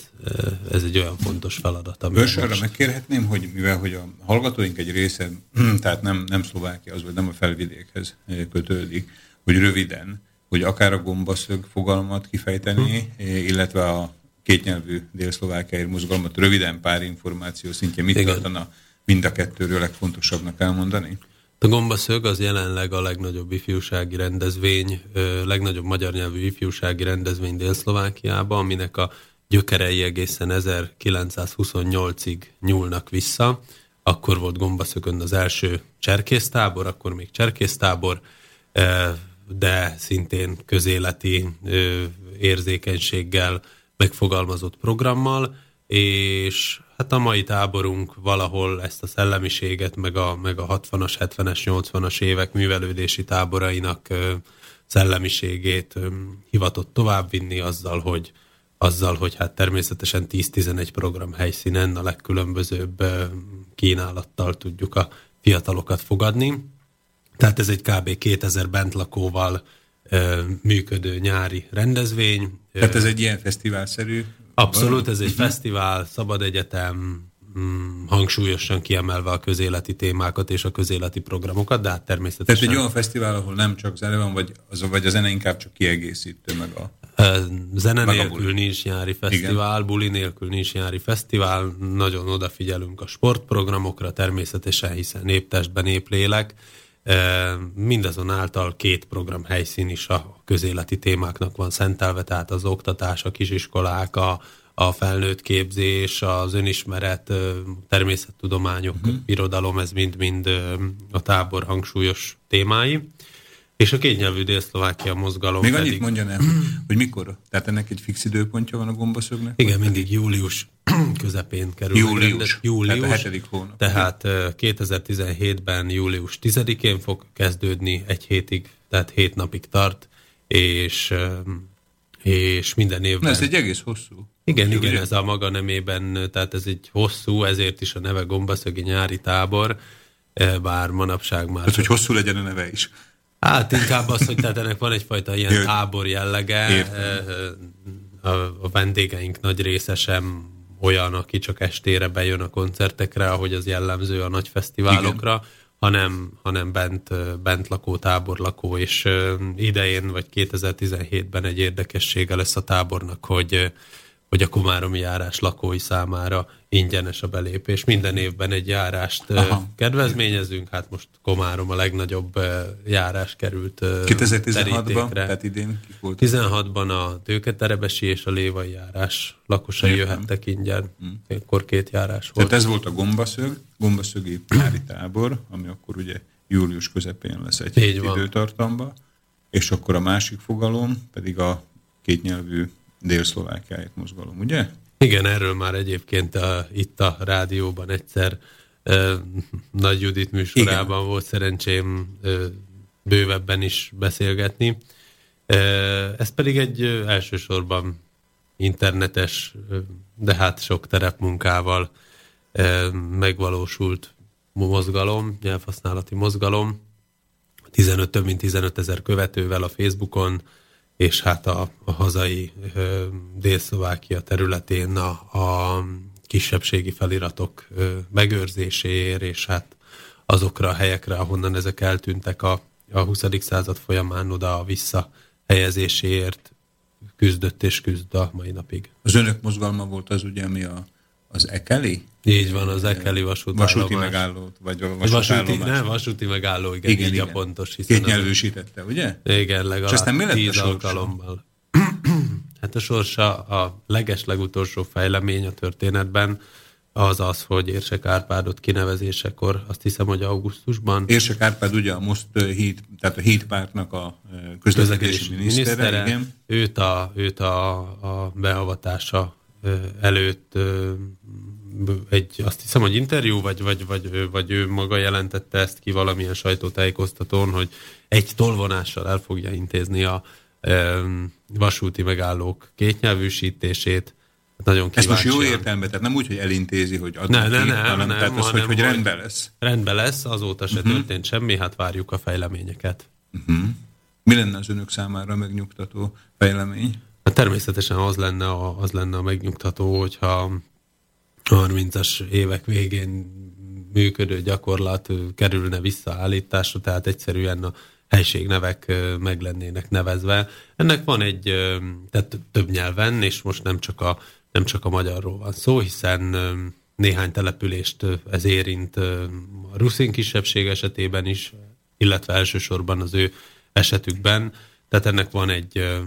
ez egy olyan fontos feladat, ami Börs, arra megkérhetném, hogy mivel hogy a hallgatóink egy része, tehát nem, nem Szlovákia, az vagy nem a felvidékhez kötődik, hogy röviden, hogy akár a gombaszög fogalmat kifejteni, Hm. illetve a kétnyelvű dél-szlovákiai mozgalmat röviden pár információ szintje, mit tartana mind a kettőről legfontosabbnak elmondani? A Gombaszög az jelenleg a legnagyobb ifjúsági rendezvény, legnagyobb magyar nyelvű ifjúsági rendezvény Dél-Szlovákiában, aminek a gyökerei egészen 1928-ig nyúlnak vissza. Akkor volt Gombaszögön az első cserkésztábor, akkor még cserkésztábor, ö, de szintén közéleti ö, érzékenységgel megfogalmazott programmal, és hát a mai táborunk valahol ezt a szellemiséget, meg a, meg a 60-as, 70-es, 80-as évek művelődési táborainak ö, szellemiségét hivatott továbbvinni azzal, hogy azzal, hogy hát természetesen 10-11 program helyszínen a legkülönbözőbb kínálattal tudjuk a fiatalokat fogadni. Tehát ez egy kb. 2000 bentlakóval működő nyári rendezvény. Tehát ez egy ilyen fesztiválszerű Abszolút, ez egy fesztivál, szabad egyetem, mm, hangsúlyosan kiemelve a közéleti témákat és a közéleti programokat, de hát természetesen... Tehát egy olyan fesztivál, ahol nem csak zene van, vagy, az, vagy a zene inkább csak kiegészítő, meg a... Zene Meg nélkül nincs nyári fesztivál, Igen. buli nélkül nincs nyári fesztivál, nagyon odafigyelünk a sportprogramokra természetesen, hiszen néptestben néplélek. Mindazonáltal két program helyszín is a közéleti témáknak van szentelve, tehát az oktatás, a kisiskolák, a, a felnőtt képzés, az önismeret, természettudományok, uh-huh. irodalom, ez mind-mind a tábor hangsúlyos témái. És a kétnyelvű Dél-Szlovákia mozgalom Még pedig... annyit mondjon el, hogy, mikor? Tehát ennek egy fix időpontja van a gombaszögnek? Igen, mindig július közepén kerül. Július. Július. Tehát a hetedik hónap. Tehát ö, 2017-ben július 10-én fog kezdődni, egy hétig, tehát hét napig tart, és, és minden évben... Na, ez egy egész hosszú. Igen, igen, ez a maga nemében, tehát ez egy hosszú, ezért is a neve Gombaszögi nyári tábor, bár manapság már... Tehát, hogy hosszú legyen a neve is. Hát inkább az, hogy tehát ennek van egyfajta ilyen Jö- tábor jellege. Értem. A, a vendégeink nagy része sem olyan, aki csak estére bejön a koncertekre, ahogy az jellemző a nagy fesztiválokra, hanem, hanem bent, bent lakó, tábor lakó, és idején vagy 2017-ben egy érdekessége lesz a tábornak, hogy hogy a Komáromi járás lakói számára ingyenes a belépés. Minden évben egy járást Aha. kedvezményezünk, hát most Komárom a legnagyobb járás került ö, 2016-ban, terítékre. tehát idén volt? 16-ban a Tőketerebesi és a Lévai járás lakosai Értem. jöhettek ingyen. Akkor két járás volt. Tehát ez volt a gombaszög, gombaszögi nyári tábor, ami akkor ugye július közepén lesz egy Így hét van. időtartamba, és akkor a másik fogalom pedig a kétnyelvű dél-szlovákiáért mozgalom, ugye? Igen, erről már egyébként a, itt a rádióban egyszer ö, Nagy Judit műsorában Igen. volt szerencsém ö, bővebben is beszélgetni. Ö, ez pedig egy ö, elsősorban internetes, ö, de hát sok terepmunkával ö, megvalósult mozgalom, nyelvhasználati mozgalom. 15, több mint 15 ezer követővel a Facebookon, és hát a, a hazai Dél-Szlovákia területén a, a kisebbségi feliratok megőrzéséért, és hát azokra a helyekre, ahonnan ezek eltűntek a, a 20. század folyamán oda a visszahelyezéséért küzdött és küzd a mai napig. Az önök mozgalma volt az ugye, ami a az Ekeli? Így van, az Ekeli vasútállomás. Vasúti megállót, vagy a Vasúti, vasútállomás. ne, vasúti megálló, igen, igen, így a pontos. Két nyelvűsítette, ugye? Igen, legalább És aztán mi lett a tíz sorsa? alkalommal. hát a sorsa a leges legutolsó fejlemény a történetben az az, hogy Érsek Árpádot kinevezésekor, azt hiszem, hogy augusztusban Érsek Árpád ugye a most híd, tehát a híd pártnak a közlekedési minisztere, igen. őt, a, őt a, a beavatása előtt egy, azt hiszem, hogy interjú, vagy, vagy, vagy, vagy ő maga jelentette ezt ki valamilyen sajtótájékoztatón, hogy egy tolvonással el fogja intézni a vasúti megállók kétnyelvűsítését. Hát Nagyon Ezt most jó értelemben, tehát nem úgy, hogy elintézi, hogy adnak Ne, ne, ki, ne, hanem nem, tehát az, hogy, hanem hogy hogy- rendben lesz. Rendben lesz, azóta se uh-huh. történt semmi, hát várjuk a fejleményeket. Mi lenne az önök számára megnyugtató fejlemény? Hát természetesen az lenne a, az lenne a megnyugtató, hogyha 30-as évek végén működő gyakorlat kerülne visszaállításra, tehát egyszerűen a helységnevek meg lennének nevezve. Ennek van egy, tehát több nyelven, és most nem csak a, nem csak a magyarról van szó, hiszen néhány települést ez érint a ruszin kisebbség esetében is, illetve elsősorban az ő esetükben. Tehát ennek van egy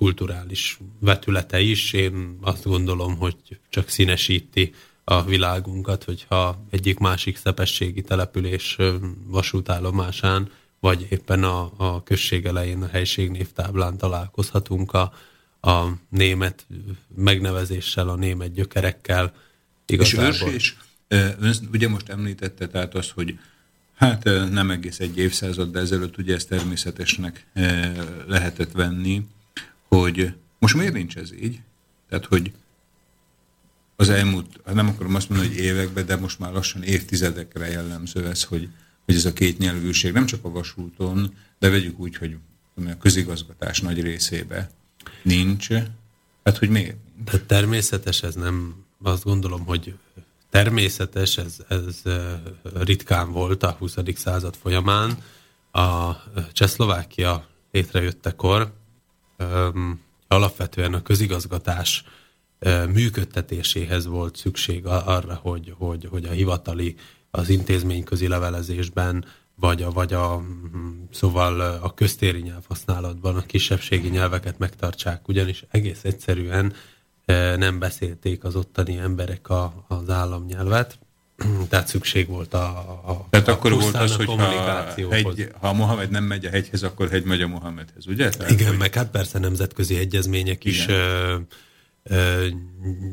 kulturális vetülete is. Én azt gondolom, hogy csak színesíti a világunkat, hogyha egyik másik szepességi település vasútállomásán, vagy éppen a, a község elején a helységnévtáblán találkozhatunk a, a német megnevezéssel, a német gyökerekkel. Igazából. és ö, ön ugye most említette tehát azt, hogy hát nem egész egy évszázad, de ezelőtt ugye ezt természetesnek lehetett venni, hogy most miért nincs ez így? Tehát, hogy az elmúlt, hát nem akarom azt mondani, hogy években, de most már lassan évtizedekre jellemző ez, hogy, hogy ez a két nyelvűség nem csak a vasúton, de vegyük úgy, hogy a közigazgatás nagy részébe nincs. Hát, hogy miért? De természetes, ez nem, azt gondolom, hogy természetes, ez, ez ritkán volt a 20. század folyamán. A Csehszlovákia létrejöttekor alapvetően a közigazgatás működtetéséhez volt szükség arra, hogy, hogy, hogy a hivatali, az intézményközi levelezésben, vagy a, vagy a, szóval a köztéri nyelvhasználatban a kisebbségi nyelveket megtartsák, ugyanis egész egyszerűen nem beszélték az ottani emberek a, az államnyelvet, tehát szükség volt a, a Tehát a akkor volt az, hogy ha, hegy, ha a Mohamed nem megy a hegyhez, akkor hegy megy a Mohamedhez, ugye? Tehát, Igen, hogy, meg hát persze nemzetközi egyezmények is Igen. ö, ö,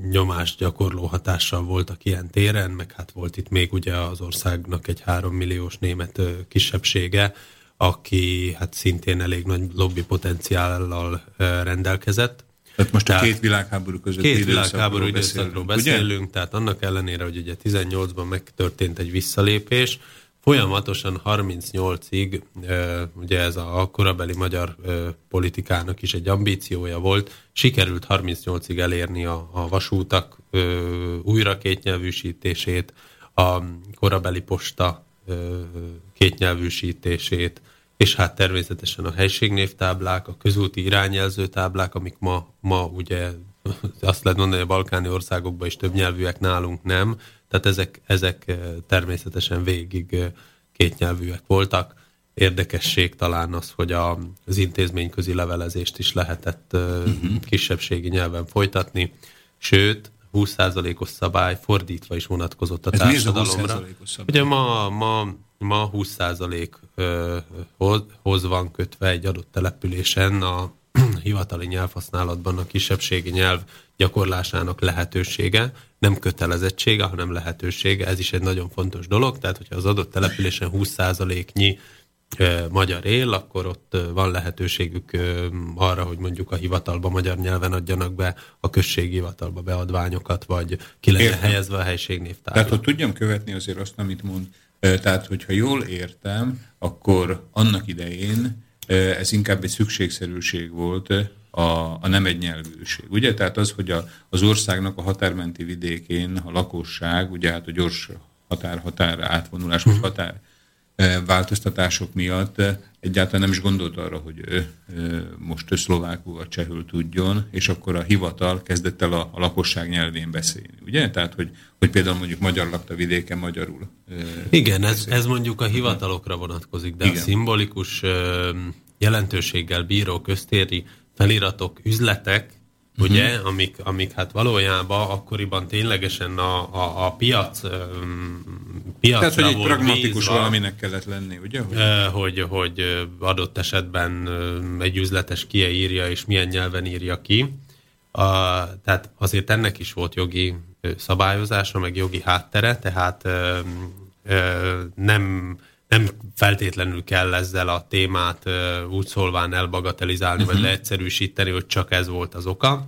nyomást gyakorló hatással voltak ilyen téren, meg hát volt itt még ugye az országnak egy három milliós német ö, kisebbsége, aki hát szintén elég nagy lobby potenciállal ö, rendelkezett. Tehát most a Tehát két világháború között Két világháború időszakról ugye? beszélünk, tehát annak ellenére, hogy ugye 18-ban megtörtént egy visszalépés, folyamatosan 38-ig, ö, ugye ez a korabeli magyar politikának is egy ambíciója volt, sikerült 38-ig elérni a, a vasútak újra kétnyelvűsítését, a korabeli posta kétnyelvűsítését, és hát természetesen a helységnévtáblák, a közúti irányjelző táblák, amik ma, ma ugye azt lehet mondani, hogy a balkáni országokban is több nyelvűek nálunk nem, tehát ezek, ezek eh, természetesen végig eh, kétnyelvűek voltak. Érdekesség talán az, hogy a, az intézményközi levelezést is lehetett uh-huh. kisebbségi nyelven folytatni, sőt, 20%-os szabály fordítva is vonatkozott a Ez a társadalomra. 20%-os szabály? Ugye ma, ma, ma 20%-hoz van kötve egy adott településen a hivatali nyelvhasználatban a kisebbségi nyelv gyakorlásának lehetősége, nem kötelezettsége, hanem lehetősége. Ez is egy nagyon fontos dolog, tehát hogyha az adott településen 20%-nyi ö, magyar él, akkor ott van lehetőségük arra, hogy mondjuk a hivatalba magyar nyelven adjanak be a községi hivatalba beadványokat, vagy ki legyen helyezve a helységnévtárba. Tehát, hogy tudjam követni azért azt, amit mond. Tehát, hogyha jól értem, akkor annak idején ez inkább egy szükségszerűség volt a, a nem egy nyelvűség. Ugye? Tehát az, hogy a, az országnak a határmenti vidékén a lakosság, ugye hát a gyors határ-határ átvonulás, vagy határ eh, változtatások miatt egyáltalán nem is gondolt arra, hogy ö, most ő szlovákul vagy csehül tudjon, és akkor a hivatal kezdett el a, a lakosság nyelvén beszélni, ugye? Tehát, hogy, hogy például mondjuk magyar lakta vidéken magyarul. Igen, ez, ez mondjuk a hivatalokra vonatkozik, de Igen. a szimbolikus jelentőséggel bíró köztéri feliratok, üzletek, Mhm. ugye, amik, amik hát valójában akkoriban ténylegesen a, a, a piac piacra Tehát, hogy egy pragmatikus bízva, valaminek kellett lenni, ugye? Hogy, hogy, hogy adott esetben egy üzletes kie írja, és milyen nyelven írja ki. A, tehát azért ennek is volt jogi szabályozása, meg jogi háttere, tehát ö, ö, nem, nem feltétlenül kell ezzel a témát úgy szólván elbagatelizálni, uh-huh. vagy leegyszerűsíteni, hogy csak ez volt az oka.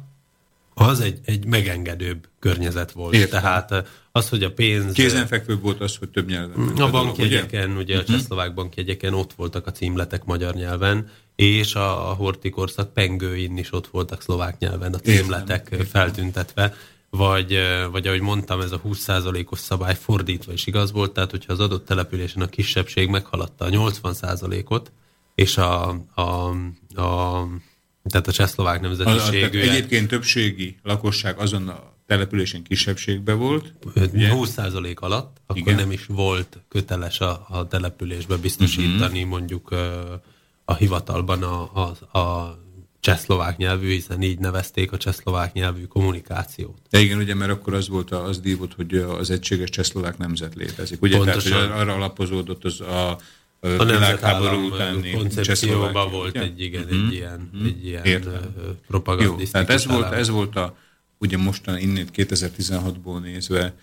Az egy, egy megengedőbb környezet volt. Értem. Tehát az, hogy a pénz... Kézenfekvőbb volt az, hogy több nyelven. ment A bankjegyeken, ugye a csehszlovák bankjegyeken ott voltak a címletek magyar nyelven, és a, a horti korszak pengőin is ott voltak szlovák nyelven a címletek Értem, feltüntetve, vagy, vagy ahogy mondtam, ez a 20%-os szabály fordítva is igaz volt, tehát hogyha az adott településen a kisebbség meghaladta a 80%-ot, és a, a, a tehát a csehszlovák nemzetiségű egyébként többségi lakosság azon a településen kisebbségben volt. 20% alatt, akkor Igen. nem is volt köteles a, a településbe biztosítani Mhm. mondjuk a hivatalban a, a, a csehszlovák nyelvű, hiszen így nevezték a csehszlovák nyelvű kommunikációt. De igen, ugye, mert akkor az volt, a- az dívott, hogy az egységes csehszlovák nemzet létezik. Ugye, Pontosan. tehát, hogy arra alapozódott az a, a A világháború utáni koncepcióban volt ugye? egy, igen, egy ilyen, egy ilyen Értem. ö, Jó, propagandisztikus tehát ez volt, ez volt a, ugye mostan innen 2016-ból nézve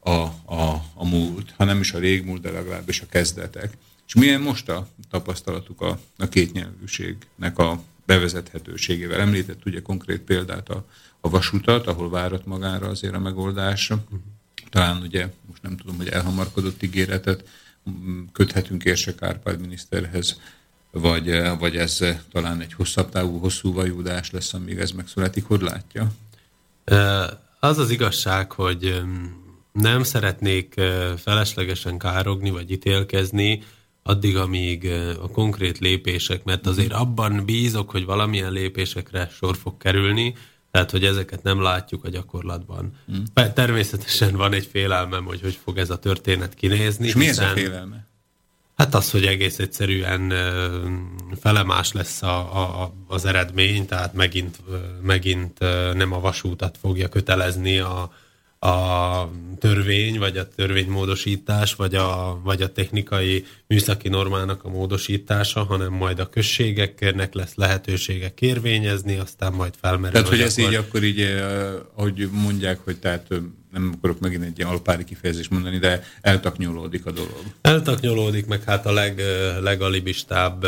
a, a, a múlt, ha nem is a régmúlt, de legalábbis a kezdetek. És milyen most a tapasztalatuk a, a kétnyelvűségnek a bevezethetőségével? Említett ugye konkrét példát a, a vasutat, ahol várat magára azért a megoldás. Talán ugye, most nem tudom, hogy elhamarkodott ígéretet köthetünk Érsek Árpád miniszterhez, vagy, vagy ez talán egy hosszabb távú, hosszú vajúdás lesz, amíg ez megszületik. Hogy látja? Az az igazság, hogy nem szeretnék feleslegesen károgni vagy ítélkezni, addig, amíg a konkrét lépések, mert azért abban bízok, hogy valamilyen lépésekre sor fog kerülni, tehát, hogy ezeket nem látjuk a gyakorlatban. Pe- Természetesen van egy félelmem, hogy hogy fog ez a történet kinézni. És mi ez a félelme? Hát az, hogy egész egyszerűen felemás lesz a, a, az eredmény, tehát megint, megint nem a vasútat fogja kötelezni a, a törvény, vagy a törvénymódosítás, vagy a, vagy a technikai műszaki normának a módosítása, hanem majd a községeknek lesz lehetősége kérvényezni, aztán majd felmerül. Tehát, hogy ez akkor- így akkor így, eh, ahogy mondják, hogy tehát eh, nem akarok megint egy ilyen alpári kifejezést mondani, de eltaknyolódik a dolog. Eltaknyolódik meg hát a leg, ö, legalibistább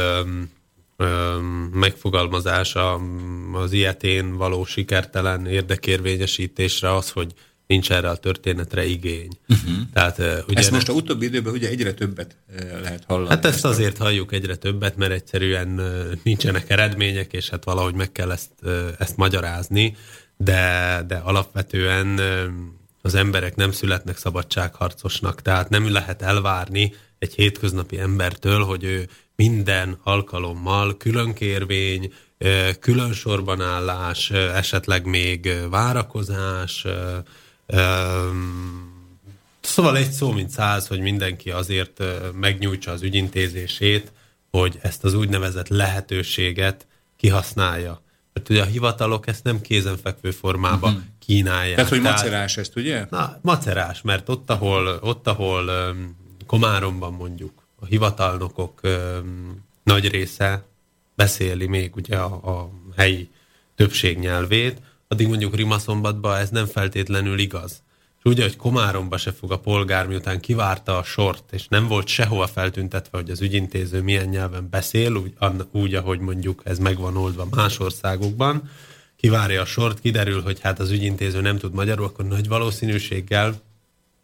megfogalmazása öm, az ilyetén való sikertelen érdekérvényesítésre az, hogy nincs erre a történetre igény. Uh-huh. Tehát, ugye Ezt most a utóbbi időben ugye egyre többet eh, lehet hallani. Hát ezt azért halljuk egyre többet, mert egyszerűen nincsenek eredmények, és hát valahogy meg kell ezt, ezt magyarázni, de, de alapvetően az emberek nem születnek szabadságharcosnak, tehát nem lehet elvárni egy hétköznapi embertől, hogy ő minden alkalommal külön kérvény, ö, külön sorban állás, esetleg még várakozás, Szóval egy szó, mint száz, hogy mindenki azért megnyújtsa az ügyintézését, hogy ezt az úgynevezett lehetőséget kihasználja. Mert ugye a hivatalok ezt nem kézenfekvő formában uh-huh. kínálják. Tehát, hogy macerás ezt, ugye? Na, macerás, mert ott, ahol, ott, ahol öm, Komáromban mondjuk a hivatalnokok öm, nagy része beszéli még ugye a, a helyi többség nyelvét, addig mondjuk Rimaszombatban ez nem feltétlenül igaz. És ugye, hogy Komáromba se fog a polgár, miután kivárta a sort, és nem volt sehova feltüntetve, hogy az ügyintéző milyen nyelven beszél, úgy, úgy ahogy mondjuk ez megvan oldva más országokban, kivárja a sort, kiderül, hogy hát az ügyintéző nem tud magyarul, akkor nagy valószínűséggel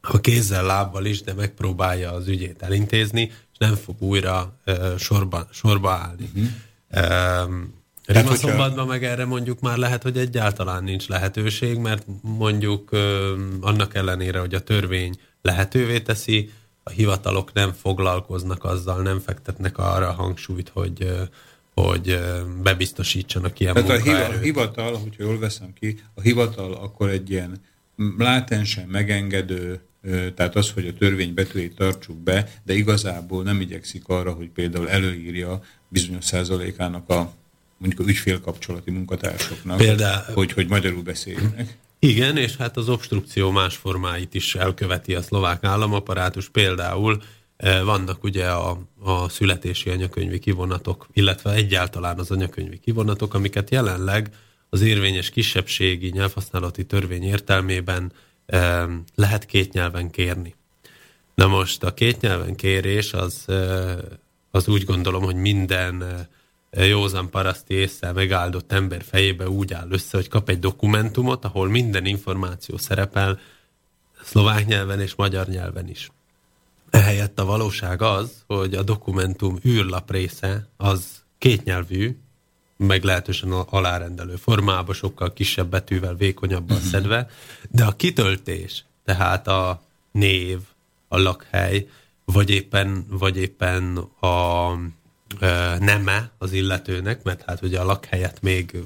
a kézzel, lábbal is, de megpróbálja az ügyét elintézni, és nem fog újra uh, sorba, sorba állni. Uh-huh. Um, Tehát, hogyha- Rimaszombatban meg erre mondjuk már lehet, hogy egyáltalán nincs lehetőség, mert mondjuk ö, annak ellenére, hogy a törvény lehetővé teszi, a hivatalok nem foglalkoznak azzal, nem fektetnek arra a hangsúlyt, hogy, ö, hogy bebiztosítsanak ilyen Tehát a munkaerőt. hivatal, hogyha jól veszem ki, a hivatal akkor egy ilyen látensen megengedő, tehát az, hogy a törvény betűjét tartsuk be, de igazából nem igyekszik arra, hogy például előírja bizonyos százalékának a mondjuk a ügyfélkapcsolati munkatársoknak, Például- hogy, hogy magyarul beszéljenek. Igen, és hát az obstrukció más formáit is elköveti a szlovák államaparátus. Például eh, vannak ugye a, a születési anyakönyvi kivonatok, illetve egyáltalán az anyakönyvi kivonatok, amiket jelenleg az érvényes kisebbségi nyelvhasználati törvény értelmében eh, lehet két nyelven kérni. Na most a két nyelven kérés az, eh, az úgy gondolom, hogy minden eh, józan paraszti észre megáldott ember fejébe úgy áll össze, hogy kap egy dokumentumot, ahol minden információ szerepel szlovák nyelven és magyar nyelven is. Ehelyett a valóság az, hogy a dokumentum űrlap része az kétnyelvű, meglehetősen a- alárendelő formába, sokkal kisebb betűvel, vékonyabban szedve, de a kitöltés, tehát a név, a lakhely, vagy éppen, vagy éppen a neme az illetőnek, mert hát ugye a lakhelyet még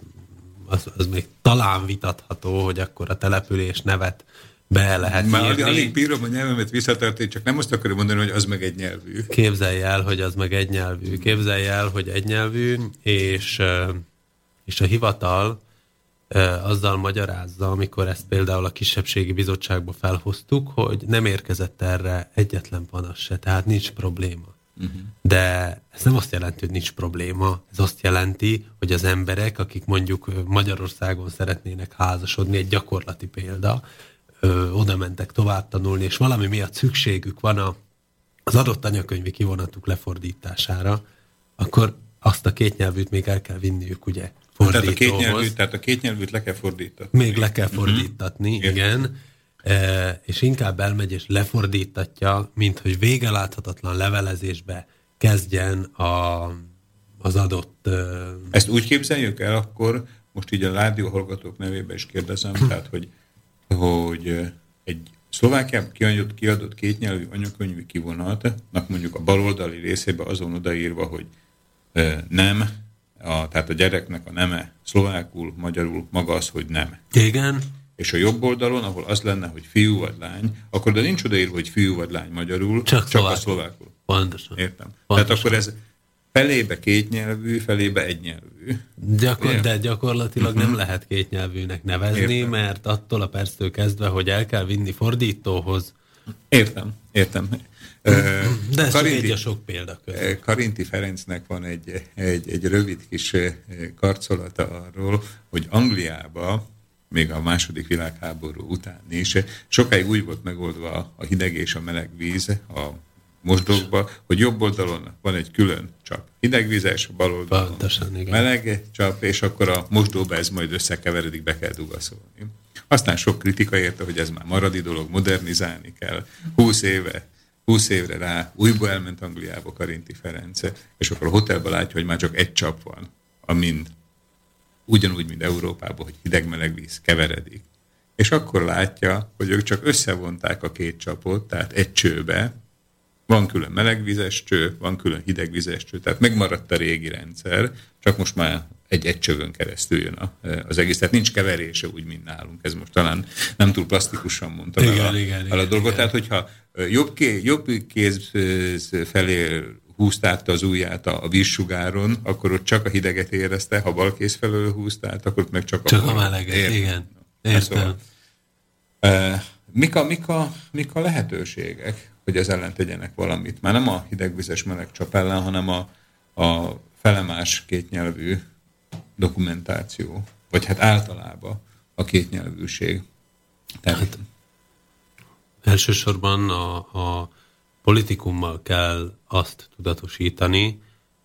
az, az még talán vitatható, hogy akkor a település nevet be lehet Már írni. alig, bírom a nyelvemet visszatartani, csak nem azt akarom mondani, hogy az meg egy nyelvű. Képzelj el, hogy az meg egynyelvű. Képzelj el, hogy egynyelvű, és, és a hivatal azzal magyarázza, amikor ezt például a kisebbségi bizottságba felhoztuk, hogy nem érkezett erre egyetlen panasz se, tehát nincs probléma. Uh-huh. De ez nem azt jelenti, hogy nincs probléma, ez azt jelenti, hogy az emberek, akik mondjuk Magyarországon szeretnének házasodni, egy gyakorlati példa, ö, oda mentek tovább tanulni, és valami miatt szükségük van a, az adott anyakönyvi kivonatuk lefordítására, akkor azt a két nyelvűt még el kell vinniük, ugye Tehát a, két fordítóhoz. nyelvűt, tehát a két nyelvűt le kell fordítani. Még le kell fordítatni, uh-huh. igen. E, és inkább elmegy és lefordítatja, mint hogy végeláthatatlan levelezésbe kezdjen a, az adott... Ezt úgy képzeljük el, akkor most így a rádió hallgatók nevében is kérdezem, tehát, hogy, hogy egy Szlovákiában kiadott, kiadott kétnyelvű anyakönyvű kivonatnak mondjuk a baloldali részébe azon odaírva, hogy nem, a, tehát a gyereknek a neme szlovákul, magyarul maga az, hogy nem. igen, És a jobb oldalon, ahol az lenne, hogy fiú vagy lány, akkor de nincs odaírva, hogy fiú vagy lány magyarul, Csak csak szlovákul. a szlovákul. pontosan. Értem. Pontosan. Tehát akkor ez felébe kétnyelvű, felébe egynyelvű. Gyakor, de gyakorlatilag nem lehet kétnyelvűnek nevezni, Értem. mert attól a perctől kezdve, hogy el kell vinni fordítóhoz, Értem, értem. De ez csak Karinti- egy a sok példa között. Karinti Ferencnek van egy, egy, egy rövid kis karcolata arról, hogy Angliába, még a második világháború után is, sokáig úgy volt megoldva a hideg és a meleg víz a mosdókba, hogy jobb oldalon van egy külön csap hidegvizes, bal oldalon Pontosan, igen. meleg csap, és akkor a mosdóba ez majd összekeveredik, be kell dugaszolni. Aztán sok kritika érte, hogy ez már maradi dolog, modernizálni kell. 20 éve 20 évre rá újból elment Angliába Karinti Ferenc, és akkor a hotelben látja, hogy már csak egy csap van, amin ugyanúgy, mint Európában, hogy hideg-meleg víz keveredik. És akkor látja, hogy ők csak összevonták a két csapot, tehát egy csőbe, van külön melegvizes cső, van külön hidegvizes cső, tehát megmaradt a régi rendszer, csak most már egy egy csövön keresztül jön a, az egész. Tehát nincs keverése úgy, mint nálunk. Ez most talán nem túl plastikusan mondtam Igen, el a, igen, el igen, a dolgot. igen. Tehát, hogyha jobb, ké, jobb kéz felé húzta át az ujját a, a vízsugáron, akkor ott csak a hideget érezte, ha bal kéz felől húzta át, akkor ott meg csak a Csak a meleget, Értem. igen. Értem. szóval, mik, a, mik, a, mik a lehetőségek, hogy ez ellen tegyenek valamit? Már nem a hidegvizes meleg csap ellen, hanem a, a felemás kétnyelvű dokumentáció, vagy hát általában a kétnyelvűség. Tehát, hát, Elsősorban a, a politikummal kell azt tudatosítani,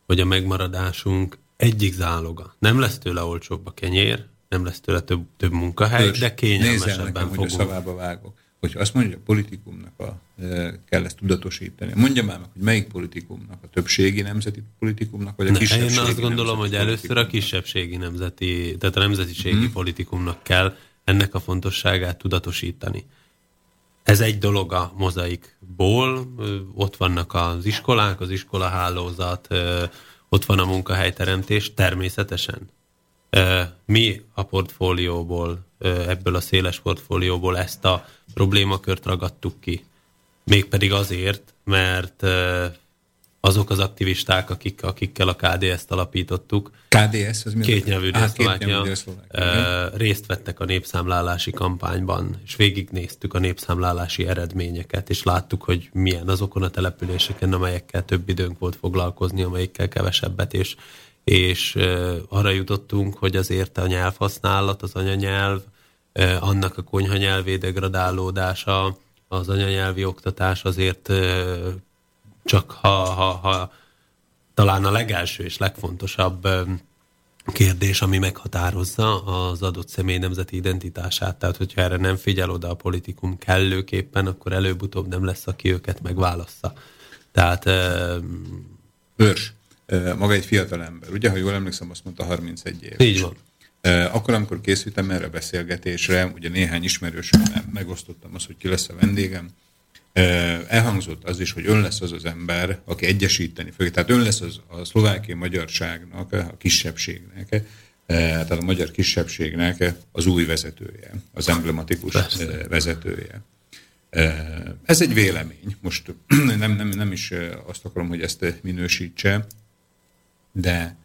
hogy a megmaradásunk egyik záloga. Nem lesz tőle olcsóbb a kenyér, nem lesz tőle több, több munkahely, de nézzel kényelmesebben nekem, hogy a fogunk. szavába vágok. Hogyha azt mondja, hogy a politikumnak a, e, kell ezt tudatosítani, mondja már meg, hogy melyik politikumnak, a többségi nemzeti politikumnak, vagy a Ne, kisebbségi én azt gondolom, hogy először a kisebbségi nemzeti, tehát a nemzetiségi hmm. politikumnak kell ennek a fontosságát tudatosítani. Ez egy dolog a mozaikból, ott vannak az iskolák, az iskolahálózat, ott van a munkahelyteremtés, természetesen. Mi a portfólióból, ebből a széles portfólióból ezt a problémakört ragadtuk ki. Mégpedig azért, mert azok az aktivisták, akik, akikkel a KDS-t alapítottuk, KDS, az mi? két nyelvű igen. ö, részt vettek a népszámlálási kampányban, és végignéztük a népszámlálási eredményeket, és láttuk, hogy milyen azokon a településeken, amelyekkel több időnk volt foglalkozni, amelyekkel kevesebbet, és, és arra jutottunk, hogy azért a nyelvhasználat, az anyanyelv, annak a konyha nyelvé degradálódása, az anyanyelvi oktatás azért csak ha, ha, ha talán a legelső és legfontosabb kérdés, ami meghatározza az adott személy nemzeti identitását. Tehát, hogyha erre nem figyel oda a politikum kellőképpen, akkor előbb-utóbb nem lesz, aki őket megválassza. Tehát Őrs, maga egy fiatal ember, ugye, ha jól emlékszem, azt mondta 31 év. így van. Akkor, amikor készültem erre a beszélgetésre, ugye néhány ismerősömmel megosztottam azt, hogy ki lesz a vendégem, elhangzott az is, hogy ön lesz az az ember, aki egyesíteni fog. Tehát ön lesz az, a szlovákiai magyarságnak, a kisebbségnek, tehát a magyar kisebbségnek az új vezetője, az emblematikus Persze. vezetője. Ez egy vélemény. Most nem, nem, nem is azt akarom, hogy ezt minősítse, de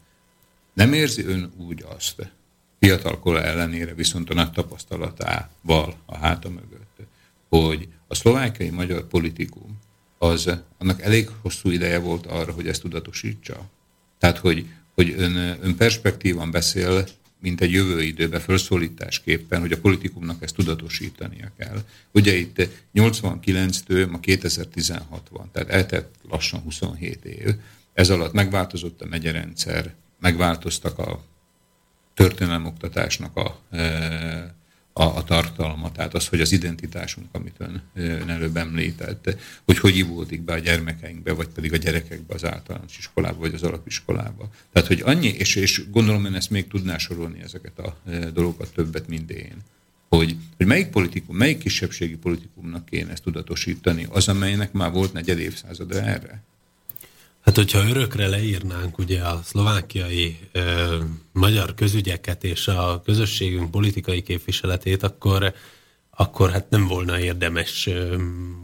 nem érzi ön úgy azt, fiatal kora ellenére viszont a nagy tapasztalatával a háta mögött, hogy a szlovákiai magyar politikum az annak elég hosszú ideje volt arra, hogy ezt tudatosítsa. Tehát, hogy, hogy ön, ön perspektívan beszél, mint egy jövő időbe felszólításképpen, hogy a politikumnak ezt tudatosítania kell. Ugye itt 89-től ma 2016 van, tehát eltett lassan 27 év. Ez alatt megváltozott a megyerendszer, megváltoztak a történelmoktatásnak a, e, a, a tartalma, tehát az, hogy az identitásunk, amit ön, ön előbb említett, hogy hogy ivódik be a gyermekeinkbe, vagy pedig a gyerekekbe az általános iskolába, vagy az alapiskolába. Tehát, hogy annyi, és, és gondolom ön ezt még tudná sorolni ezeket a dolgokat többet, mint én, hogy, hogy melyik politikum, melyik kisebbségi politikumnak kéne ezt tudatosítani, az, amelynek már volt negyed évszázada erre. Hát, hogyha örökre leírnánk ugye a szlovákiai ö, magyar közügyeket és a közösségünk politikai képviseletét, akkor, akkor hát nem volna érdemes ö,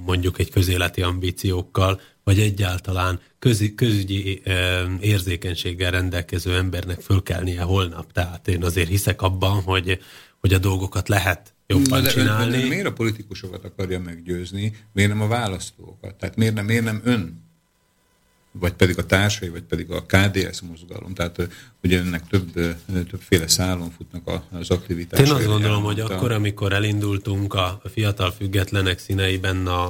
mondjuk egy közéleti ambíciókkal, vagy egyáltalán közi, közügyi ö, érzékenységgel rendelkező embernek fölkelnie holnap. Tehát én azért hiszek abban, hogy, hogy a dolgokat lehet jobban de ön, csinálni. ön miért a politikusokat akarja meggyőzni, miért nem a választókat? Tehát miért nem, miért nem ön? Vagy pedig a társai, vagy pedig a KDS mozgalom. Tehát ugye önnek több, többféle szálon futnak az aktivitásai. Én azt gondolom, hogy akkor, amikor elindultunk a fiatal függetlenek színeiben a,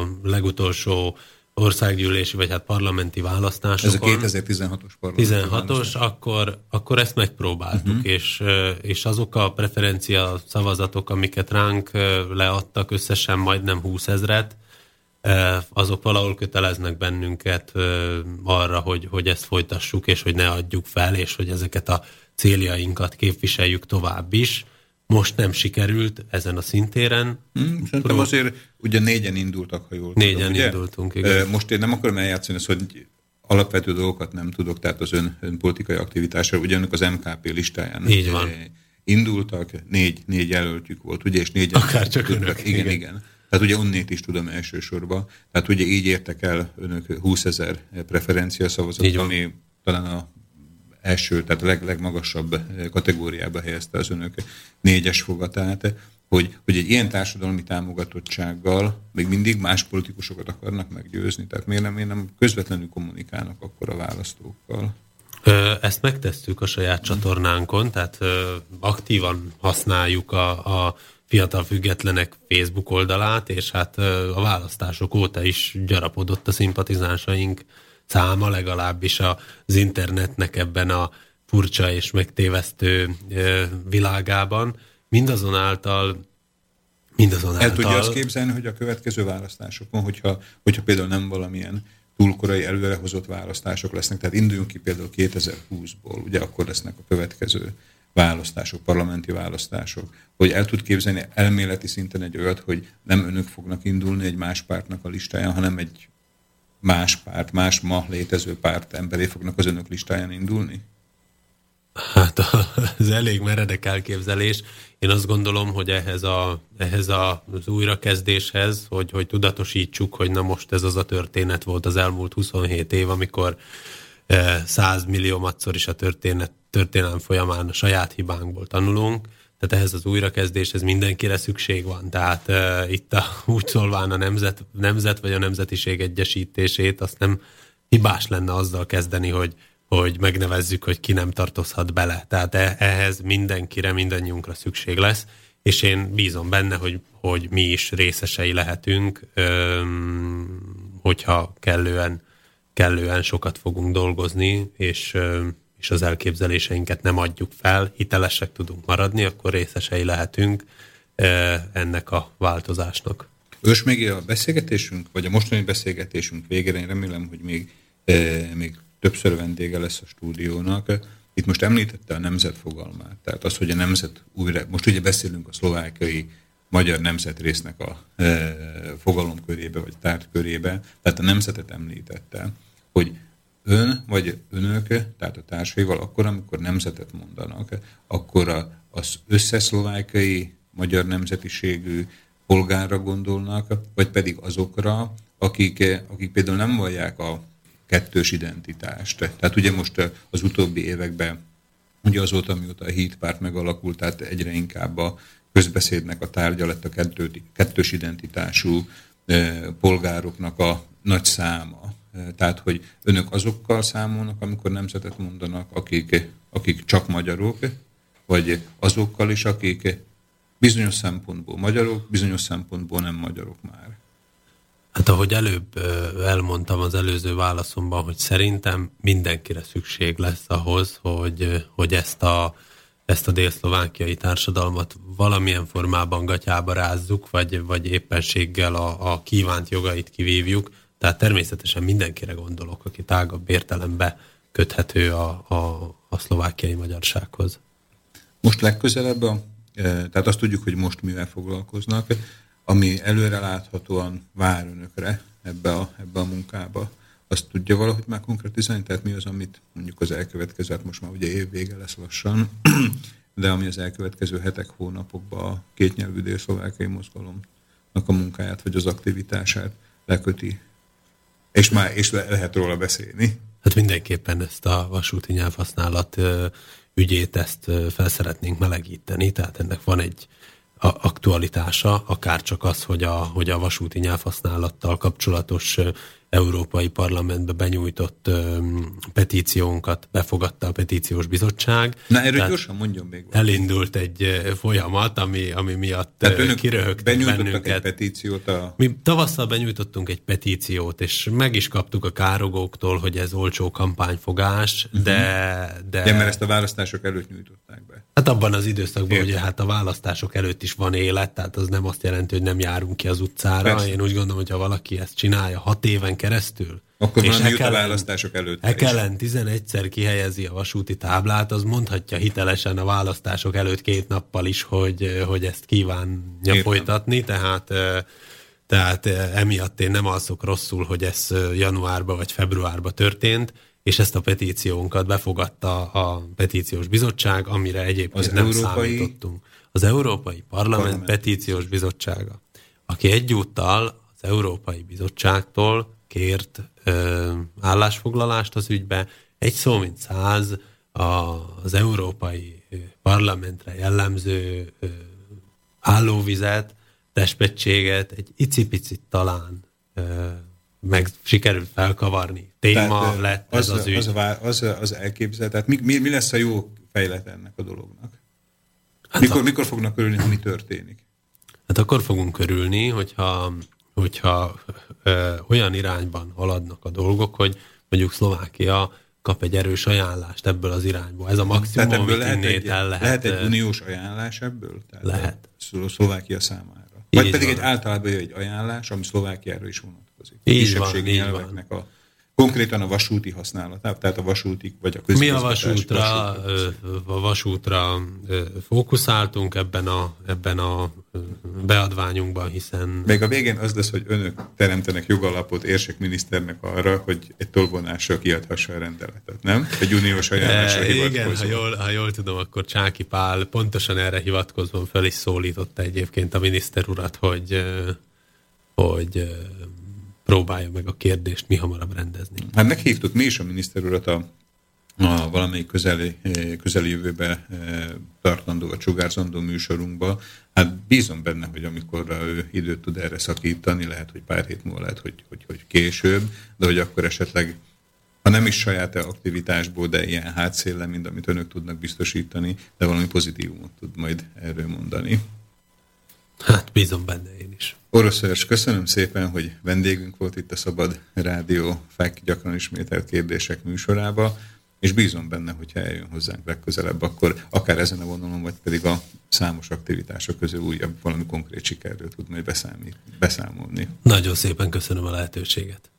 a legutolsó országgyűlési, vagy hát parlamenti Ez a választásokon, 2016-os parlament. 16-os, akkor, akkor ezt megpróbáltuk, uh-huh. és, és azok a preferencia szavazatok, amiket ránk leadtak összesen majdnem 20 ezret, azok valahol köteleznek bennünket arra, hogy, hogy ezt folytassuk, és hogy ne adjuk fel, és hogy ezeket a céljainkat képviseljük tovább is. Most nem sikerült ezen a szintéren. Hmm, szerintem azért ugye négyen indultak, ha jól Négyen tudom, ugye? indultunk, igen. Most én nem akarom eljátszani azt, hogy alapvető dolgokat nem tudok, tehát az ön, ön politikai aktivitásra, ugye önök az MKP listáján Így van. indultak, négy, négy jelöltjük volt, ugye, és négyen... Akár csak önök, igen. igen, igen. Tehát ugye onnét is tudom elsősorban. Tehát ugye így értek el önök 20 ezer preferencia szavazatot, ami talán a első, tehát a leg, legmagasabb kategóriába helyezte az önök négyes fogatát, hogy, hogy egy ilyen társadalmi támogatottsággal még mindig más politikusokat akarnak meggyőzni, tehát miért nem, miért nem közvetlenül kommunikálnak akkor a választókkal? Ezt megtesszük a saját csatornánkon, tehát aktívan használjuk a, a fiatal függetlenek Facebook oldalát, és hát a választások óta is gyarapodott a szimpatizánsaink száma, legalábbis az internetnek ebben a furcsa és megtévesztő világában. Mindazonáltal mindazonáltal... El tudja azt képzelni, hogy a következő választásokon, hogyha, hogyha például nem valamilyen túlkorai előrehozott választások lesznek, tehát induljunk ki például 2020-ból, ugye akkor lesznek a következő választások, parlamenti választások, hogy el tud képzelni elméleti szinten egy olyat, hogy nem önök fognak indulni egy más pártnak a listáján, hanem egy más párt, más ma létező párt emberé fognak az önök listáján indulni? Hát ez elég meredek elképzelés. Én azt gondolom, hogy ehhez, a, ehhez a, az újrakezdéshez, hogy, hogy tudatosítsuk, hogy na most ez az a történet volt az elmúlt 27 év, amikor 100 millió matszor is a történet, történelem folyamán a saját hibánkból tanulunk, tehát ehhez az újrakezdéshez mindenkire szükség van. Tehát uh, itt a, úgy szólván a nemzet, nemzet vagy a nemzetiség egyesítését, azt nem hibás lenne azzal kezdeni, hogy, hogy megnevezzük, hogy ki nem tartozhat bele. Tehát e, ehhez mindenkire, mindannyiunkra szükség lesz, és én bízom benne, hogy, hogy mi is részesei lehetünk, öm, hogyha kellően, kellően sokat fogunk dolgozni, és és az elképzeléseinket nem adjuk fel, hitelesek tudunk maradni, akkor részesei lehetünk ennek a változásnak. Ős még a beszélgetésünk, vagy a mostani beszélgetésünk végére, én remélem, hogy még, még többször vendége lesz a stúdiónak. Itt most említette a nemzet fogalmát, tehát az, hogy a nemzet újra, most ugye beszélünk a szlovákiai magyar nemzetrésznek a e, fogalomkörébe, vagy tárgykörébe, tehát a nemzetet említette, hogy ön vagy önök, tehát a társaival, akkor, amikor nemzetet mondanak, akkor a, az összeszlovákai magyar nemzetiségű polgárra gondolnak, vagy pedig azokra, akik, akik például nem vallják a kettős identitást. Tehát ugye most az utóbbi években, ugye azóta, mióta a hídpárt megalakult, tehát egyre inkább a közbeszédnek a tárgya lett a kettős identitású polgároknak a nagy száma. Tehát, hogy önök azokkal számolnak, amikor nemzetet mondanak, akik, akik csak magyarok, vagy azokkal is, akik bizonyos szempontból magyarok, bizonyos szempontból nem magyarok már. Hát ahogy előbb elmondtam az előző válaszomban, hogy szerintem mindenkire szükség lesz ahhoz, hogy, hogy ezt a, ezt a délszlovákiai társadalmat valamilyen formában gatyába rázzuk, vagy, vagy éppenséggel a, a kívánt jogait kivívjuk, tehát természetesen mindenkire gondolok, aki tágabb értelembe köthető a, a, a szlovákiai magyarsághoz. Most legközelebb, a, e, tehát azt tudjuk, hogy most mivel foglalkoznak, ami előre láthatóan vár önökre ebbe a, ebbe a munkába. Azt tudja valahogy már konkretizálni? Tehát mi az, amit mondjuk az elkövetkező, hát most már ugye év vége lesz lassan, de ami az elkövetkező hetek, hónapokban a kétnyelvű dél-szlovákiai mozgalomnak a munkáját, vagy az aktivitását leköti és már és le, lehet róla beszélni. Hát mindenképpen ezt a vasúti nyelvhasználat ügyét, ezt fel szeretnénk melegíteni, tehát ennek van egy aktualitása, akár csak az, hogy a, hogy a vasúti nyelvhasználattal kapcsolatos Európai Parlamentbe benyújtott petíciónkat befogadta a petíciós bizottság. Na erről Tehát gyorsan mondjon még. Elindult egy folyamat, ami, ami miatt Tehát kiröhögtek bennünket. egy petíciót a... Mi tavasszal benyújtottunk egy petíciót, és meg is kaptuk a károgóktól, hogy ez olcsó kampányfogás, uh-huh. de, de... De mert ezt a választások előtt nyújtották be. Hát abban az időszakban, Értem. ugye hát a választások előtt is van élet, tehát az nem azt jelenti, hogy nem járunk ki az utcára. Persze. Én úgy gondolom, hogy ha valaki ezt csinálja hat éven keresztül, akkor és van a választások előtt. Ekelen 11-szer kihelyezi a vasúti táblát, az mondhatja hitelesen a választások előtt két nappal is, hogy, hogy ezt kívánja Értem. folytatni, tehát tehát emiatt én nem alszok rosszul, hogy ez januárban vagy februárban történt, és ezt a petíciónkat befogadta a petíciós bizottság, amire egyébként az nem európai... számítottunk. Az Európai Parlament, Parlament Petíciós Bizottsága, aki egyúttal az Európai Bizottságtól kért ö, állásfoglalást az ügybe, egy szó mint száz az Európai Parlamentre jellemző ö, állóvizet, testpettséget, egy icipicit talán ö, meg sikerült felkavarni. Téma Tehát, lett ez az, az ügy. Az, az, az elképzel, tehát mi, mi, mi lesz a jó fejlet ennek a dolognak? Hát mikor, a... mikor fognak örülni, ha mi történik? Hát akkor fogunk örülni, hogyha, hogyha ö, olyan irányban haladnak a dolgok, hogy mondjuk Szlovákia kap egy erős ajánlást ebből az irányból. Ez a maximum, Tehát ebből lehet egy, lehet, lehet egy uniós ajánlás ebből? Tehát lehet. Szlovákia számára. Vagy így pedig van. egy általában egy ajánlás, ami Szlovákiára is vonatkozik. Így van, így van. a Konkrétan a vasúti használatát, tehát a vasúti vagy a Mi a vasútra, a vasútra fókuszáltunk ebben a, ebben a beadványunkban, hiszen Még a végén az lesz, hogy önök teremtenek jogalapot érsek miniszternek arra, hogy egy tolvonással kiadhassa a rendeletet, nem? Egy uniós ajánlásra E, igen, ha jól, ha jól tudom, akkor Csáki Pál pontosan erre hivatkozva fel is szólította egyébként a miniszter urat, hogy, hogy próbálja meg a kérdést mi hamarabb rendezni. Hát meghívtuk mi is a miniszter urat a, a valamelyik közeli, eh, közeli jövőbe eh, tartandó, vagy sugárzandó műsorunkba. Hát bízom benne, hogy amikor ő időt tud erre szakítani, lehet, hogy pár hét múlva, lehet, hogy, hogy, hogy később, de hogy akkor esetleg ha nem is saját aktivitásból, de ilyen hátszélle, mint amit önök tudnak biztosítani, de valami pozitívumot tud majd erről mondani. Hát bízom benne én is. Orosz Örs, köszönöm szépen, hogy vendégünk volt itt a Szabad Rádió FAK gyakran ismételt kérdések műsorába, és bízom benne, hogyha eljön hozzánk legközelebb, akkor akár ezen a vonalon, vagy pedig a számos aktivitások közül újabb valami konkrét sikerről tud majd beszámolni. Nagyon szépen köszönöm a lehetőséget.